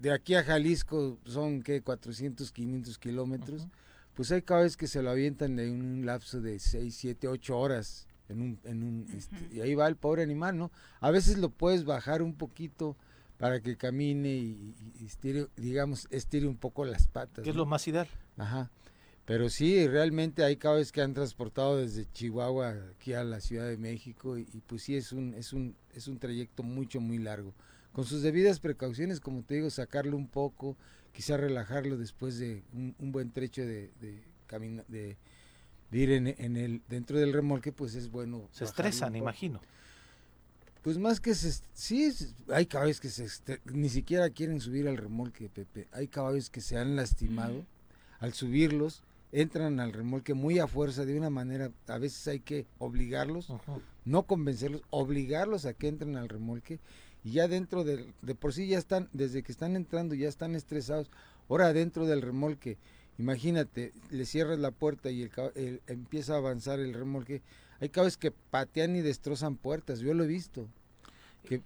de aquí a Jalisco son que 400, 500 kilómetros. Pues hay caballos que se lo avientan en un lapso de 6, 7, 8 horas. En un, en un, este, y ahí va el pobre animal, ¿no? A veces lo puedes bajar un poquito para que camine y, y- estire, digamos, estire un poco las patas. Es ¿no? lo más ideal. Ajá. Pero sí, realmente hay caballos que han transportado desde Chihuahua aquí a la Ciudad de México y, y pues sí es un, es un, es un trayecto mucho, muy largo. Con sus debidas precauciones, como te digo, sacarlo un poco, quizá relajarlo después de un, un buen trecho de, de, de, de ir en, en el, dentro del remolque, pues es bueno. Se estresan, imagino. Pues más que se, sí, hay caballos que se ni siquiera quieren subir al remolque, Pepe. Hay caballos que se han lastimado al subirlos, entran al remolque muy a fuerza de una manera, a veces hay que obligarlos, no convencerlos, obligarlos a que entren al remolque y ya dentro del, de por sí ya están, desde que están entrando ya están estresados. Ahora dentro del remolque, imagínate, le cierras la puerta y el, empieza a avanzar el remolque. Hay caballos que patean y destrozan puertas, yo lo he visto. Que.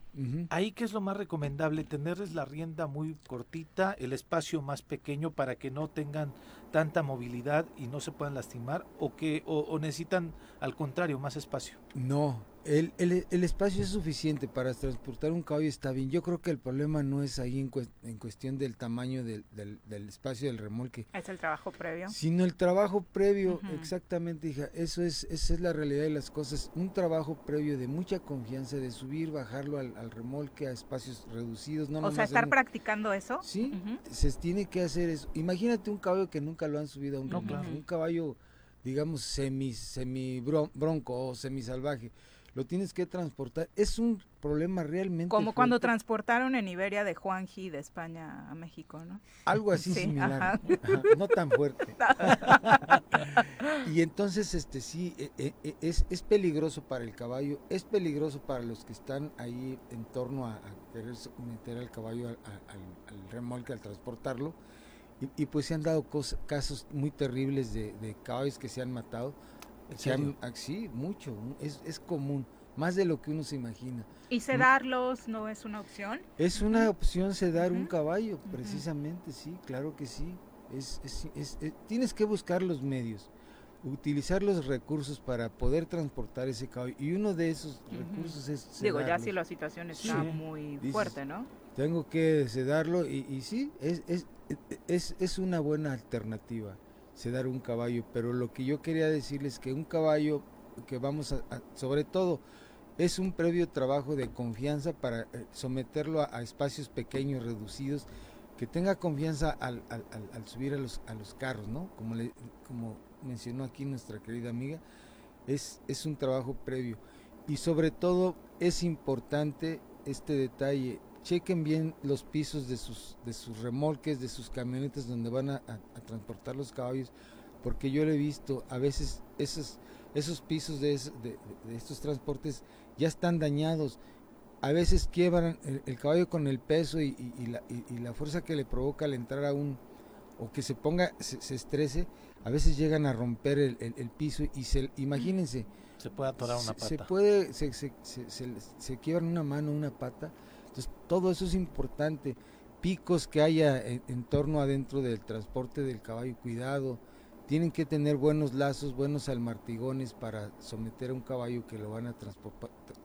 Ahí que es lo más recomendable, tenerles la rienda muy cortita, el espacio más pequeño para que no tengan tanta movilidad y no se puedan lastimar o que o, o necesitan al contrario más espacio. No, el, el- el espacio es suficiente para transportar un caballo, está bien. Yo creo que el problema no es ahí en, cues- en cuestión del tamaño del, del- del espacio del remolque, Es el trabajo previo. sino el trabajo previo, exactamente, hija. Eso es, esa es la realidad de las cosas. Un trabajo previo de mucha confianza, de subir, bajarlo al, al remolque a espacios reducidos. No o sea, estar practicando eso. Sí, se tiene que hacer eso. Imagínate un caballo que nunca lo han subido a un remolque, un caballo, digamos, semi, semi bron- bronco o semi salvaje. Lo tienes que transportar. Es un problema realmente. Como cuando fuerte. transportaron en Iberia de Juanji de España a México, ¿no? Algo así Sí, similar. ajá. Ajá, no tan fuerte. (laughs) y entonces, este sí, e- e- e- es, es peligroso para el caballo, es peligroso para los que están ahí en torno a, a querer meter al caballo al, al- al remolque, al transportarlo. Y, y pues se han dado cos- casos muy terribles de, de caballos que se han matado. Ah, sí, mucho, es, es común, más de lo que uno se imagina. ¿Y sedarlos no es una opción? Es una opción sedar un caballo, precisamente, sí, claro que sí. Es, es- es- es- tienes que buscar los medios, utilizar los recursos para poder transportar ese caballo. Y uno de esos recursos es Digo, ya si la situación está Sí. muy Dices, fuerte, ¿no? Tengo que sedarlo y, y sí, es, es, es, es una buena alternativa sedar un caballo, pero lo que yo quería decirles que un caballo que vamos a, sobre todo, es un previo trabajo de confianza para eh, someterlo a, espacios pequeños, reducidos, que tenga confianza al subir a los, a los carros, ¿no? Como, le, como mencionó aquí nuestra querida amiga, es, es un trabajo previo. Y sobre todo es importante este detalle, chequen bien los pisos de sus, de sus remolques, de sus camionetas donde van a, a- a transportar los caballos, porque yo lo he visto, a veces esos, esos pisos de, es- de- de estos transportes ya están dañados, a veces quiebran el, el caballo con el peso y, y- y la, y- la fuerza que le provoca al entrar a un, o que se ponga, se, se estrese, a veces llegan a romper el, el- el piso y se, imagínense, Se puede atorar una se- se pata. puede, se, se, se, se- se quiebran una mano, una pata. Entonces, todo eso es importante. Picos que haya en, torno adentro del transporte del caballo, cuidado. Tienen que tener buenos lazos, buenos almartigones para someter a un caballo que lo van a,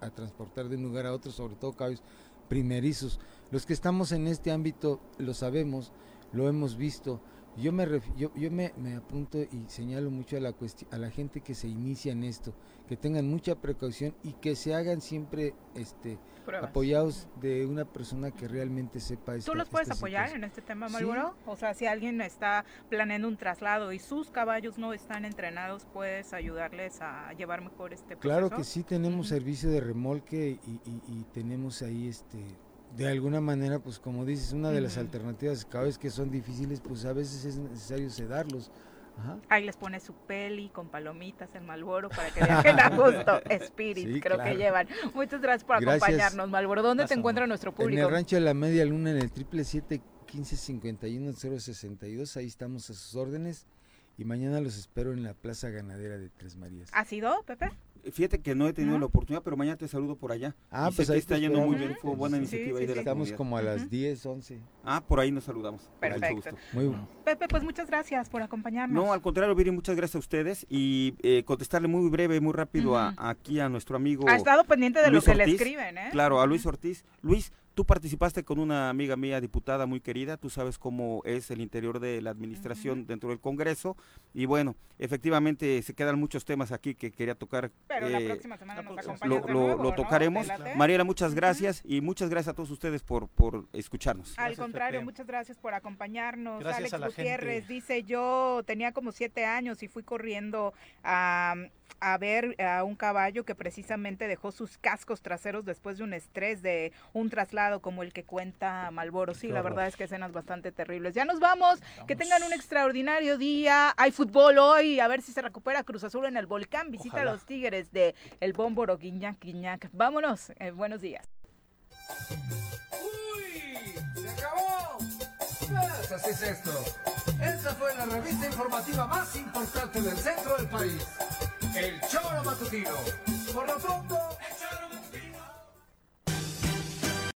a transportar de un lugar a otro, sobre todo caballos primerizos. Los que estamos en este ámbito lo sabemos, lo hemos visto. Yo me, ref- yo, yo me, me apunto y señalo mucho a la, a la gente que se inicia en esto, que tengan mucha precaución y que se hagan siempre este, Pruebas. apoyados de una persona que realmente sepa esta- ¿Tú los puedes esta apoyar situación. en este tema, Sí. Malboro? O sea, si alguien está planeando un traslado y sus caballos no están entrenados, ¿puedes ayudarles a llevar mejor este proceso? Claro que sí, tenemos servicio de remolque y, y- y tenemos ahí, este, de alguna manera, pues como dices, una de las alternativas, cada vez que son difíciles, pues a veces es necesario sedarlos. Ajá. Ahí les pone su peli con palomitas en Malboro para que (laughs) viajen a gusto. Spirit, Sí, creo que llevan. Muchas gracias por Gracias. acompañarnos, Malboro. ¿Dónde te encuentra nuestro En público? el rancho de la media luna, en el triple siete quince cincuenta y uno cero sesenta y dos, ahí estamos a sus órdenes. Y mañana los espero en la Plaza Ganadera de Tres Marías. ¿Ha sido, Pepe? Fíjate que no he tenido la oportunidad, pero mañana te saludo por allá. Ah, Y sé pues que ahí está yendo muy bien, fue buena iniciativa sí, ahí de sí. la Estamos comunidad. como a las 10, 11. Ah, por ahí nos saludamos. Perfecto. gusto. Muy bueno. Pepe, pues muchas gracias por acompañarnos. No, al contrario, Viri, muchas gracias a ustedes y eh, contestarle muy breve, muy rápido a- aquí a nuestro amigo. Ha estado pendiente de lo que le escriben, ¿eh? Claro, a Luis Ortiz. Luis, tú participaste con una amiga mía, diputada muy querida, tú sabes cómo es el interior de la administración dentro del Congreso y bueno, efectivamente se quedan muchos temas aquí que quería tocar. Pero la eh, próxima semana nos lo, acompañas de lo- nuevo, lo ¿no? tocaremos. ¿Te late? Mariela, muchas gracias y muchas gracias a todos ustedes por, por escucharnos. Al contrario, muchas gracias por acompañarnos. Gracias Alex a la Gutiérrez gente. dice, yo tenía como siete años y fui corriendo a, a ver a un caballo que precisamente dejó sus cascos traseros después de un estrés de un traslado como el que cuenta Malboro. Sí, la verdad es que escenas bastante terribles. Ya nos vamos. Que tengan un extraordinario día. Hay fútbol hoy. A ver si se recupera Cruz Azul en el volcán. Visita Ojalá. a los Tigres de El Bómboro, Guiñac, Guiñac. Vámonos. Eh, buenos días. ¡Se acabó! Pues así es esto. Esta fue la revista informativa más importante del centro del país. El Choro Matutino. Por lo pronto,